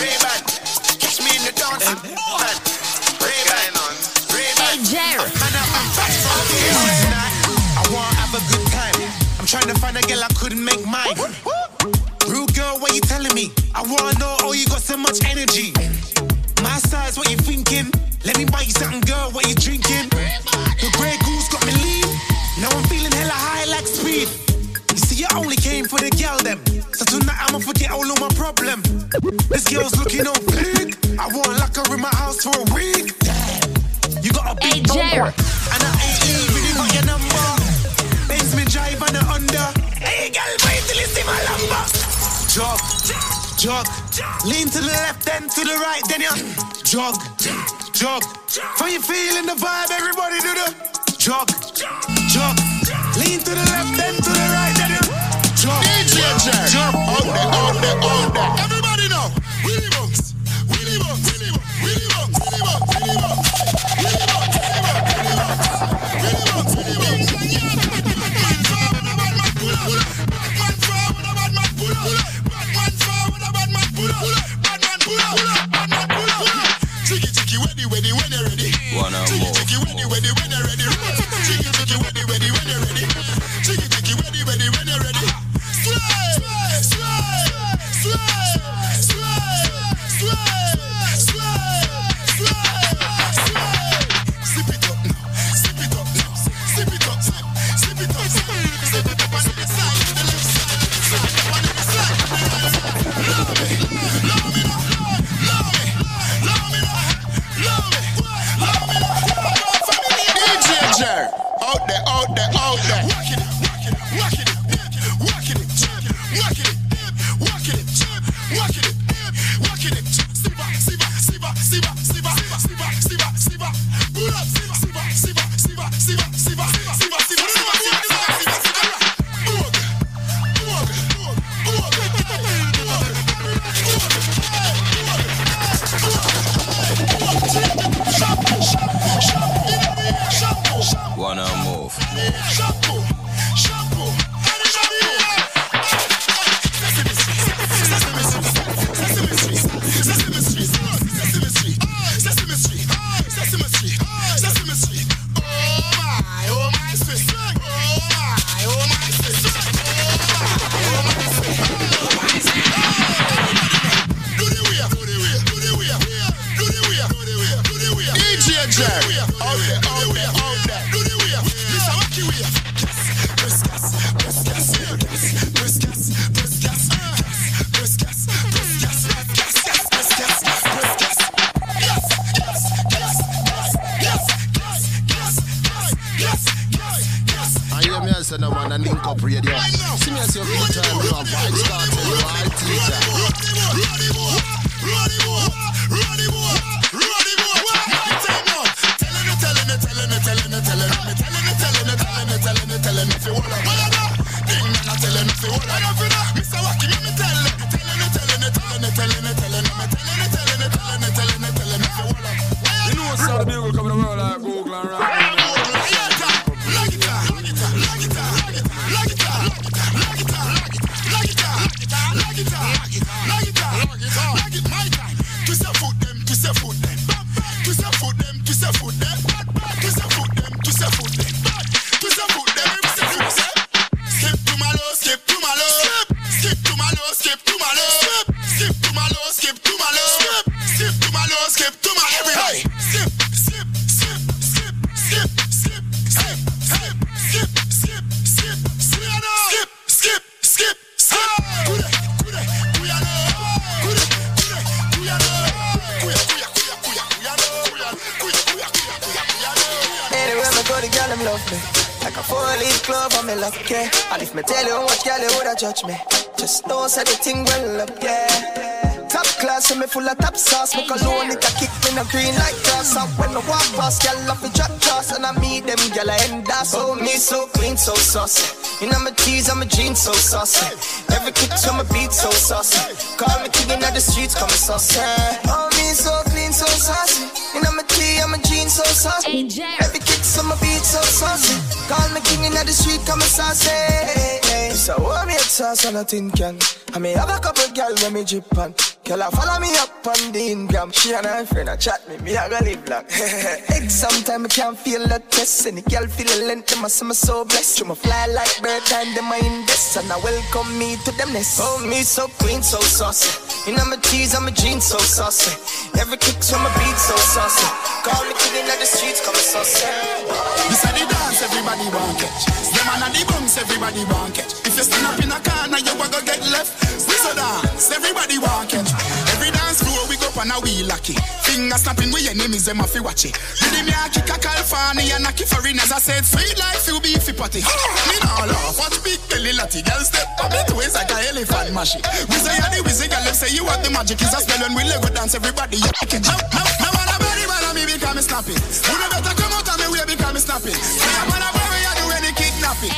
Ray Ban. Catch me in the dance Ray Ban. trying to find a girl I couldn't make mine. Rude girl, what you telling me? I wanna know, oh, you got so much energy. My size, what you thinking? Let me buy you something, girl, what you drinking? The Grey Goose got me lean. Now I'm feeling hella high like speed. You see, you only came for the girl, them. So tonight I'ma forget all of my problem. This girl's looking on big. I wanna lock her in my house for a week. Damn, you got a big bumper. And I ain't leaving, you got your number. Benz me drive on the under. Hey, girl, wait till you see my lumber. Jog, jog, lean to the left, then to the right, then you jog, jog. For you feeling the vibe, everybody do the jog, jog. Lean to the left, then to the right, then you jog, DJ Jer. jog. Out there, out there, out there. Everybody know. pull pull up, bad pull up. Jiggy jiggy, ready, ready, when ready. One and more. Jiggy jiggy, ready, ready, when saucy. You know my tees, I'm a jeans so saucy. Every kick to my beat so saucy. Call me king in the streets, call me saucy. Oh me so clean, so saucy. You know my tee, I'm a jeans so saucy. Every kick to my beat so saucy. Call me king in the street, call me saucy. Sauce and a tin can. I may have a couple girl when me drip on. Girl, I follow me up on the Instagram. She and her friend a chat me, me a go live long. Exam time, I can't feel the test. And the girl feel the length, them a say me so blessed. You me fly like bird time, them a invest. And I welcome me to them nest. Oh, me so clean, so saucy. You know my I'm a jeans so saucy. Every kick to my beat so saucy. Call me king in the streets, come saucy. This are the dance everybody want catch. Them and the bunks everybody want catch. If you stand up in a corner, you a go get left. This a dance everybody want catch. Up and a we lucky. Finger snapping with enemies, them a fi watch it. Did me a kick a California and a kick foreigners. I said sweet life you be fi potty. Me nah laugh, watch big belly lotty. Girl step on me waist like a elephant mashi. We say you the wizzy girl, them say you want the magic. Is a spell when we Lego dance, everybody you catch. Now, now, now, wanna body, wanna me because me snapping. Who no better come out and me way because me snapping. Say I wanna bury you do any kidnapping.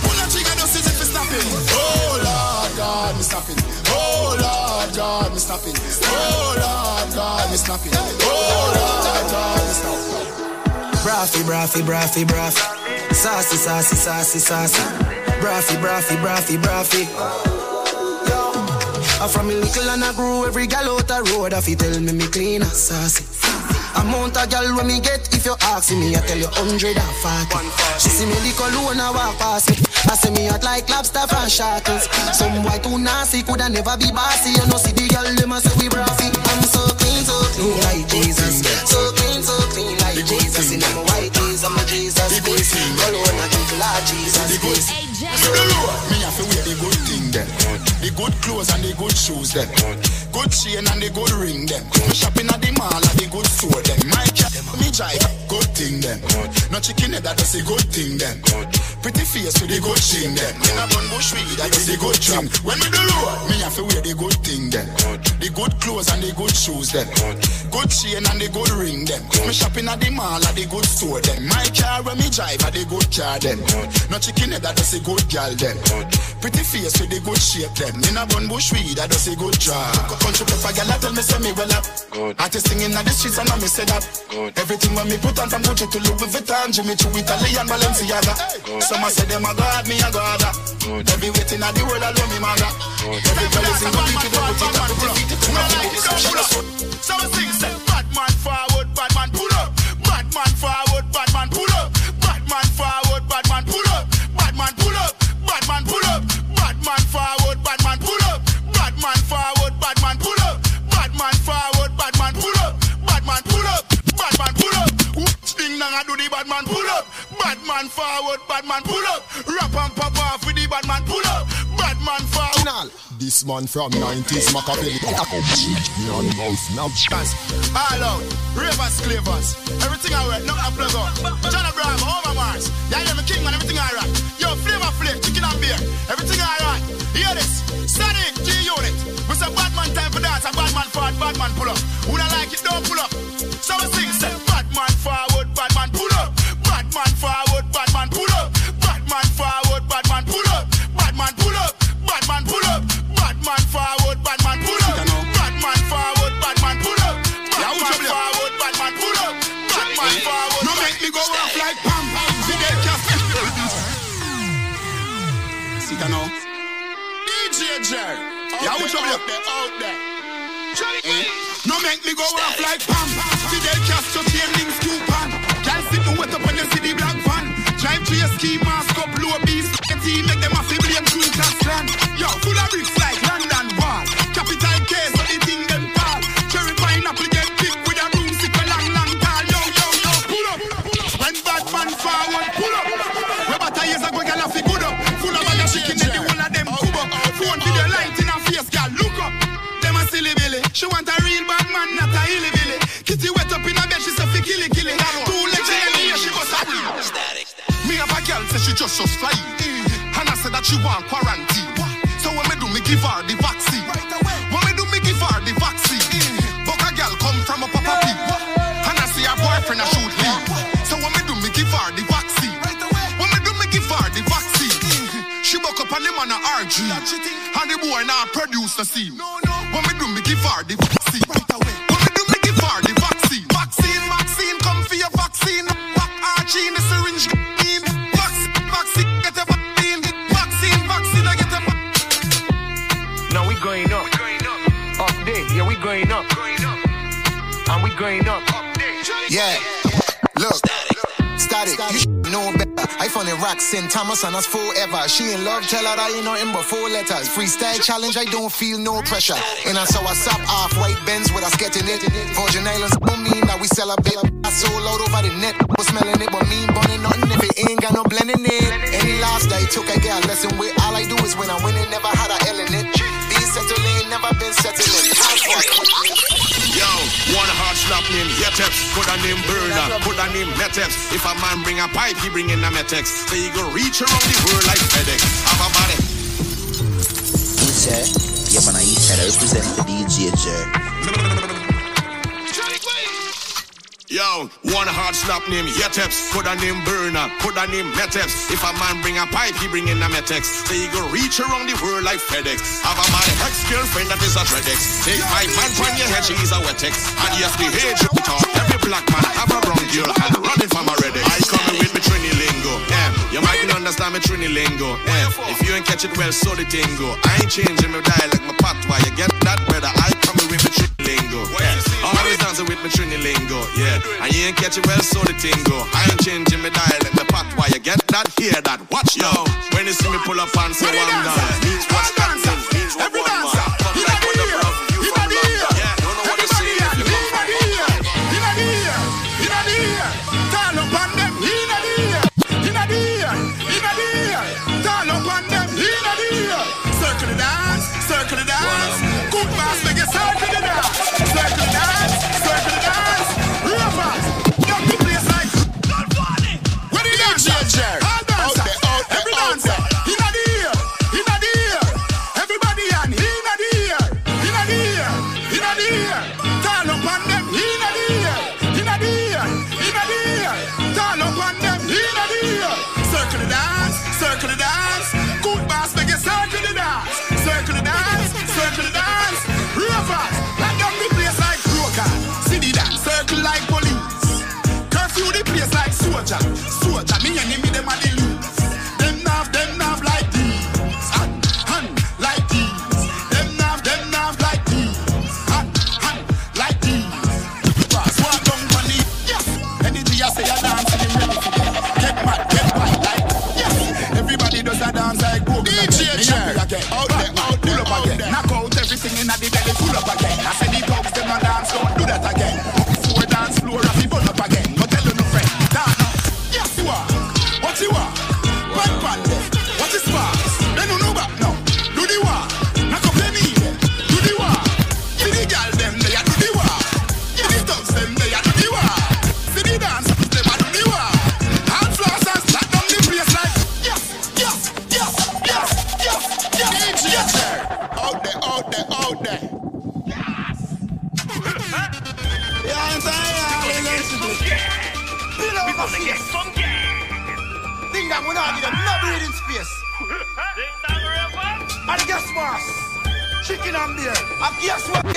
Pull a trigger, no if you snapping. Oh Lord God, me snapping. Oh Lord God, me snapping. Oh Lord God, me snapping. Oh Lord God, me snapping. Braffy, braffy, braffy, braffy. Saucy, saucy, saucy, saucy. Braffy, braffy, braffy, braffy. Yo, I'm from a little and I grew every gal out the road. If you tell me me clean saucy. Amount of gal when me get if you ask me, I tell you hundred and forty. She see me lick alone and walk past me. I say me hot like lobster and shackles. Some boy too nasty coulda never be bossy. You know see the gal them a say we braffy. I'm so clean, so clean like Jesus. So clean, so clean like Jesus. In them white tees, I'm a Jesus face. Alone I think Lord Jesus Hey, face. Me have to wear the good thing them. The good clothes and the good shoes them. Good chain and the good ring them. Me shopping at the mall at the good store them. My cat me drive good thing them. No chicken head that is a good thing them. Pretty face with the good chin them. In a bun bush weed that is the good thing. When me do road, me have to wear the good thing them. The good clothes and the good shoes them. Good chain and the good ring them. Me shopping at the mall at the good store them. My car when me drive at the good car them. No chicken head that is a good girl them. Pretty face with the good shape them. In a bun bush weed that is a good job. Country pepper girl I tell me say me well up. Artist singing in the streets and I me say that. Everything when me put on from Gucci to Louis Vuitton, Jimmy Choo, Italian Balenciaga. Some a say them a god, me a god. Every waiting at the world I love me maga. Every girl is in the beat with the put it up, put it up, put it up. So I sing, say, bad man forward, bad man pull. Bad man forward, long I do the bad man pull up. Bad man forward, bad man pull up. Rap and pop off with the bad man pull up. Bad man forward. This man from 90s Machiavelli. Non mouth now. All out, ravers, clavers. Everything I wear, not a plug. John Bravo, over Mars. Yeah, I'm a king man, everything I rock. Yo, flavor flame, chicken and beer. Everything I rock. Hear this? Sonic, G unit. We say bad man time for dance, a bad man forward, bad man pull up. Who don't like it, don't pull up. Yeah, what's? Out there. Eh? No make me go off like pam pam. Fidel Castro, chain links, coupon. Can't sit me wet up when you see the black van. Drive to your ski mask up, low beast. Team make them a She want a real bad man, not a hilly billy. Kitty wet up in her bed, she say fi killy killy. Two legs in the air, she bust a ah. Me have a girl say she just just fly. And I said that she want quarantine. So when me do me give her the vaccine. On. And the boy now produce the scene. When me do me give her the vaccine. When me do me give her the vaccine. Vaccine, vaccine, come for your vaccine. Back Archie in the syringe. in. Vaccine, vaccine, get a vaccine. Vaccine, vaccine, I get a Now we going up. Up there, yeah, we going up. And we going up. Yeah, look, static, you sh- know better. I found it rocks in Thomas and us forever. She in love, tell her I ain't nothing but four letters. Freestyle challenge, I don't feel no pressure. And I saw a sap off white Benz with us getting it. Virgin Islands don't mean that we celebrate. I sold out over the net, was smelling it, but me burning nothing if it ain't got no blending it. Any last I took, I get a lesson with. All I do is when I win it, never had a L in it. Being settling, never been settling. Yo, one hard slap name Yeteps, put a name burner, put a name Meteps. If a man bring a pipe, he bring in a Metex. So you go reach around the world like FedEx. Have a body. Eastside, yeah man, I Eastside I represent the DJ. Yo, one hard slap name Yeteps, put a name burner, put a name Meteps. If a man bring a pipe, he bring in a Metex. You go reach around the world like FedEx. Have a my ex-girlfriend that is a Dreadex. Take my man from your head, she is a Wetex. And yes, the age you talk, every black man have a brown girl and running from a Redex. I coming with me Trini lingo, eh. You might not understand me Trini lingo, eh. If you ain't catch it well, so the tingo. I ain't changing my dialect, my patois. You get that, brother? I coming me Trini lingo, yeah. And you ain't catch it well, so the tingo. I ain't changing my dialect, my why You get that? Hear that? Watch yo. When you see me pull up and say one down, means what's happening, means what in on there. I guess what?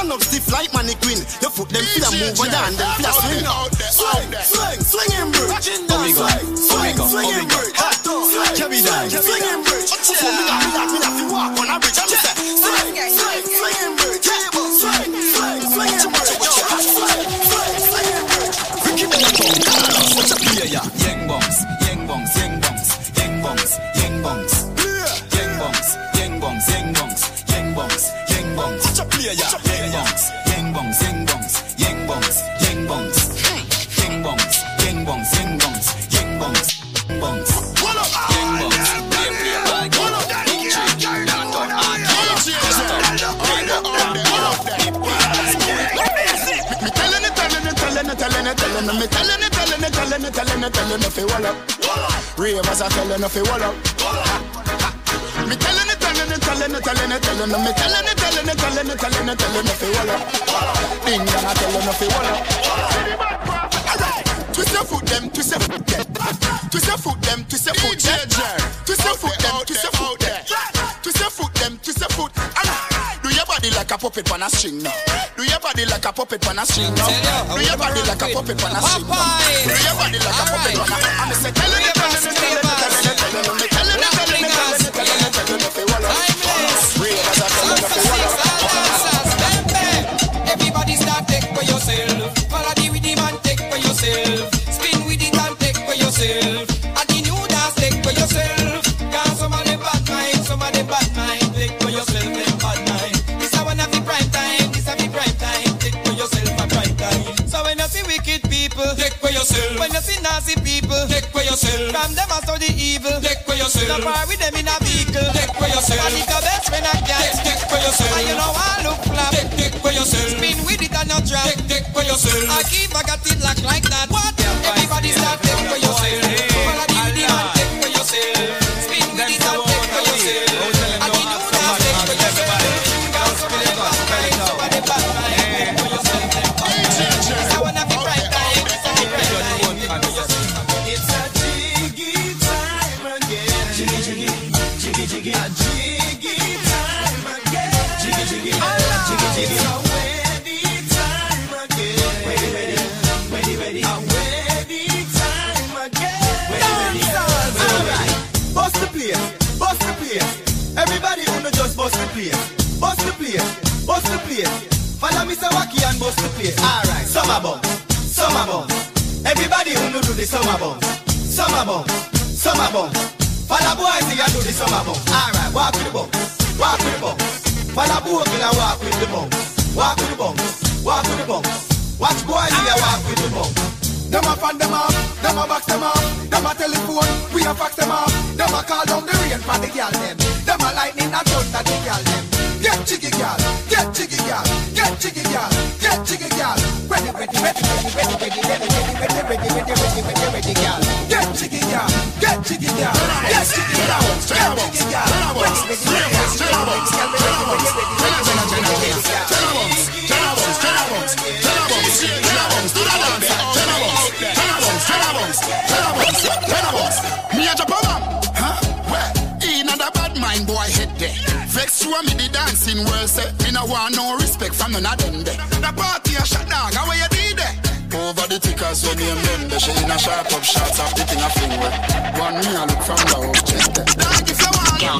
Stand up stiff like mannequin. Your foot them feel a move and your hand them feel a swing. Swing, swing, swing in bridge. Swing, swing, swing in bridge. Swing, in bridge. Before me me that, me that fi walk on a bridge. And me say, swing, swing, swing in bridge. Swing, swing, swing up here, yeah? Yang bongs, yang bongs, yang bongs, yang bongs, yang bongs. Yang bongs, yang bongs, yang bongs, yang bongs, yang bongs. Up here, yeah? Yang bongs, yang bongs, yang bongs, yang bongs, yang bongs. Yang bongs, yang bongs, yang bongs, yang bongs, yang bongs. Yang bongs, play, play, ball game. Big tree, downtown, hard game. Me telling it, telling it, telling it, telling it, telling it, me telling it, telling it, telling it, telling it, telling it, fi wall up. Ravers are telling it, fi wall up. Me telling it, telling it, telling it, telling it, telling it, me telling it, telling it, telling it, telling it, telling it, fi wall up. Ding dong, I fi wall up. Alright, twist your foot, them, twist your foot, them. Twist your foot, them, twist your foot, them. Twist your foot, them, twist your foot, body like a puppet on a string now. Do your body like a puppet on a string now. Do your body like a puppet on a string now. Do your body like a puppet on a I'm say telling it, telling it, telling it, telling it, telling it, telling it, telling it, telling it, telling it, telling it, telling it, telling it, Real as a telling it, telling take for yourself. From them I saw the evil, take for yourself. Far with them in a vehicle, take for yourself. And if your best friend a cat, take, take for yourself. And you know I look flat, take, take for yourself. Spin with it and not drop. Take, take for yourself. I keep I got it locked like that. What? Everybody start take for yourself. Summer bomb, summer bomb, summer bomb. Follow boys here and do the summer bomb. Alright, walk with the bomb, walk with the bomb. Follow boy and walk with the bomb, walk with the bomb, walk with the bomb. Watch boys here walk with the bomb. Them a fan them up, them a box them up, them a telephone, we a fax them up. Them a call down the rain for the girl them. Them a lightning and thunder the girl them. Get jiggy girl, get jiggy girl, get jiggy girl, get jiggy girl. Ready, ready, ready, ready, ready, ready, ready, ready, ready, ready, ready, ready, ready, ready, girl. Get jiggy girl, get jiggy girl, get jiggy girl, get jiggy girl. Ready, ready, ready, ready, ready, ready, ready, ready, ready, ready, ready, girl. Me a Vex show me the dancing world say Me no want no respect from none of them there. The party a shut down, how you did there? Over the tickers when name them there. She in a sharp up shots of the thing a fling where. One me a look from the object there. Dog if you want, girl,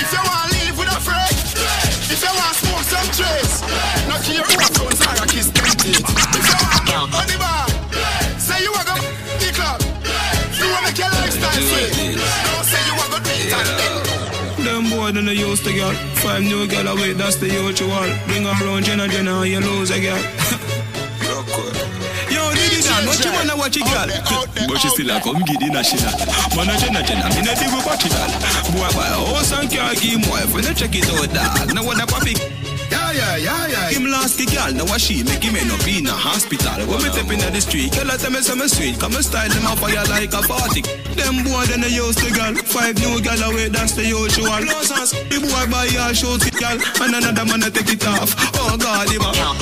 if you want live with a friend, if you want smoke some trace, no care who a phones or a kiss them teeth. If you want on the bar, say you a go the club, you want make your lifestyle sweet. Don't say you a go do it and then Them boy don't use the girl. Five new girl away, that's the usual. Bring her round Jenna Jenna, you lose a girl. Yo, Diddy Dan, what you wanna watch a girl? But she still a come get the national. Man a Jenna Jenna, me no dig with watch it. Boy, buy a oh, house and car, give wife, when you check it out, dog. Now what a papi. Yeah, yeah, yeah, yeah. Him last the girl, now she make him end up in a hospital. When me step in the street, girl I tell me some sweet. Come and style them up fire like a party. Them boy then they use the girl. Five new girl away, that's the usual. Hands, the boy buy a shoot the girl, and another man a take it off. Oh God, him a. Yeah,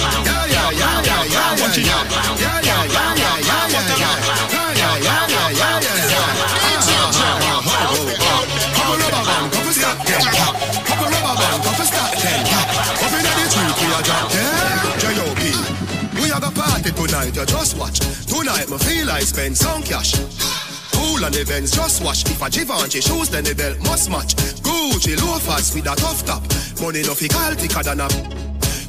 yeah, yeah, yeah, yeah. Watch it. Yeah, yeah, yeah, yeah, yeah, yeah, yeah. Just watch. Tonight me feel I spend some cash. Cool on the Benz, just watch. If a Givenchy shoes, then the belt must match. Gucci loafers with a tough top. Money no fi call thicker than a.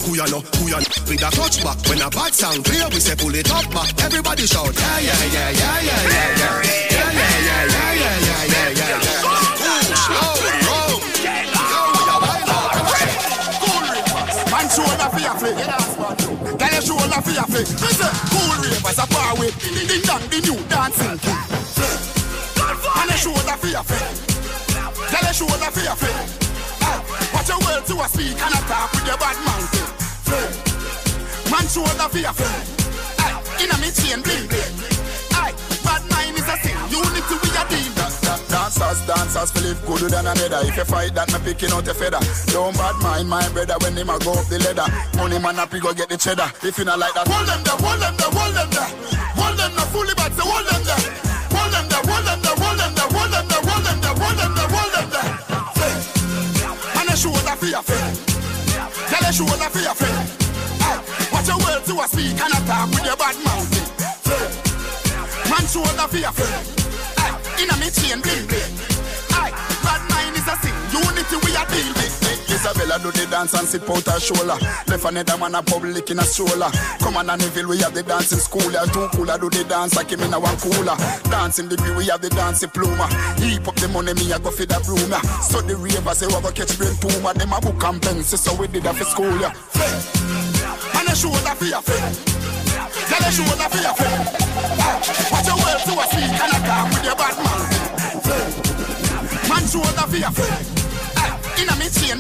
Who ya know, who ya know, with a touchback. When a bad sound clear, we say pull it up back. Everybody shout, yeah, yeah, yeah, yeah, yeah, yeah, yeah, yeah, yeah, yeah, yeah, yeah, yeah, yeah, yeah, yeah. Cool, slow, roll. Yo, we a wild out. Cool ravers, man shoulder for your flick. Girl, you show love for your face. Listen, cool ravers are far away. Ding, ding, ding, dong, the new dancing king. And you show love for your face. Girl, you show love for your face. Ah, watch your words to a speak and a talk with your bad mouth. Man, show love for your face. Ah, In a me chain, bling, bling. Dancers, dancers, it gooder than another. If you fight that, me picking out a feather. Don't bad mind my brother when him a go up the ladder. Money man up, he go get the cheddar. If you not like that, hold them there, hold them there, hold them there. Hold them there, fully back, so hold them there. Hold them there, hold them there, hold them there, hold them there, hold them there, hold them there, hold them there. And a shoulder for your friend. Tell shoulder for your friend. Aye, Watch your words to a speak and a talk with your bad mouth. Man shoulder for your friend. Aye, Inna me chain bling bling. Aye, bad mind is a sin. Unity we a deal with. Isabella do the dance and sit out her shoulder. Left another man a public in a stroller. Come on and we have the dancing school. Yeah, two cooler do the dance like him in a one cooler. Dancing degree, we have the dancing pluma. Heap up the money, me a go for the broom. Yeah. So the ravers, they go catch brain puma. Them a book and pencil, so we did that for school. Yeah. And a shoulder for your friend. Tell a shoulder for your friend. Watch your to a and a with your bad mouth. Man shoulder for your friend. Inna me chain.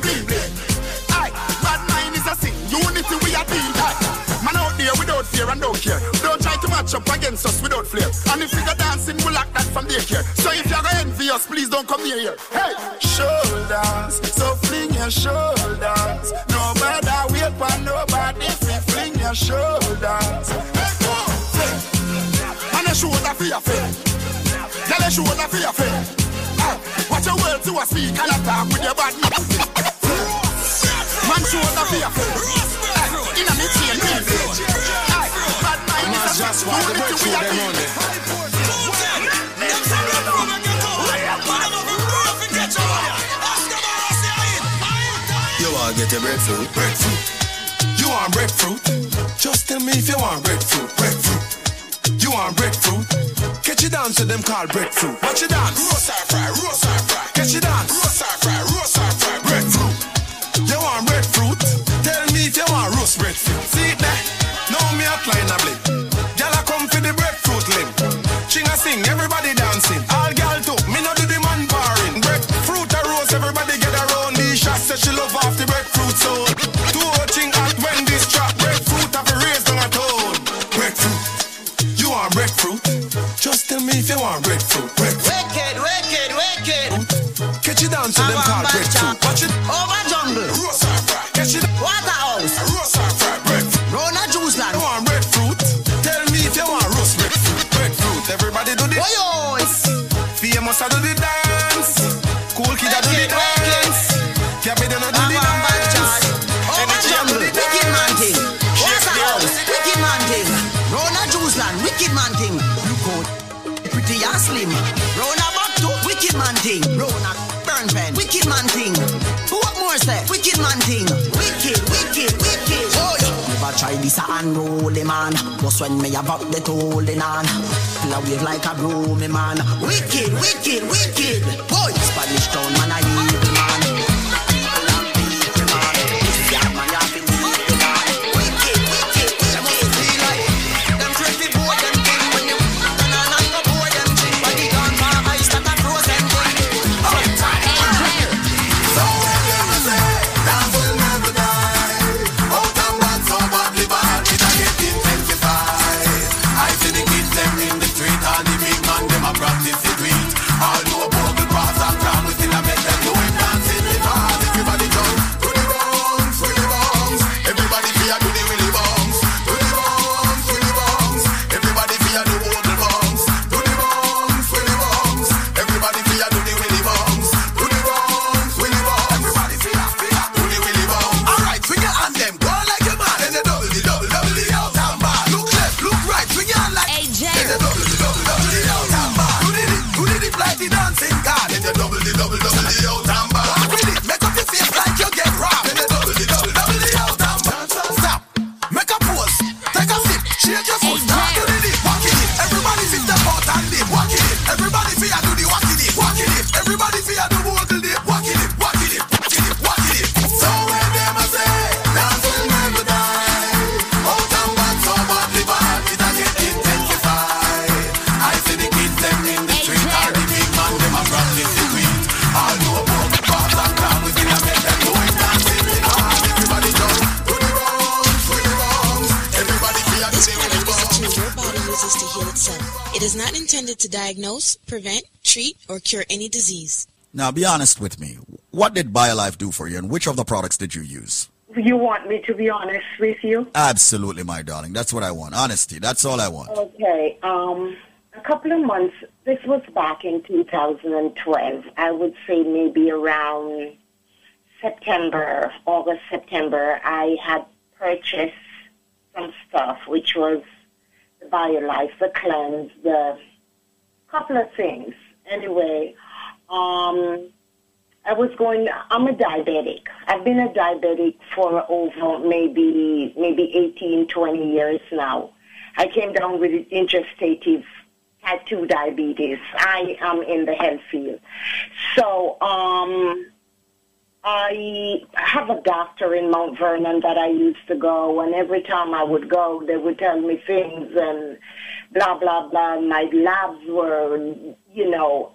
Aye, bad mind is a. Unity we are deal. Man out there without fear and don't care. Don't try to match up against us without flair. And if you dancing, we that from. So if you're gonna envy us, please don't come here. Hey, shoulders, so fling your shoulders. Nobody wait for nobody fling your shoulders. Shoulder for your face. Tell a shoulder for your face. Ah, Watch your words to a speak and attack with your bad mouth. Man shoulder for your face. Ah, In a mid chain, real bitch. Aye, Bad mind is a just want the unity we breakthrough are them only. You want get a breadfruit? Breadfruit. You want breadfruit? Just tell me if you want breadfruit. Breadfruit. You want breadfruit? Catch you dance to them called breadfruit. Watch you dance. Roast or fry, roast or fry. Catch you dance. Roast or fry, roast or fry. Breadfruit. You want breadfruit? Tell me if you want roast breadfruit. See it there? Now me a line a blip. Gyal a come for the breadfruit limb. Ching a sing, everybody dancing. If you want breadfruit. Breadfruit. Wicked, wicked, wicked. Catch you down to them called breadfruit. Watch it. Oh, Over jungle. Roast or fry. Catch it. Waterhouse. Roast or fry. Breadfruit. Rona juice land. You want breadfruit? Tell me if you want roast breadfruit. Breadfruit. Everybody do the. Boy, Famous I do the try this a unruly man. Just when me about the holding on. Pull a wave like a broomy man. Wicked, wicked, wicked. Boy, Spanish town man a to diagnose, prevent, treat, or cure any disease. Now, be honest with me. What did BioLife do for you, and which of the products did you use? You want me to be honest with you? Absolutely, my darling. That's what I want. Honesty. That's all I want. Okay. Um, a couple of months. This was back in 2012. I would say maybe around September, August, September. I had purchased some stuff, which was the BioLife, the cleanse, the couple of things. Anyway, um, I was going. I'm a diabetic. I've been a diabetic for over maybe maybe 18, 20 years now. I came down with gestative type 2 diabetes. I am in the health field. So, um, I have a doctor in Mount Vernon that I used to go, and every time I would go, they would tell me things and blah, blah, blah. My labs were, you know,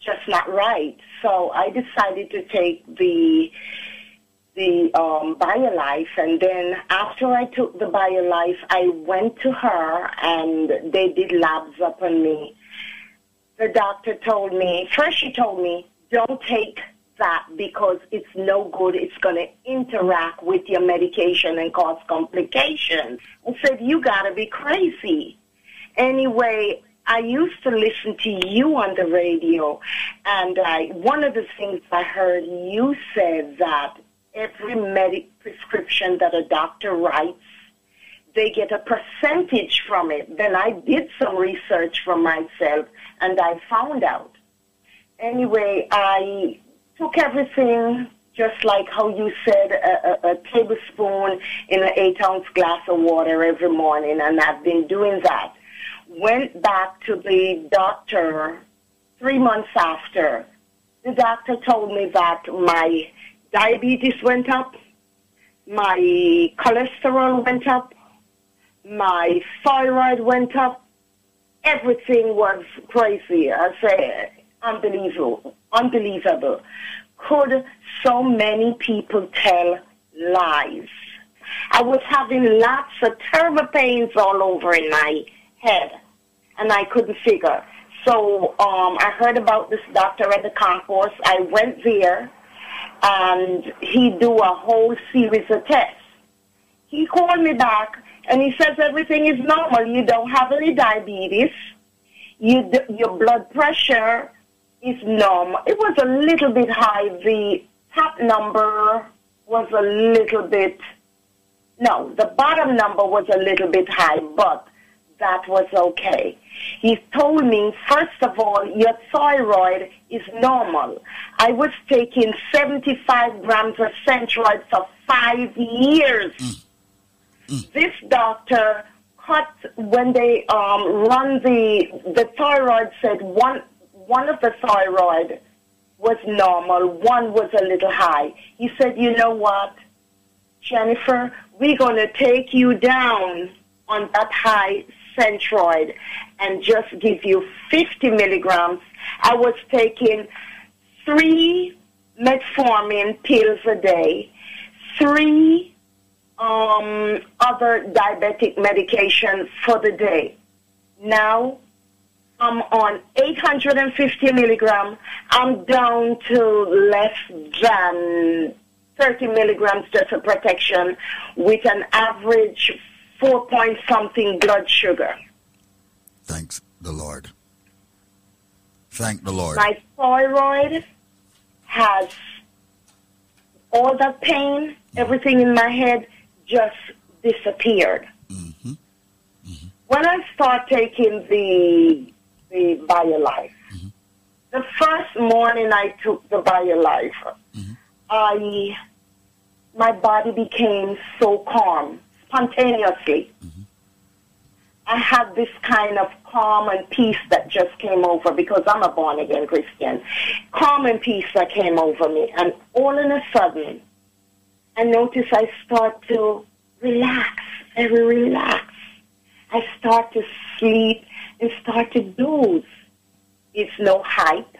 just not right. So I decided to take the the um, BioLife, and then after I took the BioLife, I went to her and they did labs up on me. The doctor told me, first she told me, don't take that because it's no good. It's going to interact with your medication and cause complications. I said, you got to be crazy. Anyway, I used to listen to you on the radio, and I, one of the things I heard you said that every medic prescription that a doctor writes, they get a percentage from it. Then I did some research for myself, and I found out. Anyway, I took everything just like how you said, a, a, a tablespoon in an eight ounce glass of water every morning, and I've been doing that. Went back to the doctor three months after. The doctor told me that my diabetes went up, my cholesterol went up, my thyroid went up, everything was crazy. I say unbelievable, unbelievable. Could so many people tell lies? I was having lots of terrible pains all over in my head, and I couldn't figure. So um, I heard about this doctor at the concourse. I went there, and he do a whole series of tests. He called me back, and he says everything is normal. You don't have any diabetes. You your blood pressure is normal. It was a little bit high. The top number was a little bit, no, the bottom number was a little bit high, but that was okay. He told me, first of all, your thyroid is normal. I was taking 75 grams of Synthroid for five years. This doctor cut when they um, run the the thyroid said one one of the thyroid was normal, one was a little high. He said, you know what, Jennifer, we're going to take you down on that high Synthroid and just give you 50 milligrams. I was taking three metformin pills a day, three um, other diabetic medication for the day. Now I'm on 850 milligram. I'm down to less than 30 milligrams just for protection with an average four point something blood sugar. Thanks the Lord. Thank the Lord. My thyroid has all that pain, mm. everything in my head just disappeared. Mm-hmm. Mm-hmm. When I start taking the the BioLife, the first morning I took the BioLife, I my body became so calm spontaneously. I had this kind of calm and peace that just came over because I'm a born again Christian. Calm and peace that came over me. And all in a sudden, I notice I start to relax, very relax. I start to sleep and start to doze. It's no hype.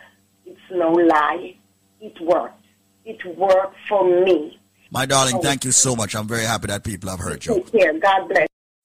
It's no lie. It worked. It worked for me. My darling, thank you so much. I'm very happy that people have heard you. Take care. God bless.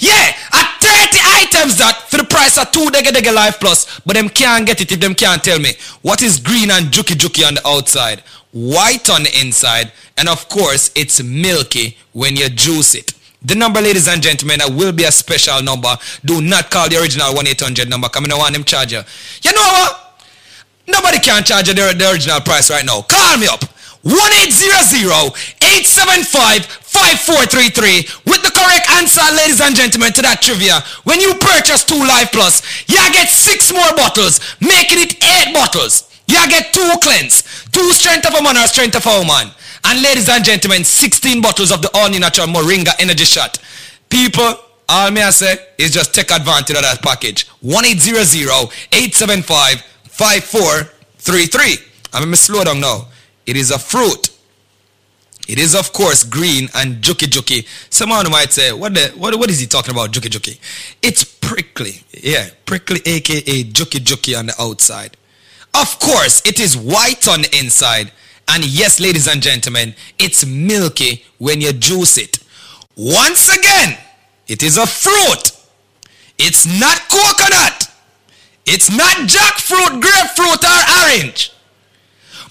Yeah, at 30 items that for the price of two Dega Dega Life Plus, but them can't get it if them can't tell me what is green and juky juky on the outside, white on the inside, and of course it's milky when you juice it. The number, ladies and gentlemen, will be a special number. Do not call the original 1-800 number. Come in, I want them charge you. You know what? Nobody can charge you the, the original price right now. Call me up. 1-800-875-5433 with the correct answer, ladies and gentlemen, to that trivia. When you purchase two Life Plus, you get six more bottles, making it eight bottles. You get two cleanse, two strength of a man or strength of a woman. And ladies and gentlemen, 16 bottles of the all natural Moringa energy shot. People, all me I say is just take advantage of that package. 1-800-875-5433. I'm going to slow down now. It is a fruit. It is of course green and juky juky. Someone might say, what the, what, what is he talking about juky juky? It's prickly. Yeah, prickly aka juky juky on the outside. Of course, it is white on the inside. And yes, ladies and gentlemen, it's milky when you juice it. Once again, it is a fruit. It's not coconut. It's not jackfruit, grapefruit, or orange.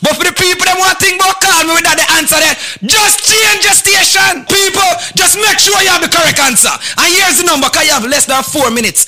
But for the people that want to think about call me without the answer there, just change your station. People, just make sure you have the correct answer. And here's the number, because you have less than four minutes.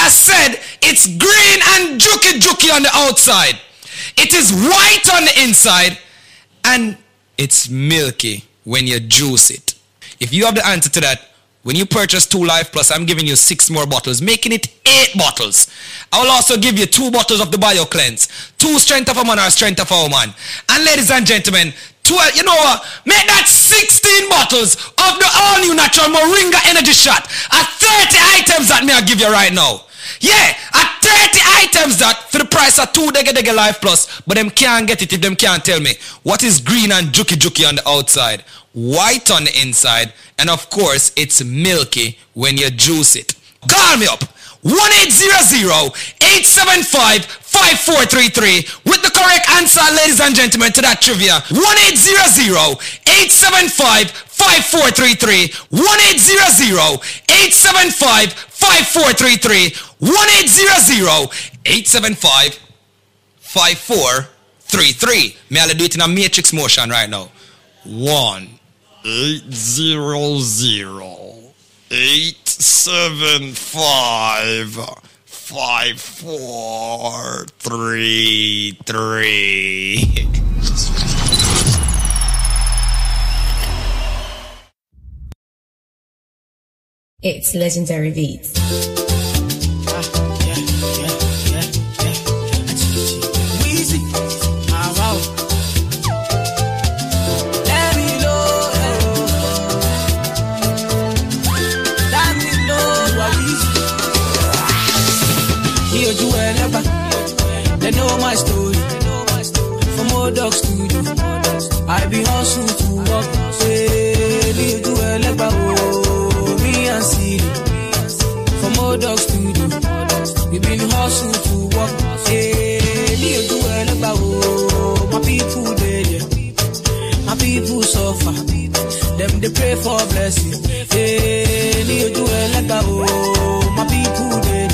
As said, it's green and juky juky on the outside. It is white on the inside. And it's milky when you juice it. If you have the answer to that, when you purchase two Life Plus, I'm giving you six more bottles, making it eight bottles. I will also give you two bottles of the Bio Cleanse, two Strength of a Man or Strength of a Woman. And ladies and gentlemen, 12, you know what? Make that 16 bottles of the all new natural Moringa Energy Shot at 30 items that me I give you right now. Yeah, at 30 items that for the price of two Dega Dega Life Plus, but them can't get it if them can't tell me what is green and juky juky on the outside, white on the inside, and of course it's milky when you juice it. Call me up. 1-800-875-5433 with the correct answer, ladies and gentlemen, to that trivia. 1-800-875-5433. 1-800-875-5433. 1-800-875-5433. May I do it in a matrix motion right now? One. Eight zero zero eight seven five five four three three. It's legendary beats. Modoc studio. I be hustle to work. Say, do elegba oh, me and Siri. For Modoc studio, we been hustle to work. Say, do elegba oh, my people dey. My people suffer. Them they pray for blessing. Me do elegba oh, my people dey.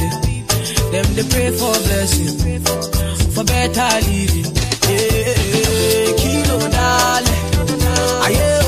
Them they pray for blessing, for better living. Kilo dale, ayé ò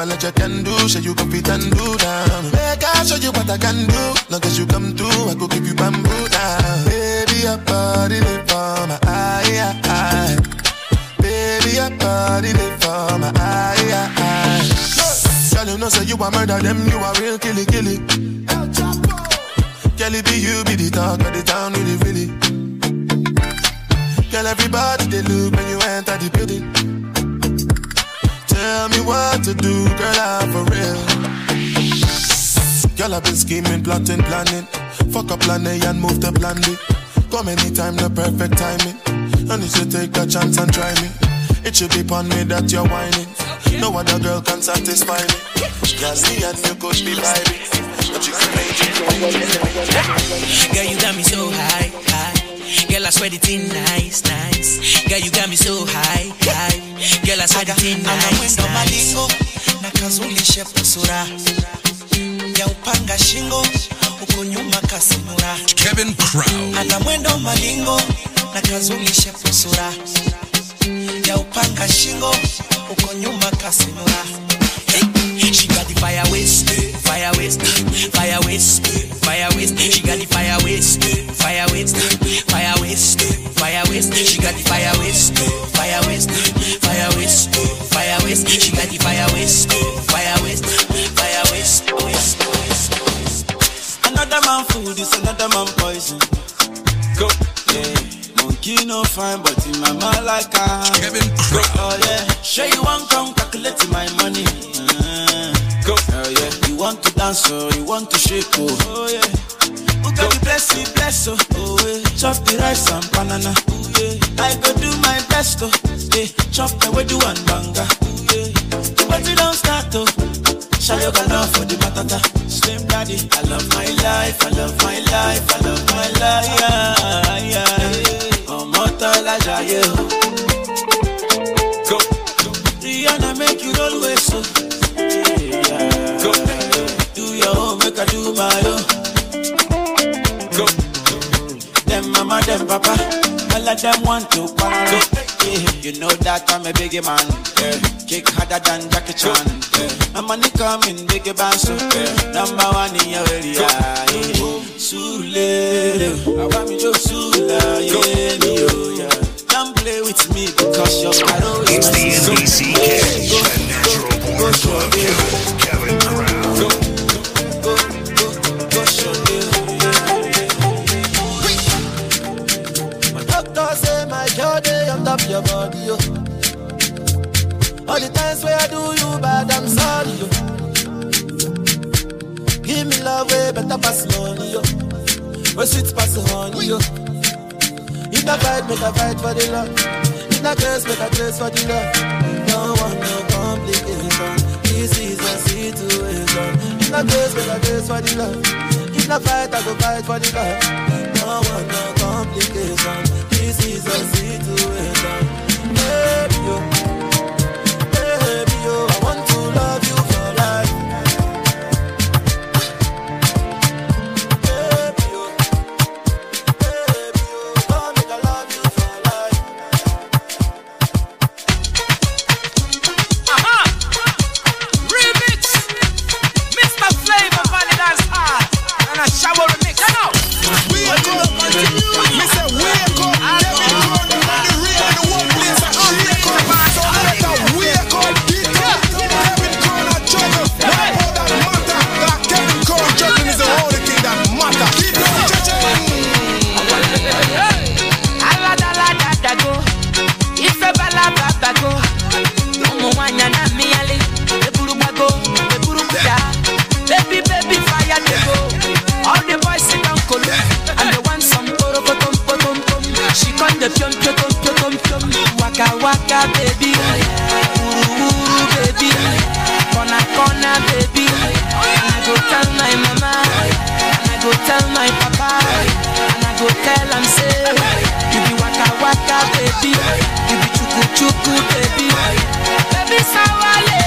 I let you can do, show you go fit and do down. Make I show you what I can do. Long as you come through, I go give you bamboo down. Baby, your body live for my eye, eye. Baby, your body live for my eye, eye. Girl, you know say you a murder them, you a real killy killy. Girl, it be you be the talk of the town, really really. Girl, everybody they look when you enter the building. What to do, girl, I'm for real. Girl, I've been scheming, plotting, planning. Fuck up plan A and move to plan B. Come anytime, the perfect timing. And you should take a chance and try me. It should be upon me that you're whining. No other girl can satisfy me. Girl, me and you could be vibing. But you can make it. Girl, you got me so high. Girl, I swear the thing nice, nice. Girl, you got me so high, high. Girl, I swear the thing nice, nice. malingo na kazulishe pusura ya upanga shingo huko nyuma kasimura Kevin Crown. ana mwendo malingo na kazulishe pusura ya upanga shingo huko nyuma kasimura She got the fire waste, fire waste, fire waste, fire waste. She got the fire waste, fire waste, fire waste, fire waste. She got the fire waste, fire waste, fire waste, fire waste. She got the fire waste, fire waste, fire waste. Another man food is another man poison. Go. Yeah. Monkey no fine, but in my mind like I Kevin Crown. Oh yeah. Sure you want come calculate my money. Uh, want to dance or you want to shake oh. Oh yeah. Who got the bless you bless oh. Oh yeah. Chop the rice and banana. Oh yeah. I go do my best oh. Yeah. Chop the way do and banga. Oh yeah. But you don't start oh. Shayo love for the matata. Slim daddy, I love my life, I love my life, I love my life. Yeah, yeah. Ọmọ tọ́lá jayé o. Go. Rihanna make you with oh. so. Your own, make I do my own. Go. Them mama, them papa, all of them want to quarrel. Yeah. You know that I'm a biggie man. Yeah. Kick harder than Jackie Chan. Yeah. My money coming, biggie band so. Yeah. Number one in your area. Yeah. Sule, I want me to Sula, yeah, me, oh, yeah. Don't play with me because your caro is It's the my NBC Cash, the natural born dey your body, yo. All the times where I do you bad, I'm sorry, yo. Give me love way better pass money, yo. Where sweet pass honey, yo. If I fight, make I fight for the love. If I curse, make I curse for the love. Don't want no complication. This is a situation. If I curse, make I curse for the love. If I fight, I go fight for the love. Don't want no complication. This is a situation. Baby, yo. Baby, yo. I want the chum chum chum chum chum Waka waka baby. Uru uru baby. Corner corner baby. And I go tell my mama. And I go tell my papa. And I go tell him say You be waka waka baby. You be chuku chuku baby. Baby sawale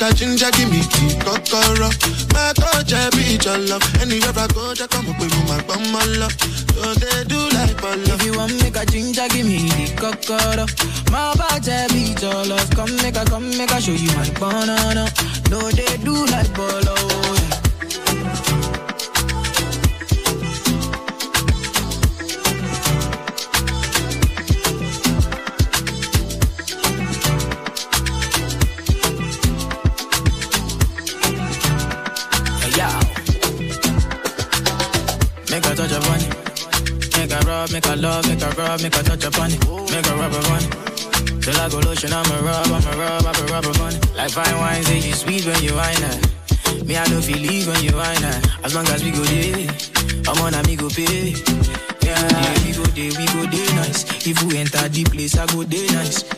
make a ginger, give me key, kokoro.